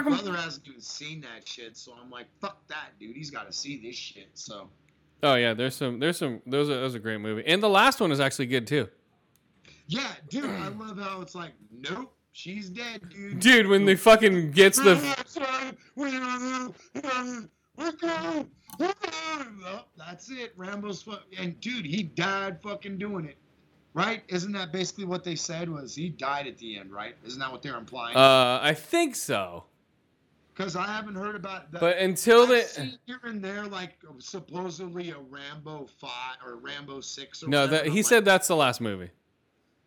brother hasn't even seen that shit, so I'm like, fuck that, dude. He's got to see this shit. So. Oh yeah, there's some, there's some, those are, those are great movie, and the last one is actually good too. Yeah, dude, I love how it's like, nope, she's dead, dude. Dude, when they fucking gets the. That's it, Rambo's fuck, and dude, he died fucking doing it. Right? Isn't that basically what they said? Was he died at the end? Right? Isn't that what they're implying? uh, I think so. Because I haven't heard about that. But until they, here and there, like supposedly a Rambo five or Rambo six or no, that he I'm said like, that's the last movie.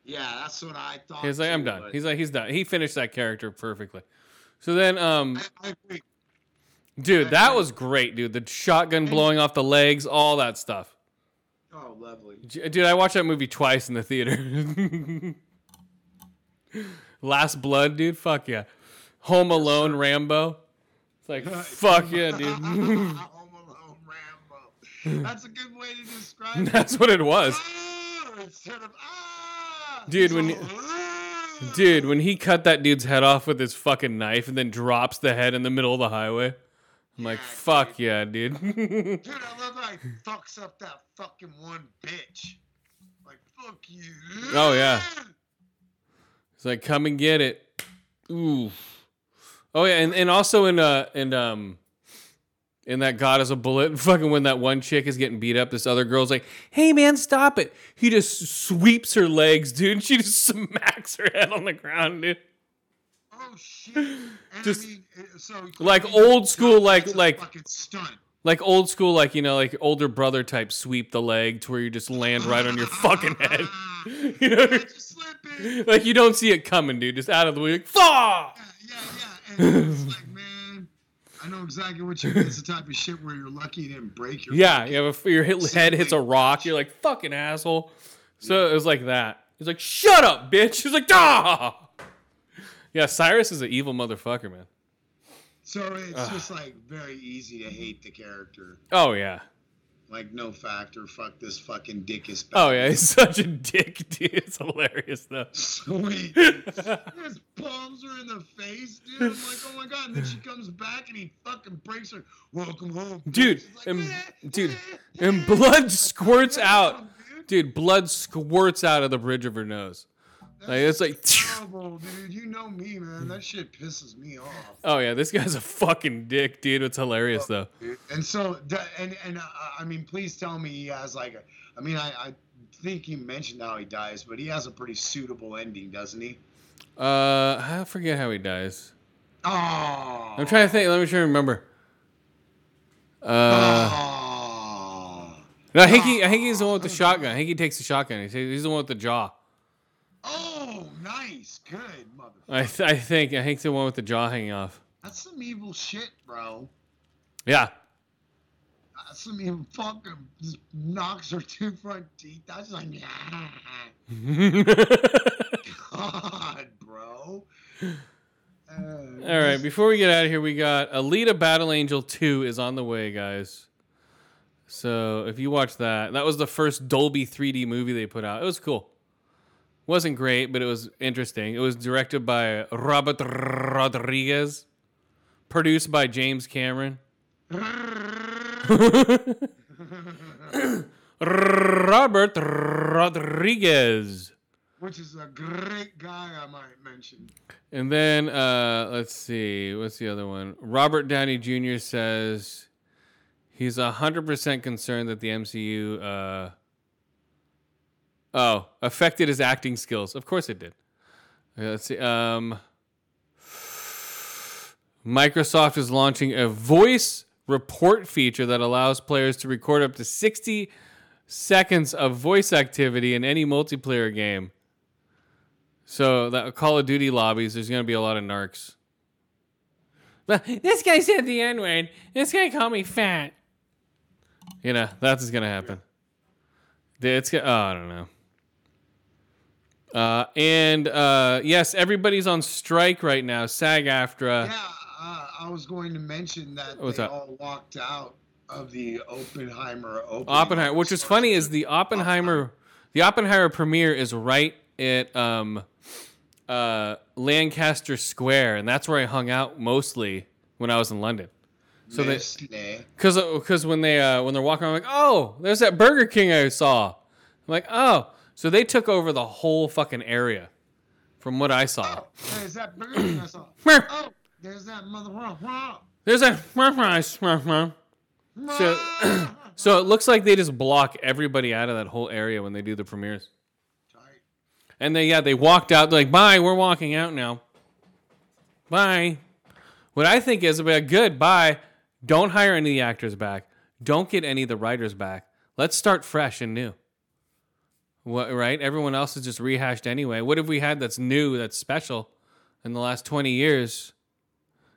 Yeah, that's what I thought. He's like, I'm done. but He's like, he's done. He finished that character perfectly. So then, um, I, I agree. dude, that was great, dude. The shotgun blowing off the legs, all that stuff. Oh, lovely. Dude, I watched that movie twice in the theater. Last Blood, dude. Fuck yeah. Home Alone, Rambo. It's like, fuck yeah, dude. Home Alone Rambo. That's a good way to describe it. That's what it was. Ah, instead of ah. Dude, when you-. Dude, when he cut that dude's head off with his fucking knife and then drops the head in the middle of the highway, I'm like, Yeah, fuck yeah, dude. Dude, I love how he fucks up that fucking one bitch. Like, fuck you. Oh, yeah. It's like, come and get it. Ooh. Oh yeah, and, and also in uh in um in that God is a bullet, fucking when that one chick is getting beat up, this other girl's like, "Hey man, stop it!" He just sweeps her legs, dude. And she just smacks her head on the ground, dude. Oh shit! Just I mean, uh, so like old school, like- like- stunt. Like old school, like you know, like older brother type sweep the leg to where you just land right on your fucking head. You know, like you don't see it coming, dude. Just out of the way, like, fuck. Yeah, yeah, yeah. And it's like, man, I know exactly what you mean. It's the type of shit where you're lucky you didn't break your. Yeah, yeah. If your hit, head hits a rock, you're like fucking asshole. So it was like that. He's like, "Shut up, bitch." He's like, "Ah." Yeah, Cyrus is an evil motherfucker, man. So it's just like very easy to hate the character. Oh yeah. Like no factor. Fuck this fucking dickus. Oh yeah. He's such a dick, dude. It's hilarious though. Sweet. His palms are in the face, dude. I'm like, oh my god. And then she comes back and he fucking breaks her. Welcome home, bitch." Dude, like, and- "Eh, dude, eh, and eh." blood squirts out. Dude, blood squirts out of the bridge of her nose. Like it's like, terrible, dude. You know me, man. That shit pisses me off. oh yeah, this guy's a fucking dick, dude. It's hilarious though. And so, and and uh, I mean, please tell me he has like a. I mean, I, I think he mentioned how he dies, but he has a pretty suitable ending, doesn't he? Uh, I forget how he dies. Oh. I'm trying to think. Let me try to remember. Uh, Oh. no, I think he, I think he's the one with the shotgun. I think he takes the shotgun. He's, he's the one with the jaw. Oh, nice, good mother. I, th- I think, I think the one with the jaw hanging off. That's some evil shit, bro. Yeah. That's some evil fucking just knocks her two front teeth. That's like, God, bro. Uh, All right. Before we get out of here, we got Alita Battle Angel Two is on the way, guys. So if you watch that, that was the first Dolby 3D movie they put out. It was cool. Wasn't great, but it was interesting. It was directed by Robert Rodriguez, produced by James Cameron. Robert Rodriguez. Which is a great guy, I might mention. And then uh, let's see, what's the other one? Robert Downey Jr. says he's hundred percent concerned that the MCU uh, oh affected his acting skills. Of course it did. Okay, let's see. Um, Microsoft is launching a voice report feature that allows players to record up to 60 seconds of voice activity in any multiplayer game. So that Call of Duty lobbies, there's going to be a lot of narcs. But this guy said the N word. This guy called me fat. You know that's going to happen. It's oh, I don't know. Uh, and uh, yes, everybody's on strike right now. SAG-AFTRA. Yeah, uh, I was going to mention that What's they all walked out of the Oppenheimer. Oppenheimer. Which is funny is the Oppenheimer, the Oppenheimer premiere is right at um, uh, Lancaster Square, and that's where I hung out mostly when I was in London. So they, because because when they uh, when they're walking, around, I'm like, oh, there's that Burger King I saw. I'm like, oh, so they took over the whole fucking area, from what I saw. Oh, there's that King I saw. Oh, there's that mother. There's that. So, so it looks like they just block everybody out of that whole area when they do the premieres. Tight. And they yeah, they walked out like, bye, we're walking out now. Bye. What I think is about good, bye. Don't hire any of the actors back. Don't get any of the writers back. Let's start fresh and new. What right? Everyone else is just rehashed anyway. What have we had that's new, that's special in the last 20 years?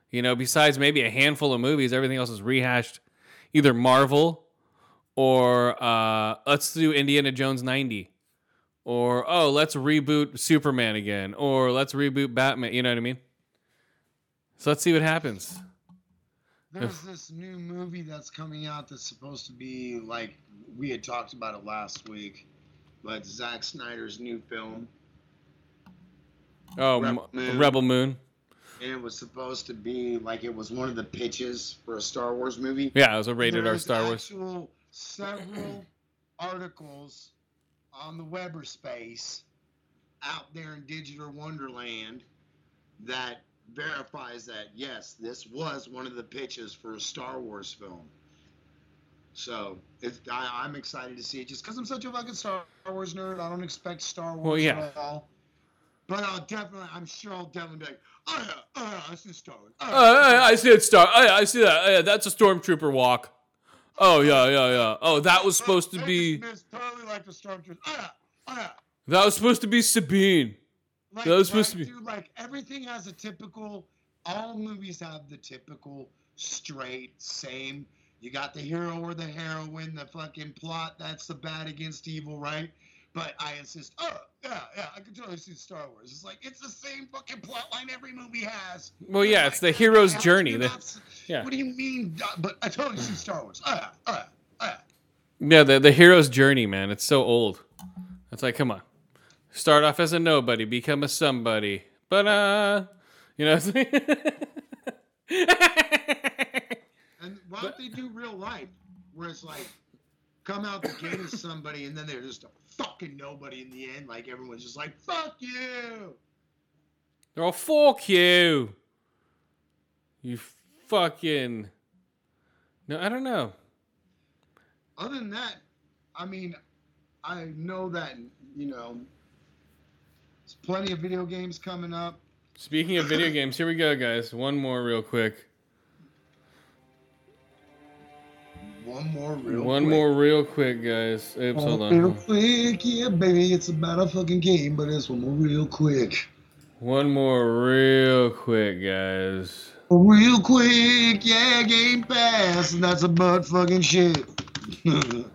You know, besides maybe a handful of movies, everything else is rehashed. Either Marvel or uh, let's do Indiana Jones 90 or oh let's reboot superman again or let's reboot batman you know what i mean so let's see what happens There's this new movie that's coming out that's supposed to be like we had talked about it last week, but Zack Snyder's new film, oh Rebel Rebel, Moon. Rebel Moon and it was supposed to be like it was one of the pitches for a Star Wars movie. yeah it was a rated r star wars several articles on the Weber space out there in digital wonderland that verifies that yes, this was one of the pitches for a Star Wars film. So it's, I, I'm excited to see it just because I'm such a fucking Star Wars nerd. I don't expect Star Wars Well, yeah. at all. But I'll definitely, I'm sure I'll definitely be like, oh yeah, oh yeah, I see Star Wars. Oh, uh, I, I see it star I, I see that yeah, that's a stormtrooper walk oh yeah yeah yeah oh that was supposed to be totally like the Stormtroopers. Oh yeah, oh yeah. that was supposed to be sabine Like, That was supposed right, to be- Dude, like everything has a typical. All movies have the typical straight same. You got the hero or the heroine, the fucking plot. That's the bad against evil, right? But I insist. Oh yeah, yeah. I can totally see Star Wars. It's like it's the same fucking plot line every movie has. well yeah it's the hero's journey the, yeah. What do you mean? But I totally see Star Wars. Oh yeah, oh yeah, oh yeah. Yeah, the, the hero's journey, man. It's so old. It's like, come on. Start off as a nobody, become a somebody. But, uh, you know, why don't they do real life, where it's like, come out the gate as somebody, and then they're just a fucking nobody in the end. Like everyone's just like, fuck you. they're all, fuck you. You fucking. No, I don't know. Other than that, I mean, I know that you know, there's plenty of video games coming up. Speaking of video games, here we go, guys. One more real quick. One more real. One quick. more real quick, guys. Oops, hold One real quick, yeah, baby. It's about a fucking game, but it's one more real quick. One more real quick, guys. Real quick, yeah, Game Pass, and that's about fucking shit.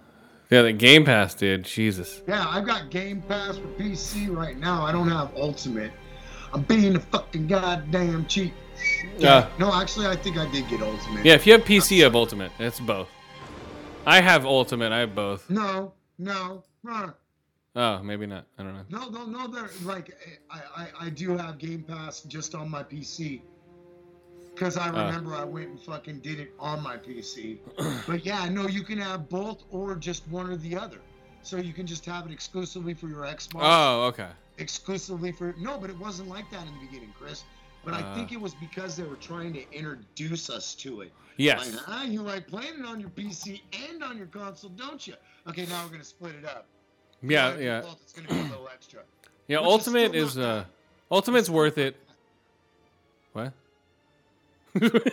Yeah, the Game Pass, dude. Jesus. Yeah, I've got Game Pass for PC right now. I don't have Ultimate. I'm being a fucking goddamn cheap. Yeah. No, actually, I think I did get Ultimate. Yeah, if you have PC, you have Ultimate. It's both. I have Ultimate. I have both. No, no, no, Oh, maybe not. I don't know. no, no, no. They're like, I, I, I do have Game Pass just on my PC. Because I Ah. remember I went and fucking did it on my PC. but yeah, no, you can have both or just one or the other. So you can just have it exclusively for your Xbox. Oh, okay. exclusively for no but it wasn't like that in the beginning chris but i Uh. think it was because they were trying to introduce us to it Yes. like ah, you like playing it on your pc and on your console don't you okay now we're gonna split it up Yeah, yeah. default, it's gonna be a little extra Yeah, Which Ultimate still is uh. Ultimate's worth it. What?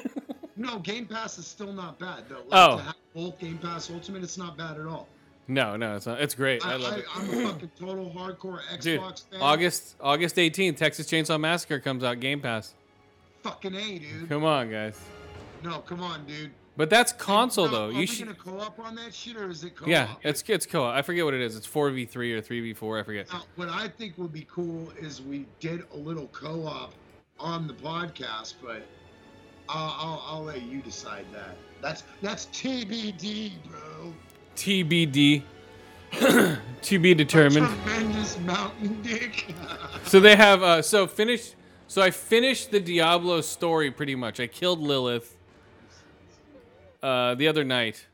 No, Game Pass is still not bad though. Like, Oh. to have both Game Pass Ultimate, it's not bad at all. No, no, it's not. It's great. I, I, love I, it. I'm a fucking total hardcore Xbox Dude, fan. August August 18th, Texas Chainsaw Massacre comes out Game Pass. Fucking a, dude. Come on, guys. No, come on, dude. But that's console though. Are You should. gonna co-op on that shit, or is it co-op? Yeah, it's it's co-op. I forget what it is. It's 4v3 or 3v4. I forget. Now, what I think would be cool is we did a little co-op on the podcast, but I'll, I'll, I'll let you decide that. That's that's TBD, bro. TBD. to be determined. Tremendous mountain dick. So they have uh so finished so I finished the Diablo story pretty much. I killed Lilith uh the other night.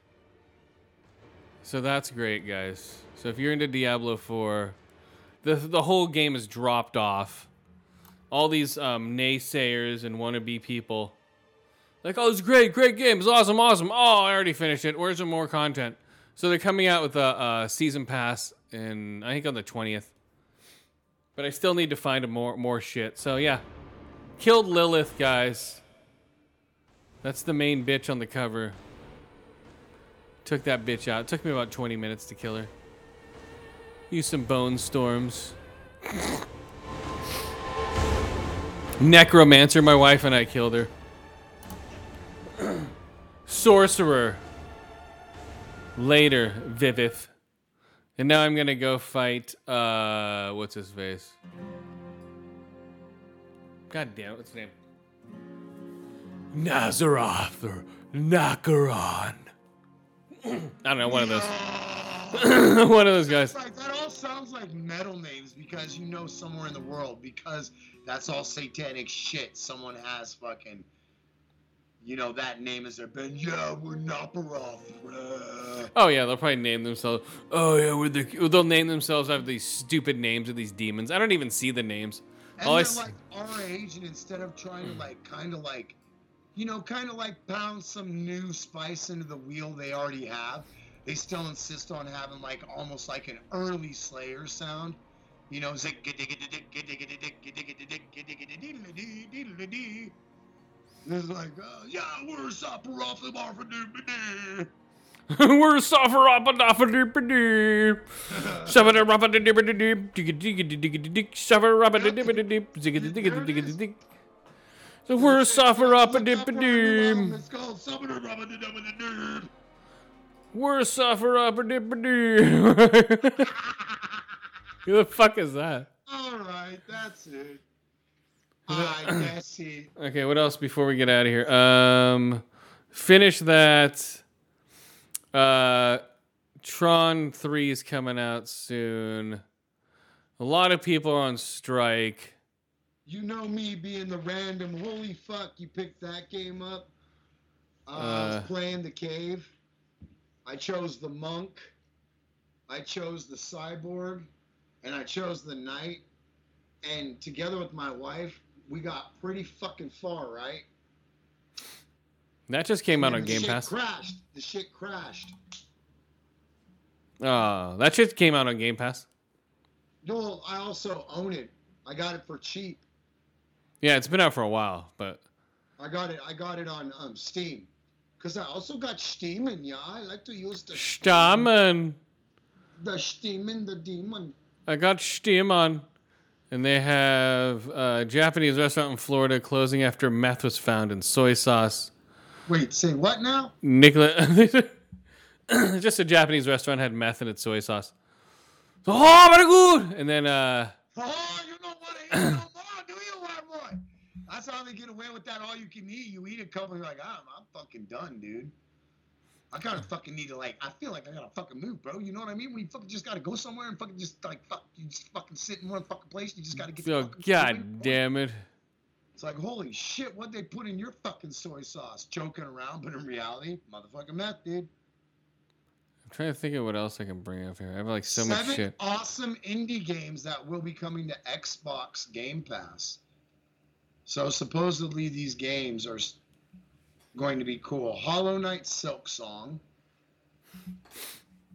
So that's great, guys. So if you're into Diablo 4, the the whole game is dropped off. All these um naysayers and wannabe people like, "Oh, it's great, great game. It's awesome, awesome. Oh, I already finished it. Where's some more content?" So they're coming out with a, a season pass and I think on the 20th. But I still need to find a more more shit. So yeah. Killed Lilith, guys. That's the main bitch on the cover. Took that bitch out. It took me about 20 minutes to kill her. Use some bone storms. Necromancer, my wife and I killed her. Sorcerer. Later, Vivith. And now I'm gonna go fight uh what's his face? God damn what's his name? Nazaroth or Nakaron. I don't know, one of those. one of those guys. That all sounds like metal names because you know somewhere in the world because that's all satanic shit. Someone has fucking, you know, that name is their band. Yeah, we're Naparoth. Oh yeah, they'll probably name themselves. Oh yeah, we're the. They'll name themselves after these stupid names of these demons. I don't even see the names. And All they're s- like our age, and instead of trying to hmm. like, kind of like, you know, kind of like pound some new spice into the wheel they already have, they still insist on having like almost like an early Slayer sound. You know, it's like it's like, uh, yeah, we're Marfa we're. Suffer-up-a-doop-a-doop. Zigga-digga-digga-dig. So we're suffer-up-a-doop-a-doop. It's called Rubba-da-dubba-da-dub. We're suffer-up-a-doop-a-doop. Who the fuck is that? All right, that's it. I guess it. Okay, what else before we get out of here? Um, finish that. Uh, Tron 3 is coming out soon. A lot of people are on strike. You know me being the random. Holy fuck! You picked that game up. Uh, I Uh. was playing the cave. I chose the monk. I chose the cyborg, and I chose the knight. And together with my wife, we got pretty fucking far, right? That just came out on the Game shit Pass. Crashed. The shit crashed. Oh, that shit came out on Game Pass. No, I also own it. I got it for cheap. Yeah, it's been out for a while, but I got it. I got it on um, Steam. Cause I also got Steam, and yeah, I like to use the Stammen. the Steam and the demon. I got Steam on. And they have a Japanese restaurant in Florida closing after meth was found in soy sauce. Wait, say what now? Nicola, just a Japanese restaurant had meth in its soy sauce. So, oh, very good. And then, uh, Oh, you don't want to eat no more, do you, white boy? That's how they get away with that. All you can eat. You eat a couple, you're like, I'm, I'm fucking done, dude. I kind of fucking need to like. I feel like I gotta fucking move, bro. You know what I mean? When you fucking just gotta go somewhere and fucking just like fuck, you just fucking sit in one fucking place. You just gotta get. oh, god damn it. It's like holy shit, what they put in your fucking soy sauce? Joking around, but in reality, motherfucking meth, dude. I'm trying to think of what else I can bring up here. I have like so Seven much shit. awesome indie games that will be coming to Xbox Game Pass. So supposedly these games are going to be cool. Hollow Knight Silksong.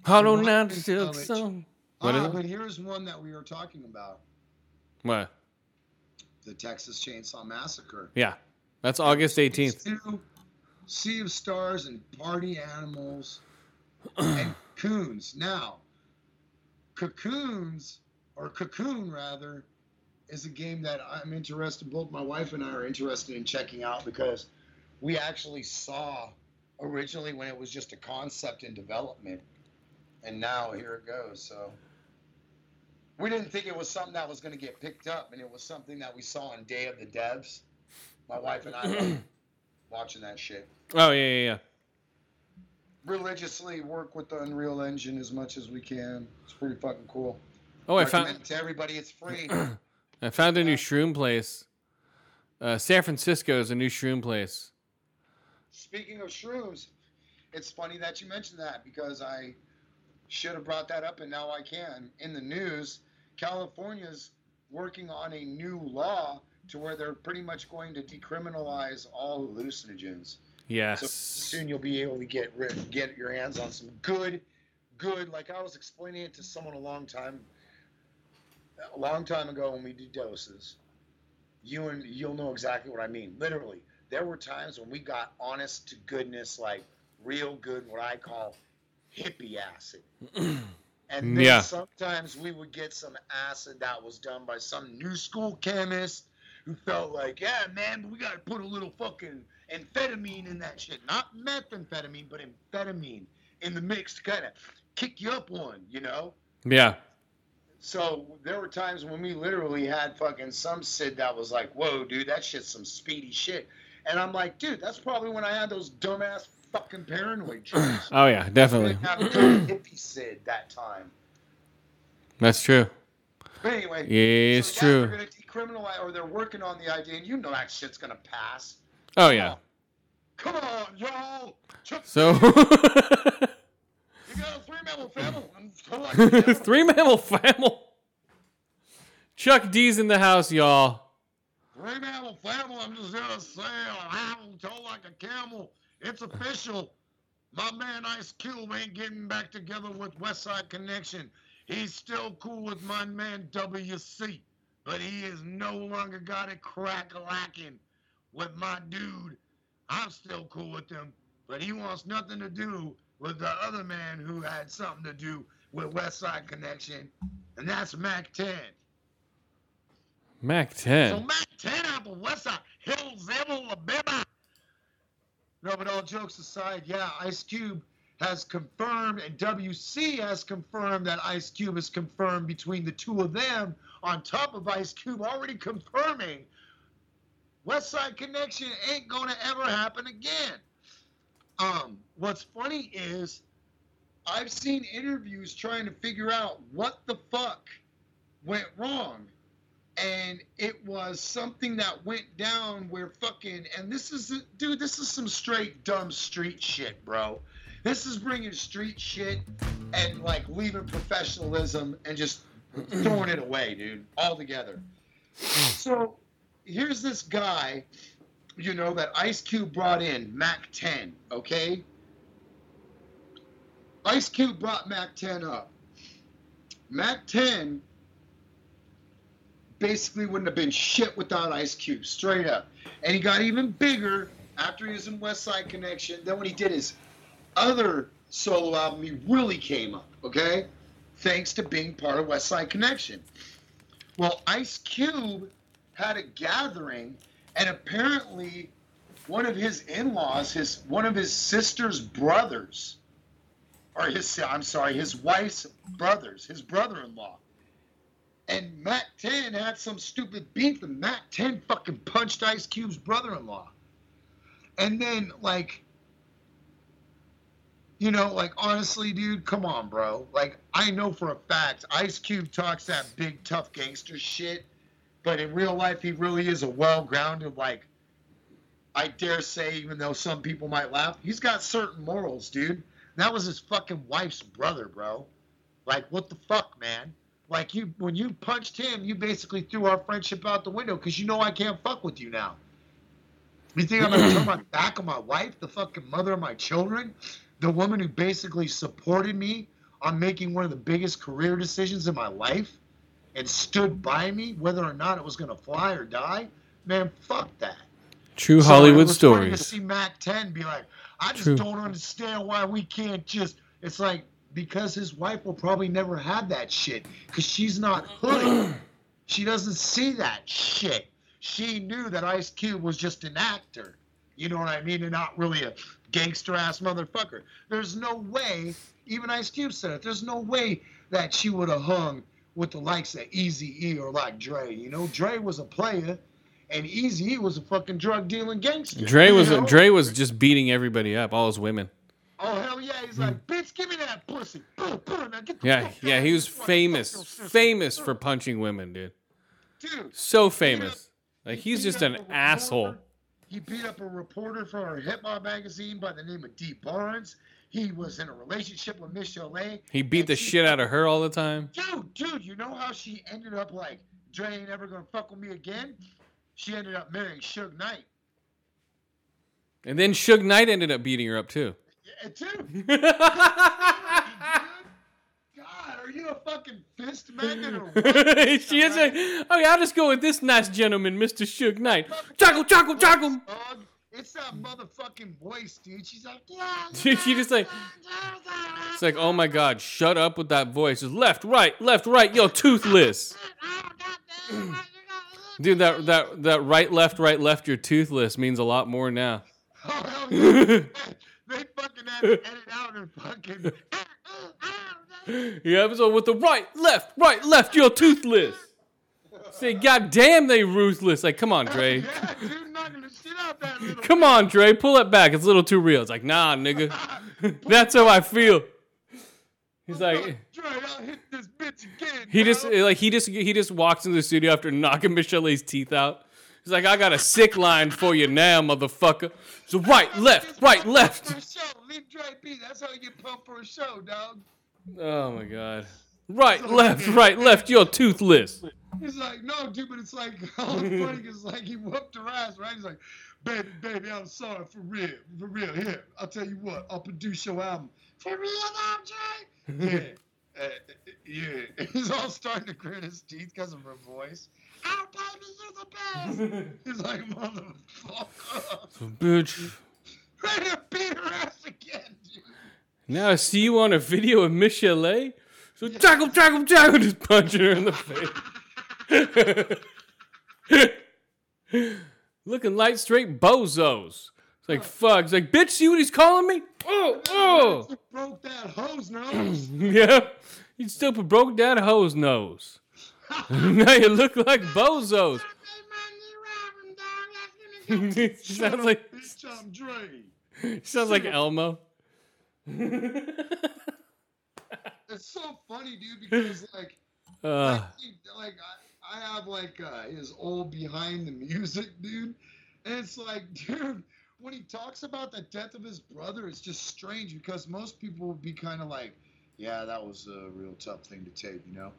Hollow Knight Silk Song. What is ah, but here's one that we were talking about: What? the Texas Chainsaw Massacre. Yeah. That's August 18th. Two Sea of Stars and Party Animals and Coons. Now, Cocoons, or Cocoon rather, is a game that I'm interested, both my wife and I are interested in checking out because we actually saw originally when it was just a concept in development. And now here it goes. So we didn't think it was something that was going to get picked up, and it was something that we saw on Day of the Devs. My wife and I watching that shit. Oh yeah, yeah, yeah. Religiously work with the Unreal Engine as much as we can. It's pretty fucking cool. Oh, I Recommend found to everybody. It's free. I found a new shroom place. Uh, San Francisco is a new shroom place. Speaking of shrooms, it's funny that you mentioned that because I should have brought that up and now I can. In the news, California's working on a new law to where they're pretty much going to decriminalize all hallucinogens. Yes. So soon you'll be able to get rid, get your hands on some good, good. Like I was explaining it to someone a long time, a long time ago when we did doses. You and you'll know exactly what I mean. Literally, there were times when we got honest to goodness, like real good, what I call hippie acid. And then Yeah. sometimes we would get some acid that was done by some new school chemist who felt like, yeah, man, we got to put a little fucking amphetamine in that shit. Not methamphetamine, but amphetamine in the mix to kind of kick you up one, you know? yeah. So there were times when we literally had fucking some Sid that was like, whoa, dude, that shit's some speedy shit. And I'm like, dude, that's probably when I had those dumbass fucking paranoid trips. Oh yeah, definitely. didn't have a good hippie Sid that time. That's true. But anyway, Yeah, it's so yeah, They're gonna decriminalize, or they're working on the idea, and you know that shit's gonna pass. Oh yeah. Come on, y'all. Chuck, So you got a three member family. Three mammal family. Chuck D's in the house, y'all. Mammal family. I'm just gonna say, a camel toe like a camel. It's official. My man Ice Cube ain't getting back together with Westside Connection. He's still cool with my man WC, but he is no longer got it crack lacking with my dude. I'm still cool with him, but he wants nothing to do with the other man who had something to do with Westside Connection, and that's Mack 10. Mack 10. So 10. Mack 10 out of West Side, Hillsville, Alabama. No, but all jokes aside, yeah, Ice Cube has confirmed, and WC has confirmed that Ice Cube is confirmed between the two of them, on top of Ice Cube already confirming Westside Connection ain't gonna ever happen again. Um, what's funny is I've seen interviews trying to figure out what the fuck went wrong and it was something that went down where fucking and this is dude this is some straight dumb street shit bro. This is bringing street shit and like leaving professionalism and just throwing it away dude altogether. So here's this guy you know that ice cube brought in mack 10 okay? Ice cube brought mack 10 up. Mack 10 basically wouldn't have been shit without Ice Cube, straight up. And he got even bigger after he was in Westside Connection. Then when he did his other solo album, he really came up, okay? Thanks to being part of Westside Connection. Well, Ice Cube had a gathering, and apparently one of his in-laws, his one of his sister's brothers, or his I'm sorry, his wife's brothers, his brother-in-law, and Mack 10 had some stupid beef, and Mack 10 fucking punched Ice Cube's brother in law. And then, like, you know, like, honestly, dude, come on, bro. Like, I know for a fact Ice Cube talks that big, tough gangster shit, but in real life, he really is a well grounded, like, I dare say, even though some people might laugh, he's got certain morals, dude. That was his fucking wife's brother, bro. Like, what the fuck, man? Like you, when you punched him, you basically threw our friendship out the window because you know I can't fuck with you now. You think I'm gonna turn my back on my wife, the fucking mother of my children, the woman who basically supported me on making one of the biggest career decisions in my life, and stood by me whether or not it was gonna fly or die? Man, fuck that. True So Hollywood funny to see Mack 10 be like, I just True. don't understand why we can't just. It's like because his wife will probably never have that shit because she's not hood. she doesn't see that shit. She knew that Ice Cube was just an actor. You know what I mean? And not really a gangster ass motherfucker. There's no way, even Ice Cube said it, there's no way that she would have hung with the likes of Easy E or like Dre. You know, Dre was a player and Easy E was a fucking drug dealing gangster. Dre was know? Dre was just beating everybody up, all his women. Oh hell yeah! He's like, bitch, give me that pussy. Boom, boom, now get the Yeah, fuck yeah, out he was famous, famous for punching women, dude. Dude, So famous. Like he's beat just an reporter- asshole. He beat up a reporter for Hip Hop magazine by the name of Dee Barnes. He was in a relationship with Michelle A. He beat the she- shit out of her all the time. Dude, dude, you know how she ended up like Dre ain't ever gonna fuck with me again? She ended up marrying Suge Knight. And then Suge Knight ended up beating her up too. Yeah, dude. God, are you a fucking fist magnet or what? she is like, oh yeah, I'll just go with this nice gentleman, Mr. Suge Knight. Chuckle, chuckle, chuckle. It's that motherfucking voice, dude. She's like, yeah. She, she just like, it's like, oh my god, shut up with that voice. Just left, right, left, right. Yo, toothless. Oh, dude, that that that right, left, right, left. You're toothless means a lot more now. Oh, They fucking had to edit out and fucking. Yeah, so with the right, left, right, left, you're toothless. Say, god damn, they ruthless. Like, come on, Dre. Yeah, dude, knocking the shit out that little. Come on, Dre, pull it back. It's a little too real. It's like, nah, nigga. That's how I feel. He's like, Dre, I'll hit this bitch again. he just like he just he just walks into the studio after knocking Michelle A's teeth out. He's like, I got a sick line for you now, motherfucker. So right, left, right, left. a show. Leave Dre be. That's how you get pumped for a show, dog. Oh my god. Right, left, right, left. You're toothless. He's like, no, dude, but it's like, all the funny is like, he whooped her ass, right? He's like, baby, baby, I'm sorry, for real, for real. Here, I'll tell you what, I'll produce your album. For real now, Jay? yeah. Uh, yeah. He's all starting to grin his teeth because of her voice. Oh, baby, you're the best. He's like, motherfucker. So, Bitch. Ready to beat her ass again, dude. Now I see you on a video of Michelle A. So tackle, tackle, tackle, just punching her in the face. Looking like straight bozos. It's like fuck. It's like bitch. See what he's calling me? Oh, oh. Broke that hose nose. Yeah. You stupid broke that hose nose. now you look like bozos. sounds like Bitch, I'm Dre. sounds like Elmo. It's so funny, dude, because like, Uh, like, he- like I, I have like uh, his old behind the music, dude, and it's like, dude, when he talks about the death of his brother, it's just strange because most people would be kind of like, yeah, that was a real tough thing to take, you know,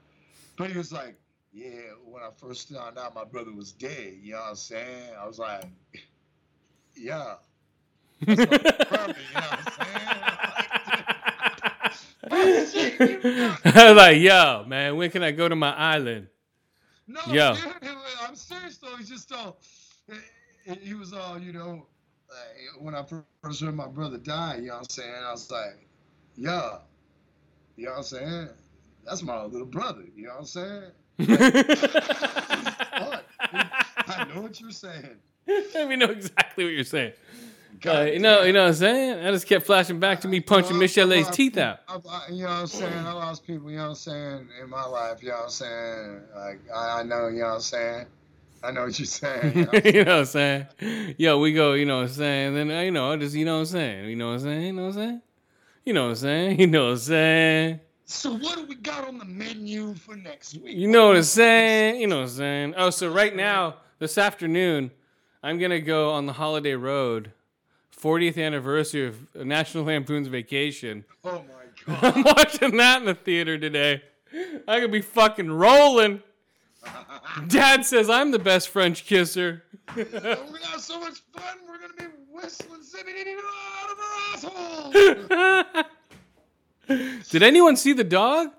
but he was like, yeah, when I first found out my brother was dead, you know what I'm saying? I was like, yeah. That's my brother, you know what I'm saying? I was like, yo, man, when can I go to my island? No, Yeah. dude, I'm serious though. He's just all. he- He was all, you know, uh, when I first heard my brother die. You know what I'm saying? I was like, yeah, you know what I'm saying? That's my little brother. You know what I'm saying? What? I know what you're saying. Let me know exactly what you're saying. Uh, you know, you know what I'm saying? I just kept flashing back to me punching Michelle A's teeth out. I, I, you know what I'm saying? I lost people, you know what I'm saying, in my life, you know what I'm saying? Like, I, I know, you know what I'm saying? I know what you're saying. You know? you know what I'm saying? Yo, we go, you know what I'm saying? Then, uh, you know, I just, you know what I'm saying? You know what I'm saying? You know what I'm saying? You know what I'm saying? You know what I'm saying? So what do we got on the menu for next week? You know what I'm saying? You know what I'm saying? Oh, so right now, this afternoon, I'm going to go on the holiday road. 40th anniversary of National Lampoon's Vacation. Oh my god. I'm watching that in the theater today. I could be fucking rolling. Dad says I'm the best French kisser. Oh, we got so much fun. We're gonna be whistling zippity out of our asshole. Did anyone see the dog?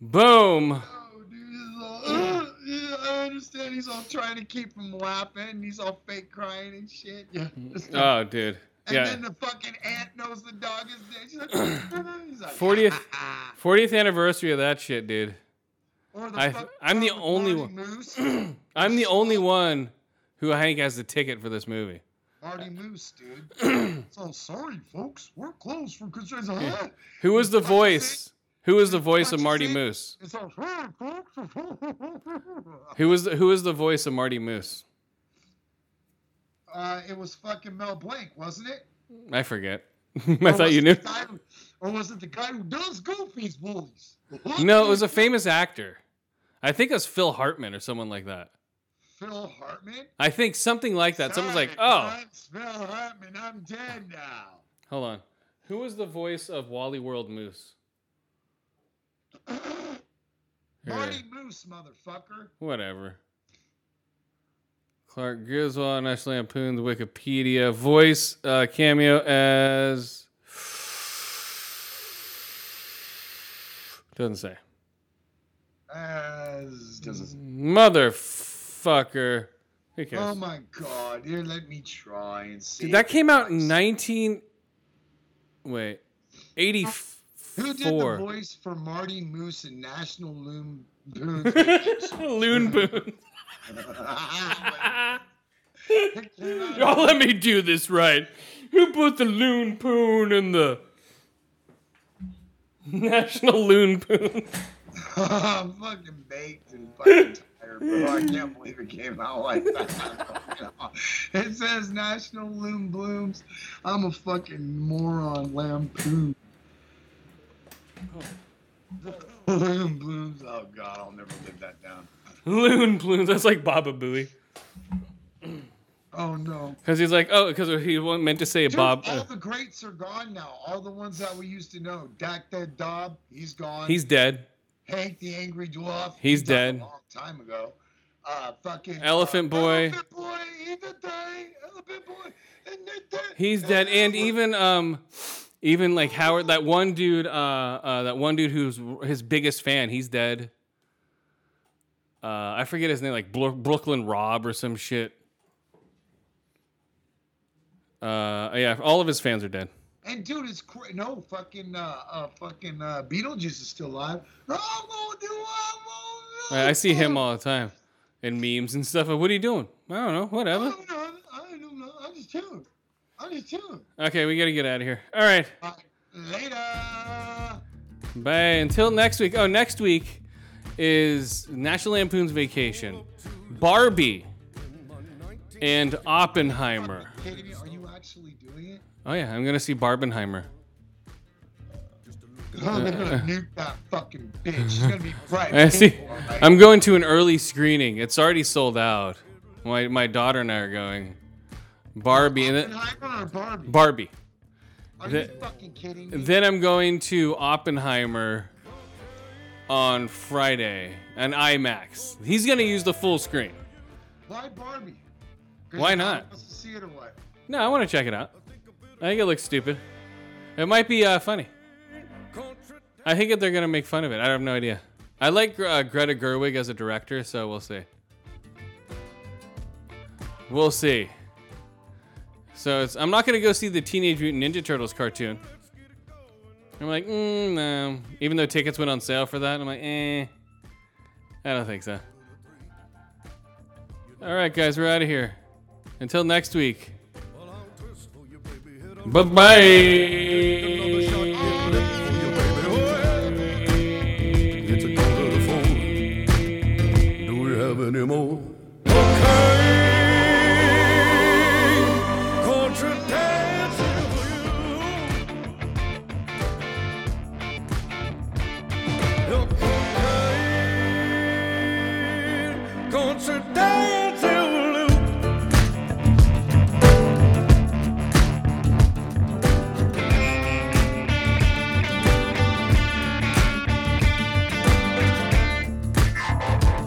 Boom. oh, dude, all, uh, yeah, I understand? He's all trying to keep him laughing. He's all fake crying and shit. Yeah. Oh, dude. and Yeah. then the fucking aunt knows the dog is dead. She's like, he's like 40th 40th anniversary of that shit, dude. Or the I- fuck I'm the with only one- I'm the only one who I think has the ticket for this movie. Marty Moose, dude. so sorry, folks. We're closed for construction. Huh? Who was the voice? Who was the voice of Marty. Moose? It's all sorry, folks. Who was the, who was the voice of Marty Moose? uh, it was fucking Mel Blanc, wasn't it? I forget. I Or thought you knew. who- or was it the guy who does Goofy's voice? No, it was a famous actor. I think it was Phil Hartman or someone like that. Phil Hartman. I think something like that. Someone's like, "Oh, guys, Phil Hartman, I'm dead now." hold on. Who was the voice of Wally World Moose? Marty Moose, motherfucker. Whatever. Clark Griswold, National Lampoon's Wikipedia voice uh, cameo as doesn't say As doesn't. motherfucker. Who cares? Oh my god! Here, let me try and see. Dude, that came out in nineteen. Wait, eighty Who did the voice for Marty Moose in National Loon Boon? Loon Boon. Y'all let me do this right. Who put the loon poon in the National Loon Poon? I'm fucking baked and fucking bro. I can't believe it came out like that. it says National Loon Blooms. I'm a fucking moron. Lampoon. Loon Blooms. Oh god, I'll never live that down. Loon Plumes. That's like Baba Booey. Oh no. Because he's like, oh, because he meant to say Dude, Bob. all uh, the greats are gone now. All the ones that we used to know. Dak Dead Dob, he's gone. he's dead. Hank the Angry Dwarf. He's dead. A long time ago. Uh, fucking Elephant Boy. Elephant Boy. Day. Elephant Boy. And dead. He's dead. And even um, even like Howard, that one dude, uh, uh, that one dude who's his biggest fan, he's dead. Uh, I forget his name, like Bro- Brooklyn Rob or some shit. Uh, yeah, all of his fans are dead. And dude, it's cra- no fucking uh, uh fucking uh, Beetlejuice is still alive. I'm gonna do. I'm gonna I, I see him all the time in memes and stuff. What are you doing? I don't know. I Whatever. don't know. I don't know. I'm just chilling. I'm just chilling. Okay, we gotta get out of here. All right. All right, later. Bye. Until next week. Oh, next week is National Lampoon's Vacation, Barbie, and Oppenheimer. Oh yeah, I'm gonna see Barbenheimer. They're gonna uh, nuke that fucking bitch. She's gonna be bright. I see. pink, all right? I'm going to an early screening. It's already sold out. My my daughter and I are going. Barbie and then Barbie? Barbie. Are the- you fucking kidding me? Then I'm going to Oppenheimer on Friday, an IMAX. He's gonna use the full screen. Why Barbie? Why not? to see it or what? No, I want to check it out. I think it looks stupid. It might be uh, funny. I think that they're gonna make fun of it. I have no idea. I like uh, Greta Gerwig as a director, so we'll see. We'll see. So I'm not gonna go see the Teenage Mutant Ninja Turtles cartoon. I'm like, mm, no. Even though tickets went on sale for that, I'm like, eh. I don't think so. All right, guys, we're out of here. Until next week. Bye bye. Do we have any more?